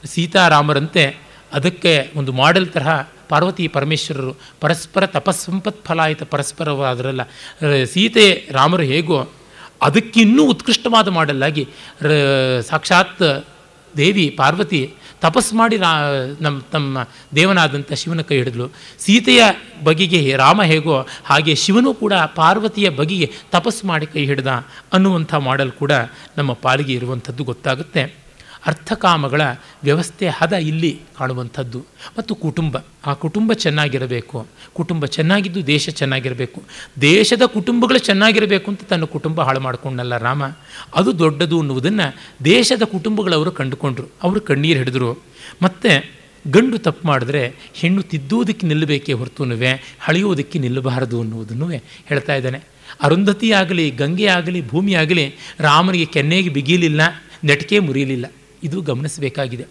ಸೀತಾರಾಮರಂತೆ ಅದಕ್ಕೆ ಒಂದು ಮಾಡೆಲ್ ತರಹ ಪಾರ್ವತಿ ಪರಮೇಶ್ವರರು ಪರಸ್ಪರ ತಪಸ್ಸಂಪತ್ ಫಲಾಯಿತ ಪರಸ್ಪರವಾದರಲ್ಲ ಸೀತೆ ರಾಮರು ಹೇಗೋ ಅದಕ್ಕಿನ್ನೂ ಉತ್ಕೃಷ್ಟವಾದ ಮಾಡೆಲ್ಲಾಗಿ ಸಾಕ್ಷಾತ್ ದೇವಿ ಪಾರ್ವತಿ ತಪಸ್ ಮಾಡಿ ರಾ ನಮ್ಮ ತಮ್ಮ ದೇವನಾದಂಥ ಶಿವನ ಕೈ ಹಿಡಿದ್ಲು. ಸೀತೆಯ ಬಗೆಗೆ ರಾಮ ಹೇಗೋ ಹಾಗೆ ಶಿವನು ಕೂಡ ಪಾರ್ವತಿಯ ಬಗೆಗೆ ತಪಸ್ಸು ಮಾಡಿ ಕೈ ಹಿಡಿದ ಅನ್ನುವಂಥ ಮಾಡಲ್ ಕೂಡ ನಮ್ಮ ಪಾಲಿಗೆ ಇರುವಂಥದ್ದು ಗೊತ್ತಾಗುತ್ತೆ. ಅರ್ಥಕಾಮಗಳ ವ್ಯವಸ್ಥೆ ಹದ ಇಲ್ಲಿ ಕಾಣುವಂಥದ್ದು. ಮತ್ತು ಕುಟುಂಬ, ಆ ಕುಟುಂಬ ಚೆನ್ನಾಗಿರಬೇಕು, ಕುಟುಂಬ ಚೆನ್ನಾಗಿದ್ದು ದೇಶ ಚೆನ್ನಾಗಿರಬೇಕು, ದೇಶದ ಕುಟುಂಬಗಳು ಚೆನ್ನಾಗಿರಬೇಕು ಅಂತ ತನ್ನ ಕುಟುಂಬ ಹಾಳು ಮಾಡಿಕೊಂಡಲ್ಲ ರಾಮ. ಅದು ದೊಡ್ಡದು ಅನ್ನುವುದನ್ನು ದೇಶದ ಕುಟುಂಬಗಳವರು ಕಂಡುಕೊಂಡ್ರು, ಅವರು ಕಣ್ಣೀರು ಹಿಡಿದ್ರು. ಮತ್ತು ಗಂಡು ತಪ್ಪು ಮಾಡಿದ್ರೆ ಹೆಣ್ಣು ತಿದ್ದುವುದಕ್ಕೆ ನಿಲ್ಲಬೇಕೇ ಹೊರತುನುವೆ ಹಳೆಯುವುದಕ್ಕೆ ನಿಲ್ಲಬಾರದು ಅನ್ನುವುದನ್ನು ಹೇಳ್ತಾ ಇದ್ದಾನೆ. ಅರುಂಧತಿ ಆಗಲಿ ಗಂಗೆ ಆಗಲಿ ಭೂಮಿ ಆಗಲಿ ರಾಮನಿಗೆ ಕೆನ್ನೆಗೆ ಬಿಗಿಲಿಲ್ಲ, ನೆಟಕೆ ಮುರಿಯಲಿಲ್ಲ. ಇದು ಗಮನಿಸಬೇಕಾಗಿದೆ.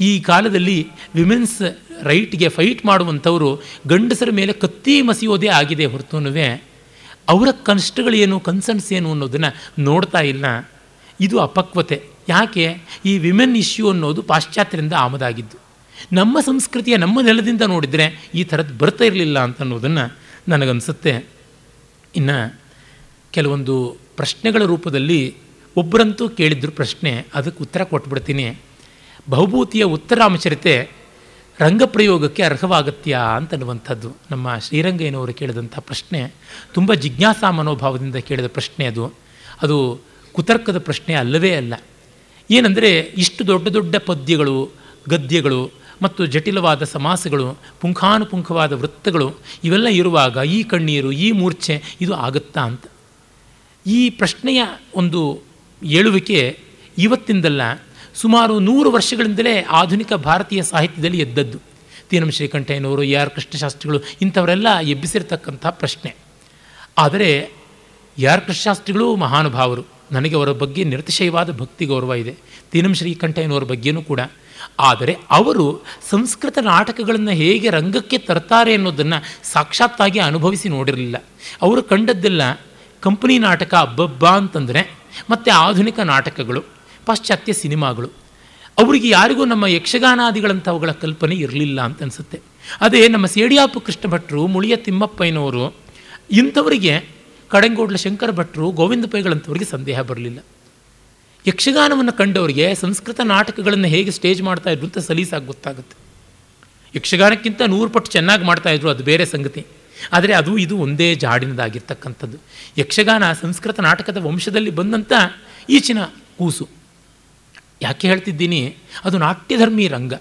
ಈ ಕಾಲದಲ್ಲಿ ವಿಮೆನ್ಸ್ ರೈಟ್ಗೆ ಫೈಟ್ ಮಾಡುವಂಥವರು ಗಂಡಸರ ಮೇಲೆ ಕತ್ತಿ ಮಸಿಯೋದೇ ಆಗಿದೆ ಹೊರತುನುವೆ ಅವರ ಕನ್ಸ್ಟ್ಗಳೇನು ಕನ್ಸರ್ನ್ಸ್ ಏನು ಅನ್ನೋದನ್ನು ನೋಡ್ತಾ ಇಲ್ಲ. ಇದು ಅಪಕ್ವತೆ. ಯಾಕೆ? ಈ ವಿಮೆನ್ ಇಶ್ಯೂ ಅನ್ನೋದು ಪಾಶ್ಚಾತ್ಯರಿಂದ ಆಮದಾಗಿದ್ದು. ನಮ್ಮ ಸಂಸ್ಕೃತಿಯ ನಮ್ಮ ನೆಲದಿಂದ ನೋಡಿದರೆ ಈ ಥರದ್ದು ಬರ್ತಾ ಇರಲಿಲ್ಲ ಅಂತ ಅನ್ನೋದನ್ನು ನನಗನ್ಸುತ್ತೆ. ಇನ್ನು ಕೆಲವೊಂದು ಪ್ರಶ್ನೆಗಳ ರೂಪದಲ್ಲಿ ಒಬ್ಬರಂತೂ ಕೇಳಿದ್ರು ಪ್ರಶ್ನೆ, ಅದಕ್ಕೆ ಉತ್ತರ ಕೊಟ್ಬಿಡ್ತೀನಿ. ಬಹುಭೂತಿಯ ಉತ್ತರಾಮಚರಿತೆ ರಂಗಪ್ರಯೋಗಕ್ಕೆ ಅರ್ಹವಾಗತ್ಯಾ ಅಂತನ್ನುವಂಥದ್ದು. ನಮ್ಮ ಶ್ರೀರಂಗಯ್ಯನವರು ಕೇಳಿದಂಥ ಪ್ರಶ್ನೆ, ತುಂಬ ಜಿಜ್ಞಾಸಾ ಮನೋಭಾವದಿಂದ ಕೇಳಿದ ಪ್ರಶ್ನೆ ಅದು. ಅದು ಕುತರ್ಕದ ಪ್ರಶ್ನೆ ಅಲ್ಲವೇ ಅಲ್ಲ. ಏನಂದರೆ, ಇಷ್ಟು ದೊಡ್ಡ ದೊಡ್ಡ ಪದ್ಯಗಳು, ಗದ್ಯಗಳು ಮತ್ತು ಜಟಿಲವಾದ ಸಮಾಸಗಳು, ಪುಂಖಾನುಪುಂಖವಾದ ವೃತ್ತಗಳು, ಇವೆಲ್ಲ ಇರುವಾಗ ಈ ಕಣ್ಣೀರು, ಈ ಮೂರ್ಛೆ, ಇದು ಆಗುತ್ತಾ ಅಂತ. ಈ ಪ್ರಶ್ನೆಯ ಒಂದು ಏಳುವಿಕೆ ಇವತ್ತಿಂದಲ್ಲ ಸುಮಾರು ನೂರು ವರ್ಷಗಳಿಂದಲೇ ಆಧುನಿಕ ಭಾರತೀಯ ಸಾಹಿತ್ಯದಲ್ಲಿ ಎದ್ದದ್ದು. ತೀನಂ ಶ್ರೀಕಂಠಯ್ಯನವರು, ಎ ಆರ್ ಕೃಷ್ಣಶಾಸ್ತ್ರಿಗಳು ಇಂಥವರೆಲ್ಲ ಎಬ್ಬಿಸಿರ್ತಕ್ಕಂಥ ಪ್ರಶ್ನೆ. ಆದರೆ ಎ ಆರ್ ಕೃಷ್ಣಶಾಸ್ತ್ರಿಗಳು ಮಹಾನುಭಾವರು. ನನಗೆ ಅವರ ಬಗ್ಗೆ ನಿರತಿಶಯವಾದ ಭಕ್ತಿ ಗೌರವ ಇದೆ. ತೀನಂ ಶ್ರೀಕಂಠಯ್ಯನವರ ಬಗ್ಗೆಯೂ ಕೂಡ. ಆದರೆ ಅವರು ಸಂಸ್ಕೃತ ನಾಟಕಗಳನ್ನು ಹೇಗೆ ರಂಗಕ್ಕೆ ತರ್ತಾರೆ ಅನ್ನೋದನ್ನು ಸಾಕ್ಷಾತ್ತಾಗಿ ಅನುಭವಿಸಿ ನೋಡಿರಲಿಲ್ಲ. ಅವರು ಕಂಡದ್ದೆಲ್ಲ ಕಂಪನಿ ನಾಟಕ ಅಬ್ಬಬ್ಬಾ ಅಂತಂದರೆ ಮತ್ತು ಆಧುನಿಕ ನಾಟಕಗಳು, ಪಾಶ್ಚಾತ್ಯ ಸಿನಿಮಾಗಳು. ಅವರಿಗೆ ಯಾರಿಗೂ ನಮ್ಮ ಯಕ್ಷಗಾನಾದಿಗಳಂಥವುಗಳ ಕಲ್ಪನೆ ಇರಲಿಲ್ಲ ಅಂತ ಅನಿಸುತ್ತೆ. ಅದೇ ನಮ್ಮ ಸೇಡಿಯಾಪು ಕೃಷ್ಣ ಭಟ್ರು ಮುಳಿಯ ತಿಮ್ಮಪ್ಪಯ್ಯನವರು, ಇಂಥವರಿಗೆ ಕಡಂಗೋಡ್ಲ ಶಂಕರ ಭಟ್ರು, ಗೋವಿಂದ ಪೈಗಳಂಥವರಿಗೆ ಸಂದೇಹ ಬರಲಿಲ್ಲ. ಯಕ್ಷಗಾನವನ್ನು ಕಂಡವರಿಗೆ ಸಂಸ್ಕೃತ ನಾಟಕಗಳನ್ನು ಹೇಗೆ ಸ್ಟೇಜ್ ಮಾಡ್ತಾ ಇದ್ರು ಅಂತ ಸಲೀಸಾಗಿ ಗೊತ್ತಾಗುತ್ತೆ. ಯಕ್ಷಗಾನಕ್ಕಿಂತ ನೂರು ಪಟ್ಟು ಚೆನ್ನಾಗಿ ಮಾಡ್ತಾಯಿದ್ರು ಅದು ಬೇರೆ ಸಂಗತಿ. ಆದರೆ ಅದು ಇದು ಒಂದೇ ಜಾಡಿನದಾಗಿರ್ತಕ್ಕಂಥದ್ದು. ಯಕ್ಷಗಾನ ಸಂಸ್ಕೃತ ನಾಟಕದ ವಂಶದಲ್ಲಿ ಬಂದಂಥ ಈಚಿನ ಕೂಸು. ಯಾಕೆ ಹೇಳ್ತಿದ್ದೀನಿ? ಅದು ನಾಟ್ಯಧರ್ಮಿ ರಂಗ.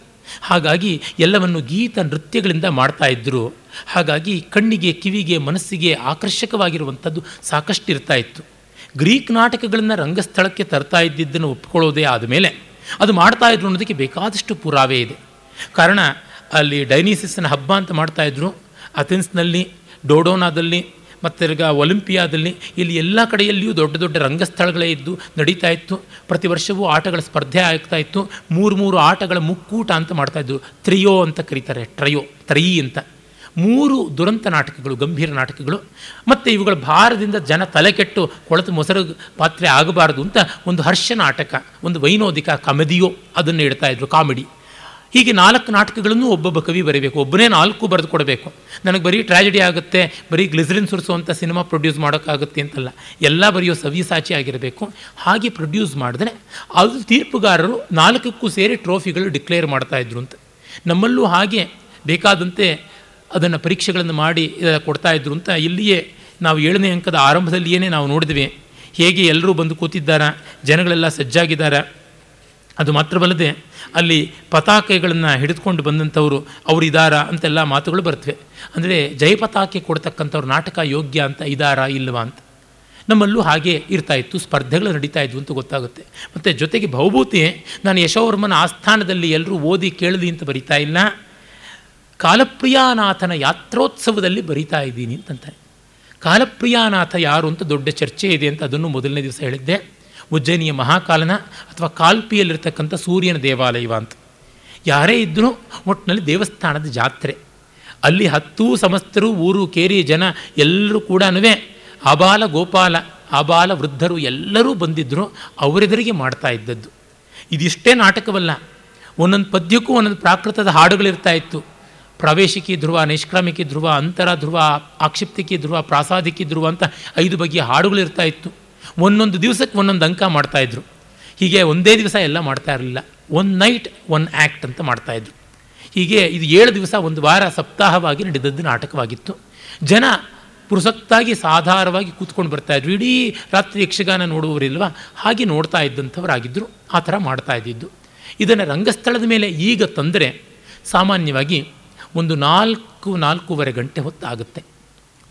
ಹಾಗಾಗಿ ಎಲ್ಲವನ್ನು ಗೀತ ನೃತ್ಯಗಳಿಂದ ಮಾಡ್ತಾ ಇದ್ದರು ಹಾಗಾಗಿ ಕಣ್ಣಿಗೆ, ಕಿವಿಗೆ, ಮನಸ್ಸಿಗೆ ಆಕರ್ಷಕವಾಗಿರುವಂಥದ್ದು ಸಾಕಷ್ಟು ಇರ್ತಾ ಇತ್ತು. ಗ್ರೀಕ್ ನಾಟಕಗಳನ್ನು ರಂಗಸ್ಥಳಕ್ಕೆ ತರ್ತಾ ಇದ್ದಿದ್ದನ್ನು ಒಪ್ಪಿಕೊಳ್ಳೋದೇ ಆದಮೇಲೆ ಅದು ಮಾಡ್ತಾ ಇದ್ರು ಅನ್ನೋದಕ್ಕೆ ಬೇಕಾದಷ್ಟು ಪುರಾವೆ ಇದೆ. ಕಾರಣ ಅಲ್ಲಿ ಡೈನಿಸಿಸ್ನ ಹಬ್ಬ ಅಂತ ಮಾಡ್ತಾಯಿದ್ರು ಅಥೆನ್ಸ್ನಲ್ಲಿ, ಡೋಡೋನಾದಲ್ಲಿ, ಮತ್ತು ಒಲಿಂಪಿಯಾದಲ್ಲಿ ಇಲ್ಲಿ ಎಲ್ಲ ಕಡೆಯಲ್ಲಿಯೂ ದೊಡ್ಡ ದೊಡ್ಡ ರಂಗಸ್ಥಳಗಳೇ ಇದ್ದು ನಡೀತಾ ಇತ್ತು. ಪ್ರತಿ ವರ್ಷವೂ ಆಟಗಳ ಸ್ಪರ್ಧೆ ಆಗ್ತಾ ಇತ್ತು. ಮೂರು ಮೂರು ಆಟಗಳ ಮುಕ್ಕೂಟ ಅಂತ ಮಾಡ್ತಾಯಿದ್ರು ತ್ರಿಯೋ ಅಂತ ಕರೀತಾರೆ, ಟ್ರಯೋ ತ್ರಯಿ ಅಂತ. ಮೂರು ದುರಂತ ನಾಟಕಗಳು, ಗಂಭೀರ ನಾಟಕಗಳು. ಮತ್ತು ಇವುಗಳ ಭಾರದಿಂದ ಜನ ತಲೆಕೆಟ್ಟು ಕೊಳತು ಮೊಸರು ಪಾತ್ರೆ ಆಗಬಾರದು ಅಂತ ಒಂದು ಹರ್ಷ ನಾಟಕ, ಒಂದು ವೈನೋದಿಕ ಕಮೆದಿಯೋ ಅದನ್ನು ಇಡ್ತಾ ಇದ್ರು, ಕಾಮಿಡಿ. ಹೀಗೆ ನಾಲ್ಕು ನಾಟಕಗಳನ್ನು ಒಬ್ಬೊಬ್ಬ ಕವಿ ಬರೀಬೇಕು. ಒಬ್ಬನೇ ನಾಲ್ಕು ಬರೆದು ಕೊಡಬೇಕು. ನನಗೆ ಬರೀ ಟ್ರಾಜಿಡಿ ಆಗುತ್ತೆ, ಬರೀ ಗ್ಲಿಸರಿನ್ ಸುರಿಸುವಂಥ ಸಿನಿಮಾ ಪ್ರೊಡ್ಯೂಸ್ ಮಾಡೋಕ್ಕಾಗುತ್ತೆ ಅಂತಲ್ಲ. ಎಲ್ಲ ಬರೆಯೋ ಸವ್ಯಸಾಚಿ ಆಗಿರಬೇಕು. ಹಾಗೆ ಪ್ರೊಡ್ಯೂಸ್ ಮಾಡಿದ್ರೆ ಅದು ತೀರ್ಪುಗಾರರು ನಾಲ್ಕಕ್ಕೂ ಸೇರಿ ಟ್ರೋಫಿಗಳು ಡಿಕ್ಲೇರ್ ಮಾಡ್ತಾಯಿದ್ರು ಅಂತ. ನಮ್ಮಲ್ಲೂ ಹಾಗೆ ಬೇಕಾದಂತೆ ಅದನ್ನು ಪರೀಕ್ಷೆಗಳನ್ನು ಮಾಡಿ ಕೊಡ್ತಾ ಇದ್ರು ಅಂತ ಇಲ್ಲಿಯೇ ನಾವು ಏಳನೇ ಅಂಕದ ಆರಂಭದಲ್ಲಿಯೇ ನಾವು ನೋಡಿದ್ವಿ. ಹೇಗೆ ಎಲ್ಲರೂ ಬಂದು ಕೂತಿದ್ದಾರೆ, ಜನಗಳೆಲ್ಲ ಸಜ್ಜಾಗಿದ್ದಾರಾ ಅದು ಮಾತ್ರವಲ್ಲದೆ ಅಲ್ಲಿ ಪತಾಕೆಗಳನ್ನು ಹಿಡಿದುಕೊಂಡು ಬಂದಂಥವರು ಅವರು ಇದಾರ ಅಂತೆಲ್ಲ ಮಾತುಗಳು ಬರ್ತವೆ. ಅಂದರೆ ಜಯಪತಾಕೆ ಕೊಡ್ತಕ್ಕಂಥವ್ರು ನಾಟಕ ಯೋಗ್ಯ ಅಂತ ಇದಾರಾ ಇಲ್ವಾ ಅಂತ. ನಮ್ಮಲ್ಲೂ ಹಾಗೆ ಇರ್ತಾ ಇತ್ತು, ಸ್ಪರ್ಧೆಗಳು ನಡೀತಾ ಇದ್ವು ಅಂತ ಗೊತ್ತಾಗುತ್ತೆ. ಮತ್ತು ಜೊತೆಗೆ ಭವಭೂತಿ ನಾನು ಯಶೋವರ್ಮನ ಆಸ್ಥಾನದಲ್ಲಿ ಎಲ್ಲರೂ ಓದಿ ಕೇಳಲಿ ಅಂತ ಬರಿತಾ ಇಲ್ಲ. ಕಾಲಪ್ರಿಯಾನಾಥನ ಯಾತ್ರೋತ್ಸವದಲ್ಲಿ ಬರಿತಾ ಇದ್ದೀನಿ ಅಂತಂತಾರೆ. ಕಾಲಪ್ರಿಯಾನಾಥ ಯಾರು ಅಂತ ದೊಡ್ಡ ಚರ್ಚೆ ಇದೆ ಅಂತ ಅದನ್ನು ಮೊದಲನೇ ದಿವಸ ಹೇಳಿದ್ದೆ. ಉಜ್ಜಯಿನಿಯ ಮಹಾಕಾಲನ ಅಥವಾ ಕಾಲ್ಪಿಯಲ್ಲಿರ್ತಕ್ಕಂಥ ಸೂರ್ಯನ ದೇವಾಲಯ ಅಂತ. ಯಾರೇ ಇದ್ದರೂ ಒಟ್ಟಿನಲ್ಲಿ ದೇವಸ್ಥಾನದ ಜಾತ್ರೆ. ಅಲ್ಲಿ ಹತ್ತು ಸಮಸ್ತರು, ಊರು, ಕೇರಿ, ಜನ ಎಲ್ಲರೂ ಕೂಡ ಅಬಾಲ ಗೋಪಾಲ ಅಬಾಲ ವೃದ್ಧರು ಎಲ್ಲರೂ ಬಂದಿದ್ದರು ಅವರೆದುರಿಗೆ ಮಾಡ್ತಾ ಇದ್ದದ್ದು. ಇದಿಷ್ಟೇ ನಾಟಕವಲ್ಲ. ಒಂದೊಂದು ಪದ್ಯಕ್ಕೂ ಒಂದೊಂದು ಪ್ರಾಕೃತದ ಹಾಡುಗಳಿರ್ತಾ ಇತ್ತು ಪ್ರವೇಶಿಕಿ ಧ್ರುವ, ನಿಷ್ಕ್ರಮಿಕಿ ಧ್ರುವ ಅಂತರ ಧ್ರುವ ಆಕ್ಷಿಪ್ತಿಕಿ ಧ್ರುವ ಪ್ರಾಸಾದಿಕಿ ಧ್ರುವ ಅಂತ ಐದು ಬಗೆಯ ಹಾಡುಗಳಿರ್ತಾ ಇತ್ತು ಒಂದೊಂದು ದಿವಸಕ್ಕೆ ಒಂದೊಂದು ಅಂಕ ಮಾಡ್ತಾಯಿದ್ರು ಹೀಗೆ ಒಂದೇ ದಿವಸ ಎಲ್ಲ ಮಾಡ್ತಾ ಇರಲಿಲ್ಲ. ಒನ್ ನೈಟ್ ಒನ್ ಆ್ಯಕ್ಟ್ ಅಂತ ಮಾಡ್ತಾಯಿದ್ರು ಹೀಗೆ ಇದು ಏಳು ದಿವಸ, ಒಂದು ವಾರ ಸಪ್ತಾಹವಾಗಿ ನಡೆದದ್ದು ನಾಟಕವಾಗಿತ್ತು. ಜನ ಪುರುಸತ್ತಾಗಿ ಸಾಧಾರವಾಗಿ ಕೂತ್ಕೊಂಡು ಬರ್ತಾಯಿದ್ರು ಇಡೀ ರಾತ್ರಿ ಯಕ್ಷಗಾನ ನೋಡುವವರಿಲ್ವ? ಹಾಗೆ ನೋಡ್ತಾ ಇದ್ದಂಥವರಾಗಿದ್ದರು ಆ ಥರ ಮಾಡ್ತಾ ಇದ್ದಿದ್ದು. ಇದನ್ನು ರಂಗಸ್ಥಳದ ಮೇಲೆ ಈಗ ತಂದರೆ ಸಾಮಾನ್ಯವಾಗಿ ಒಂದು ನಾಲ್ಕು, ನಾಲ್ಕೂವರೆ ಗಂಟೆ ಹೊತ್ತಾಗುತ್ತೆ.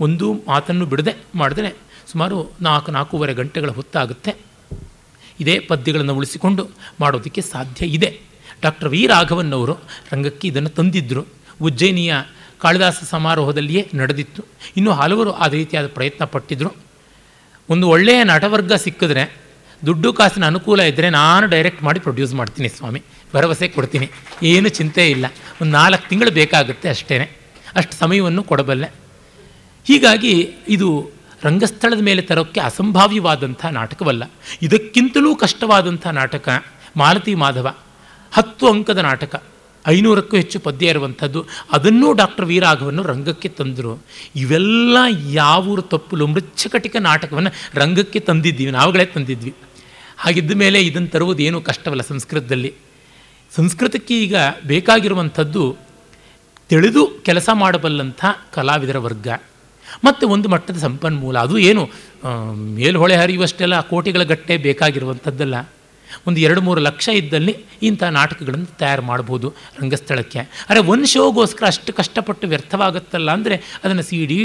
ಒಂದು ಮಾತನ್ನು ಬಿಡದೆ ಮಾಡಿದ್ರೆ ಸುಮಾರು ನಾಲ್ಕು ನಾಲ್ಕೂವರೆ ಗಂಟೆಗಳ ಹೊತ್ತಾಗುತ್ತೆ. ಇದೇ ಪದ್ಯಗಳನ್ನು ಉಳಿಸಿಕೊಂಡು ಮಾಡೋದಕ್ಕೆ ಸಾಧ್ಯ ಇದೆ. ಡಾಕ್ಟರ್ ವಿ ರಾಘವನ್ ಅವರು ರಂಗಕ್ಕೆ ಇದನ್ನು ತಂದಿದ್ದರು ಉಜ್ಜಯಿನಿಯ ಕಾಳಿದಾಸ ಸಮಾರೋಹದಲ್ಲಿಯೇ ನಡೆದಿತ್ತು. ಇನ್ನೂ ಹಲವರು ಆ ರೀತಿಯಾದ ಪ್ರಯತ್ನ ಪಟ್ಟಿದ್ದರು ಒಂದು ಒಳ್ಳೆಯ ನಟವರ್ಗ ಸಿಕ್ಕಿದ್ರೆ, ದುಡ್ಡು ಕಾಸಿನ ಅನುಕೂಲ ಇದ್ದರೆ ನಾನು ಡೈರೆಕ್ಟ್ ಮಾಡಿ ಪ್ರೊಡ್ಯೂಸ್ ಮಾಡ್ತೀನಿ ಸ್ವಾಮಿ. ಭರವಸೆ ಕೊಡ್ತೀನಿ. ಏನು ಚಿಂತೆ ಇಲ್ಲ. ಒಂದು ನಾಲ್ಕು ತಿಂಗಳು ಬೇಕಾಗುತ್ತೆ ಅಷ್ಟೇ ಅಷ್ಟು ಸಮಯವನ್ನು ಕೊಡಬಲ್ಲೆ. ಹೀಗಾಗಿ ಇದು ರಂಗಸ್ಥಳದ ಮೇಲೆ ತರೋಕ್ಕೆ ಅಸಂಭಾವ್ಯವಾದಂಥ ನಾಟಕವಲ್ಲ. ಇದಕ್ಕಿಂತಲೂ ಕಷ್ಟವಾದಂಥ ನಾಟಕ ಮಾಲತಿ ಮಾಧವ, ಹತ್ತು ಅಂಕದ ನಾಟಕ, ಐನೂರಕ್ಕೂ ಹೆಚ್ಚು ಪದ್ಯ ಇರುವಂಥದ್ದು, ಅದನ್ನೂ ಡಾಕ್ಟರ್ ವೀರಾಘವನ್ನು ರಂಗಕ್ಕೆ ತಂದರು. ಇವೆಲ್ಲ ಯಾವೂರು ತಪ್ಪಲು ಮೃಚ್ಛಕಟಿಕ ನಾಟಕವನ್ನು ರಂಗಕ್ಕೆ ತಂದಿದ್ದೀವಿ, ನಾವುಗಳೇ ತಂದಿದ್ವಿ. ಹಾಗಿದ್ದ ಮೇಲೆ ಇದನ್ನು ತರುವುದು ಕಷ್ಟವಲ್ಲ ಸಂಸ್ಕೃತದಲ್ಲಿ. ಸಂಸ್ಕೃತಕ್ಕೆ ಈಗ ಬೇಕಾಗಿರುವಂಥದ್ದು, ತಿಳಿದು ಕೆಲಸ ಮಾಡಬಲ್ಲಂಥ ಕಲಾವಿದರ ವರ್ಗ. ಮತ್ತು ಒಂದು ಮಟ್ಟದ ಸಂಪನ್ಮೂಲ. ಅದು ಏನು ಮೇಲ್ಹೊಳೆ ಹರಿಯುವಷ್ಟೆಲ್ಲ ಕೋಟಿಗಳ ಗಟ್ಟೆ ಬೇಕಾಗಿರುವಂಥದ್ದಲ್ಲ. ಒಂದು ಎರಡು ಮೂರು ಲಕ್ಷ ಇದ್ದಲ್ಲಿ ಇಂಥ ನಾಟಕಗಳನ್ನು ತಯಾರು ಮಾಡ್ಬೋದು ರಂಗಸ್ಥಳಕ್ಕೆ. ಅರೆ, ಒಂದು ಶೋಗೋಸ್ಕರ ಅಷ್ಟು ಕಷ್ಟಪಟ್ಟು ವ್ಯರ್ಥವಾಗುತ್ತಲ್ಲ ಅಂದರೆ ಅದನ್ನು ಸಿ ಡಿ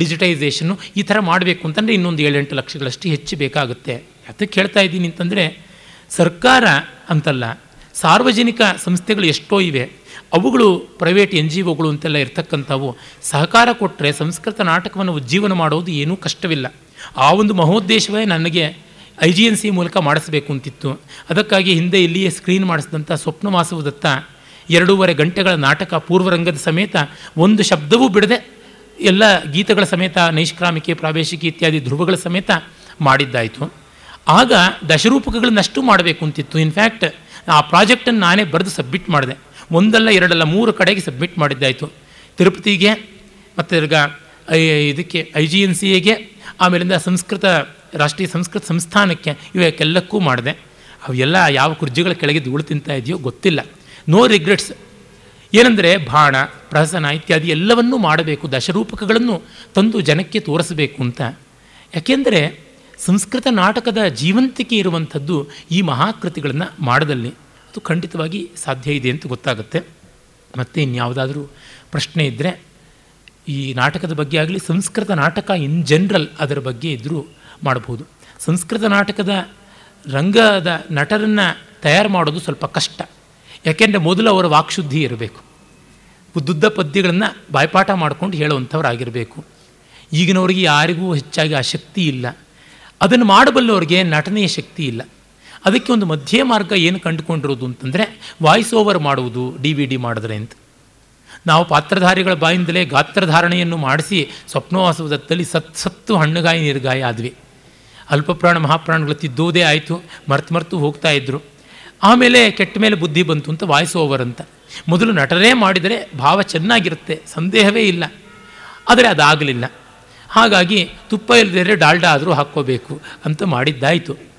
ಡಿಜಿಟೈಸೇಷನ್ನು ಈ ಥರ ಮಾಡಬೇಕು ಅಂತಂದರೆ ಇನ್ನೊಂದು ಏಳೆಂಟು ಲಕ್ಷಗಳಷ್ಟು ಹೆಚ್ಚು ಬೇಕಾಗುತ್ತೆ. ಅದಕ್ಕೆ ಹೇಳ್ತಾ ಇದ್ದೀನಿ ಅಂತಂದರೆ ಸರ್ಕಾರ ಅಂತಲ್ಲ, ಸಾರ್ವಜನಿಕ ಸಂಸ್ಥೆಗಳು ಎಷ್ಟೋ ಇವೆ. ಅವುಗಳು ಪ್ರೈವೇಟ್ ಎನ್ ಜಿ ಒಗಳು ಅಂತೆಲ್ಲ ಇರ್ತಕ್ಕಂಥವು ಸಹಕಾರ ಕೊಟ್ಟರೆ ಸಂಸ್ಕೃತ ನಾಟಕವನ್ನು ಉಜ್ಜೀವನ ಮಾಡೋದು ಏನೂ ಕಷ್ಟವಿಲ್ಲ. ಆ ಒಂದು ಮಹೋದ್ದೇಶವೇ ನನಗೆ ಐ ಜಿ ಎನ್ ಸಿ ಮೂಲಕ ಮಾಡಿಸಬೇಕು ಅಂತಿತ್ತು. ಅದಕ್ಕಾಗಿ ಹಿಂದೆ ಇಲ್ಲಿಯೇ ಸ್ಕ್ರೀನ್ ಮಾಡಿಸಿದಂಥ ಸ್ವಪ್ನವಾಸವದತ್ತ ಎರಡೂವರೆ ಗಂಟೆಗಳ ನಾಟಕ ಪೂರ್ವರಂಗದ ಸಮೇತ ಒಂದು ಶಬ್ದವೂ ಬಿಡದೆ ಎಲ್ಲ ಗೀತಗಳ ಸಮೇತ ನೈಷ್ಕ್ರಾಮಿಕೆ ಪ್ರಾವೇಶಿಕೆ ಇತ್ಯಾದಿ ಧ್ರುವಗಳ ಸಮೇತ ಮಾಡಿದ್ದಾಯಿತು. ಆಗ ದಶರೂಪಕಗಳನ್ನಷ್ಟು ಮಾಡಬೇಕು ಅಂತಿತ್ತು. ಇನ್ಫ್ಯಾಕ್ಟ್ ಆ ಪ್ರಾಜೆಕ್ಟನ್ನು ನಾನೇ ಬರೆದು ಸಬ್ಮಿಟ್ ಮಾಡಿದೆ. ಒಂದಲ್ಲ ಎರಡಲ್ಲ ಮೂರು ಕಡೆಗೆ ಸಬ್ಮಿಟ್ ಮಾಡಿದ್ದಾಯಿತು. ತಿರುಪತಿಗೆ, ಮತ್ತು ಐ, ಇದಕ್ಕೆ ಐ ಜಿ ಎನ್ ಸಿ ಎಗೆ ಆಮೇಲಿಂದ ಸಂಸ್ಕೃತ, ರಾಷ್ಟ್ರೀಯ ಸಂಸ್ಕೃತ ಸಂಸ್ಥಾನಕ್ಕೆ ಇವಕ್ಕೆಲ್ಲಕ್ಕೂ ಮಾಡಿದೆ. ಅವೆಲ್ಲ ಯಾವ ಕುರ್ಜಿಗಳ ಕೆಳಗೆ ಧೂಳು ತಿಂತಾ ಇದೆಯೋ ಗೊತ್ತಿಲ್ಲ. ನೋ ರಿಗ್ರೆಟ್ಸ್ ಏನಂದರೆ ಬಾಣ ಪ್ರಹಸನ ಇತ್ಯಾದಿ ಎಲ್ಲವನ್ನೂ ಮಾಡಬೇಕು, ದಶರೂಪಕಗಳನ್ನು ತಂದು ಜನಕ್ಕೆ ತೋರಿಸಬೇಕು ಅಂತ. ಯಾಕೆಂದರೆ ಸಂಸ್ಕೃತ ನಾಟಕದ ಜೀವಂತಿಕೆ ಇರುವಂಥದ್ದು ಈ ಮಹಾಕೃತಿಗಳನ್ನು ಮಾಡದಲ್ಲಿ. ಅದು ಖಂಡಿತವಾಗಿ ಸಾಧ್ಯ ಇದೆ ಅಂತ ಗೊತ್ತಾಗುತ್ತೆ. ಮತ್ತು ಇನ್ಯಾವುದಾದ್ರೂ ಪ್ರಶ್ನೆ ಇದ್ದರೆ ಈ ನಾಟಕದ ಬಗ್ಗೆ ಆಗಲಿ, ಸಂಸ್ಕೃತ ನಾಟಕ ಇನ್ ಜನರಲ್ ಅದರ ಬಗ್ಗೆ ಇದ್ದರೂ ಮಾಡಬಹುದು. ಸಂಸ್ಕೃತ ನಾಟಕದ ರಂಗದ ನಟರನ್ನು ತಯಾರು ಮಾಡೋದು ಸ್ವಲ್ಪ ಕಷ್ಟ. ಯಾಕೆಂದರೆ ಮೊದಲು ಅವರ ವಾಕ್ಶುದ್ಧಿ ಇರಬೇಕು. ಉದ್ದುದ್ದ ಪದ್ಯಗಳನ್ನು ಬಾಯ್ಪಾಠ ಮಾಡ್ಕೊಂಡು ಹೇಳುವಂಥವ್ರಾಗಿರಬೇಕು. ಈಗಿನವ್ರಿಗೆ ಯಾರಿಗೂ ಹೆಚ್ಚಾಗಿ ಆ ಶಕ್ತಿ ಇಲ್ಲ. ಅದನ್ನು ಮಾಡಬಲ್ಲವ್ರಿಗೆ ನಟನೆಯ ಶಕ್ತಿ ಇಲ್ಲ. ಅದಕ್ಕೆ ಒಂದು ಮಧ್ಯ ಮಾರ್ಗ ಏನು ಕಂಡುಕೊಂಡಿರೋದು ಅಂತಂದರೆ ವಾಯ್ಸ್ ಓವರ್ ಮಾಡುವುದು ಡಿ ವಿ ಡಿ ಮಾಡಿದ್ರೆ ಅಂತ. ನಾವು ಪಾತ್ರಧಾರಿಗಳ ಬಾಯಿಂದಲೇ ಗಾತ್ರಧಾರಣೆಯನ್ನು ಮಾಡಿಸಿ ಸ್ವಪ್ನವಾಸವದತ್ತಲ್ಲಿ ಸತ್ ಸತ್ತು ಹಣ್ಣುಗಾಯಿ ನೀರುಗಾಯಿ ಆದ್ವಿ. ಅಲ್ಪಪ್ರಾಣ ಮಹಾಪ್ರಾಣಗಳು ತಿದ್ದೋದೇ ಆಯಿತು, ಮರ್ತು ಮರ್ತು ಹೋಗ್ತಾ ಇದ್ದರು ಆಮೇಲೆ ಕೆಟ್ಟ ಮೇಲೆ ಬುದ್ಧಿ ಬಂತು ಅಂತ ವಾಯ್ಸ್ ಓವರ್ ಅಂತ. ಮೊದಲು ನಟರೇ ಮಾಡಿದರೆ ಭಾವ ಚೆನ್ನಾಗಿರುತ್ತೆ, ಸಂದೇಹವೇ ಇಲ್ಲ. ಆದರೆ ಅದಾಗಲಿಲ್ಲ. ಹಾಗಾಗಿ ತುಪ್ಪ ಇಲ್ಲದೇ ಡಾಲ್ಡಾ ಆದರೂ ಹಾಕ್ಕೋಬೇಕು ಅಂತ ಮಾಡಿದ್ದಾಯಿತು.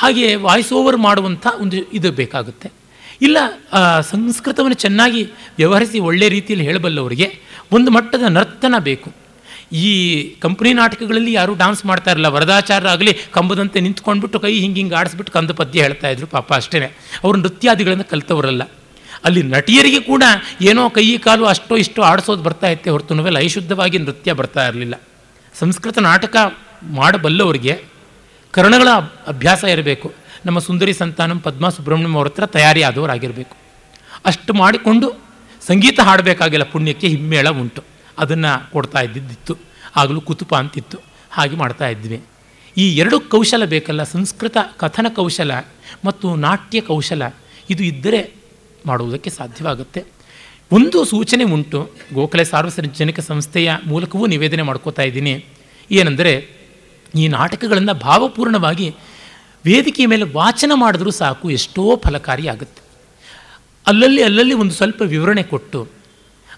ಹಾಗೆ ವಾಯ್ಸ್ ಓವರ್ ಮಾಡುವಂಥ ಒಂದು ಇದು ಬೇಕಾಗುತ್ತೆ. ಇಲ್ಲ ಸಂಸ್ಕೃತವನ್ನು ಚೆನ್ನಾಗಿ ವ್ಯವಹರಿಸಿ ಒಳ್ಳೆಯ ರೀತಿಯಲ್ಲಿ ಹೇಳಬಲ್ಲವರಿಗೆ ಒಂದು ಮಟ್ಟದ ನರ್ತನ ಬೇಕು. ಈ ಕಂಪ್ನಿ ನಾಟಕಗಳಲ್ಲಿ ಯಾರೂ ಡಾನ್ಸ್ ಮಾಡ್ತಾ ಇರಲ್ಲ ವರದಾಚಾರ ಆಗಲಿ ಕಂಬದಂತೆ ನಿಂತ್ಕೊಂಡ್ಬಿಟ್ಟು ಕೈ ಹಿಂಗೆ ಹಿಂಗೆ ಆಡಿಸ್ಬಿಟ್ಟು ಕಂದ ಪದ್ಯ ಹೇಳ್ತಾ ಇದ್ರು ಪಾಪ ಅಷ್ಟೇ ಅವರು ನೃತ್ಯಾದಿಗಳನ್ನು ಕಲಿತವರಲ್ಲ. ಅಲ್ಲಿ ನಟಿಯರಿಗೆ ಕೂಡ ಏನೋ ಕೈ ಕಾಲು ಅಷ್ಟೋ ಇಷ್ಟೋ ಆಡಿಸೋದು ಬರ್ತಾ ಇತ್ತೆ ಹೊರತು, ನೋವೆಲ್ಲ ಐಶುದ್ಧವಾಗಿ ನೃತ್ಯ ಬರ್ತಾ ಇರಲಿಲ್ಲ. ಸಂಸ್ಕೃತ ನಾಟಕ ಮಾಡಬಲ್ಲವರಿಗೆ ಕರ್ಣಗಳ ಅಭ್ಯಾಸ ಇರಬೇಕು. ನಮ್ಮ ಸುಂದರಿ ಸಂತಾನಂ ಪದ್ಮ ಸುಬ್ರಹ್ಮಣ್ಯಂ ಅವರ ಹತ್ರ ತಯಾರಿ ಆದವರಾಗಿರಬೇಕು ಅಷ್ಟು ಮಾಡಿಕೊಂಡು ಸಂಗೀತ ಹಾಡಬೇಕಾಗಿಲ್ಲ, ಪುಣ್ಯಕ್ಕೆ ಹಿಮ್ಮೇಳ ಉಂಟು. ಅದನ್ನು ಕೊಡ್ತಾ ಇದ್ದಿದ್ದಿತ್ತು ಆಗಲೂ ಕುತುಪ ಅಂತಿತ್ತು. ಹಾಗೆ ಮಾಡ್ತಾ ಇದ್ವಿ. ಈ ಎರಡು ಕೌಶಲ ಬೇಕಲ್ಲ, ಸಂಸ್ಕೃತ ಕಥನ ಕೌಶಲ ಮತ್ತು ನಾಟ್ಯ ಕೌಶಲ, ಇದು ಇದ್ದರೆ ಮಾಡುವುದಕ್ಕೆ ಸಾಧ್ಯವಾಗುತ್ತೆ. ಒಂದು ಸೂಚನೆ ಉಂಟು, ಗೋಖಲೆ ಸಾರ್ವಜನಿಕ ಸಂಸ್ಥೆಯ ಮೂಲಕವೂ ನಿವೇದನೆ ಮಾಡ್ಕೋತಾ ಇದ್ದೀನಿ. ಏನೆಂದರೆ ಈ ನಾಟಕಗಳನ್ನು ಭಾವಪೂರ್ಣವಾಗಿ ವೇದಿಕೆಯ ಮೇಲೆ ವಾಚನ ಮಾಡಿದ್ರೂ ಸಾಕು ಎಷ್ಟೋ ಫಲಕಾರಿಯಾಗುತ್ತೆ ಅಲ್ಲಲ್ಲಿ ಅಲ್ಲಲ್ಲಿ ಒಂದು ಸ್ವಲ್ಪ ವಿವರಣೆ ಕೊಟ್ಟು,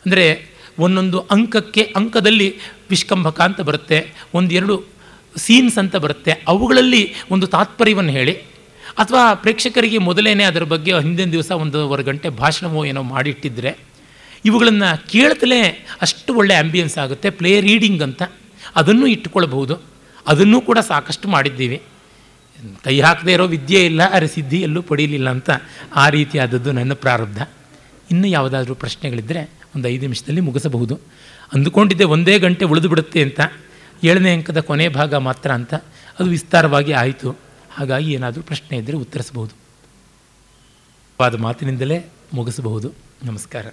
ಅಂದರೆ ಒಂದೊಂದು ಅಂಕಕ್ಕೆ ಅಂಕದಲ್ಲಿ ವಿಷ್ಕಂಭಕ ಅಂತ ಬರುತ್ತೆ, ಒಂದೆರಡು ಸೀನ್ಸ್ ಅಂತ ಬರುತ್ತೆ, ಅವುಗಳಲ್ಲಿ ಒಂದು ತಾತ್ಪರ್ಯವನ್ನು ಹೇಳಿ. ಅಥವಾ ಪ್ರೇಕ್ಷಕರಿಗೆ ಮೊದಲೇನೆ ಅದರ ಬಗ್ಗೆ ಹಿಂದಿನ ದಿವಸ ಒಂದೂವರೆ ಗಂಟೆ ಭಾಷಣವೋ ಏನೋ ಮಾಡಿಟ್ಟಿದ್ದರೆ ಇವುಗಳನ್ನು ಕೇಳ್ತಲೇ ಅಷ್ಟು ಒಳ್ಳೆ ಆ್ಯಂಬಿಯನ್ಸ್ ಆಗುತ್ತೆ ಪ್ಲೇ ರೀಡಿಂಗ್ ಅಂತ ಅದನ್ನು ಇಟ್ಟುಕೊಳ್ಬಹುದು. ಅದನ್ನೂ ಕೂಡ ಸಾಕಷ್ಟು ಮಾಡಿದ್ದೀವಿ. ಕೈ ಹಾಕದೇ ಇರೋ ವಿದ್ಯೆ ಇಲ್ಲ, ಅರೆ ಸಿದ್ಧಿ ಎಲ್ಲೂ ಪಡೀಲಿಲ್ಲ ಅಂತ ಆ ರೀತಿಯಾದದ್ದು ನನ್ನ ಪ್ರಾರಬ್ಧ. ಇನ್ನೂ ಯಾವುದಾದ್ರೂ ಪ್ರಶ್ನೆಗಳಿದ್ದರೆ ಒಂದು ಐದು ನಿಮಿಷದಲ್ಲಿ ಮುಗಿಸಬಹುದು. ಅಂದುಕೊಂಡಿದ್ದೆ ಒಂದೇ ಗಂಟೆ ಉಳಿದು ಬಿಡುತ್ತೆ ಅಂತ, ಏಳನೇ ಅಂಕದ ಕೊನೆ ಭಾಗ ಮಾತ್ರ ಅಂತ, ಅದು ವಿಸ್ತಾರವಾಗಿ ಆಯಿತು. ಹಾಗಾಗಿ ಏನಾದರೂ ಪ್ರಶ್ನೆ ಇದ್ದರೆ ಉತ್ತರಿಸಬಹುದು. ವಾದ ಮಾತಿನಿಂದಲೇ ಮುಗಿಸಬಹುದು. ನಮಸ್ಕಾರ.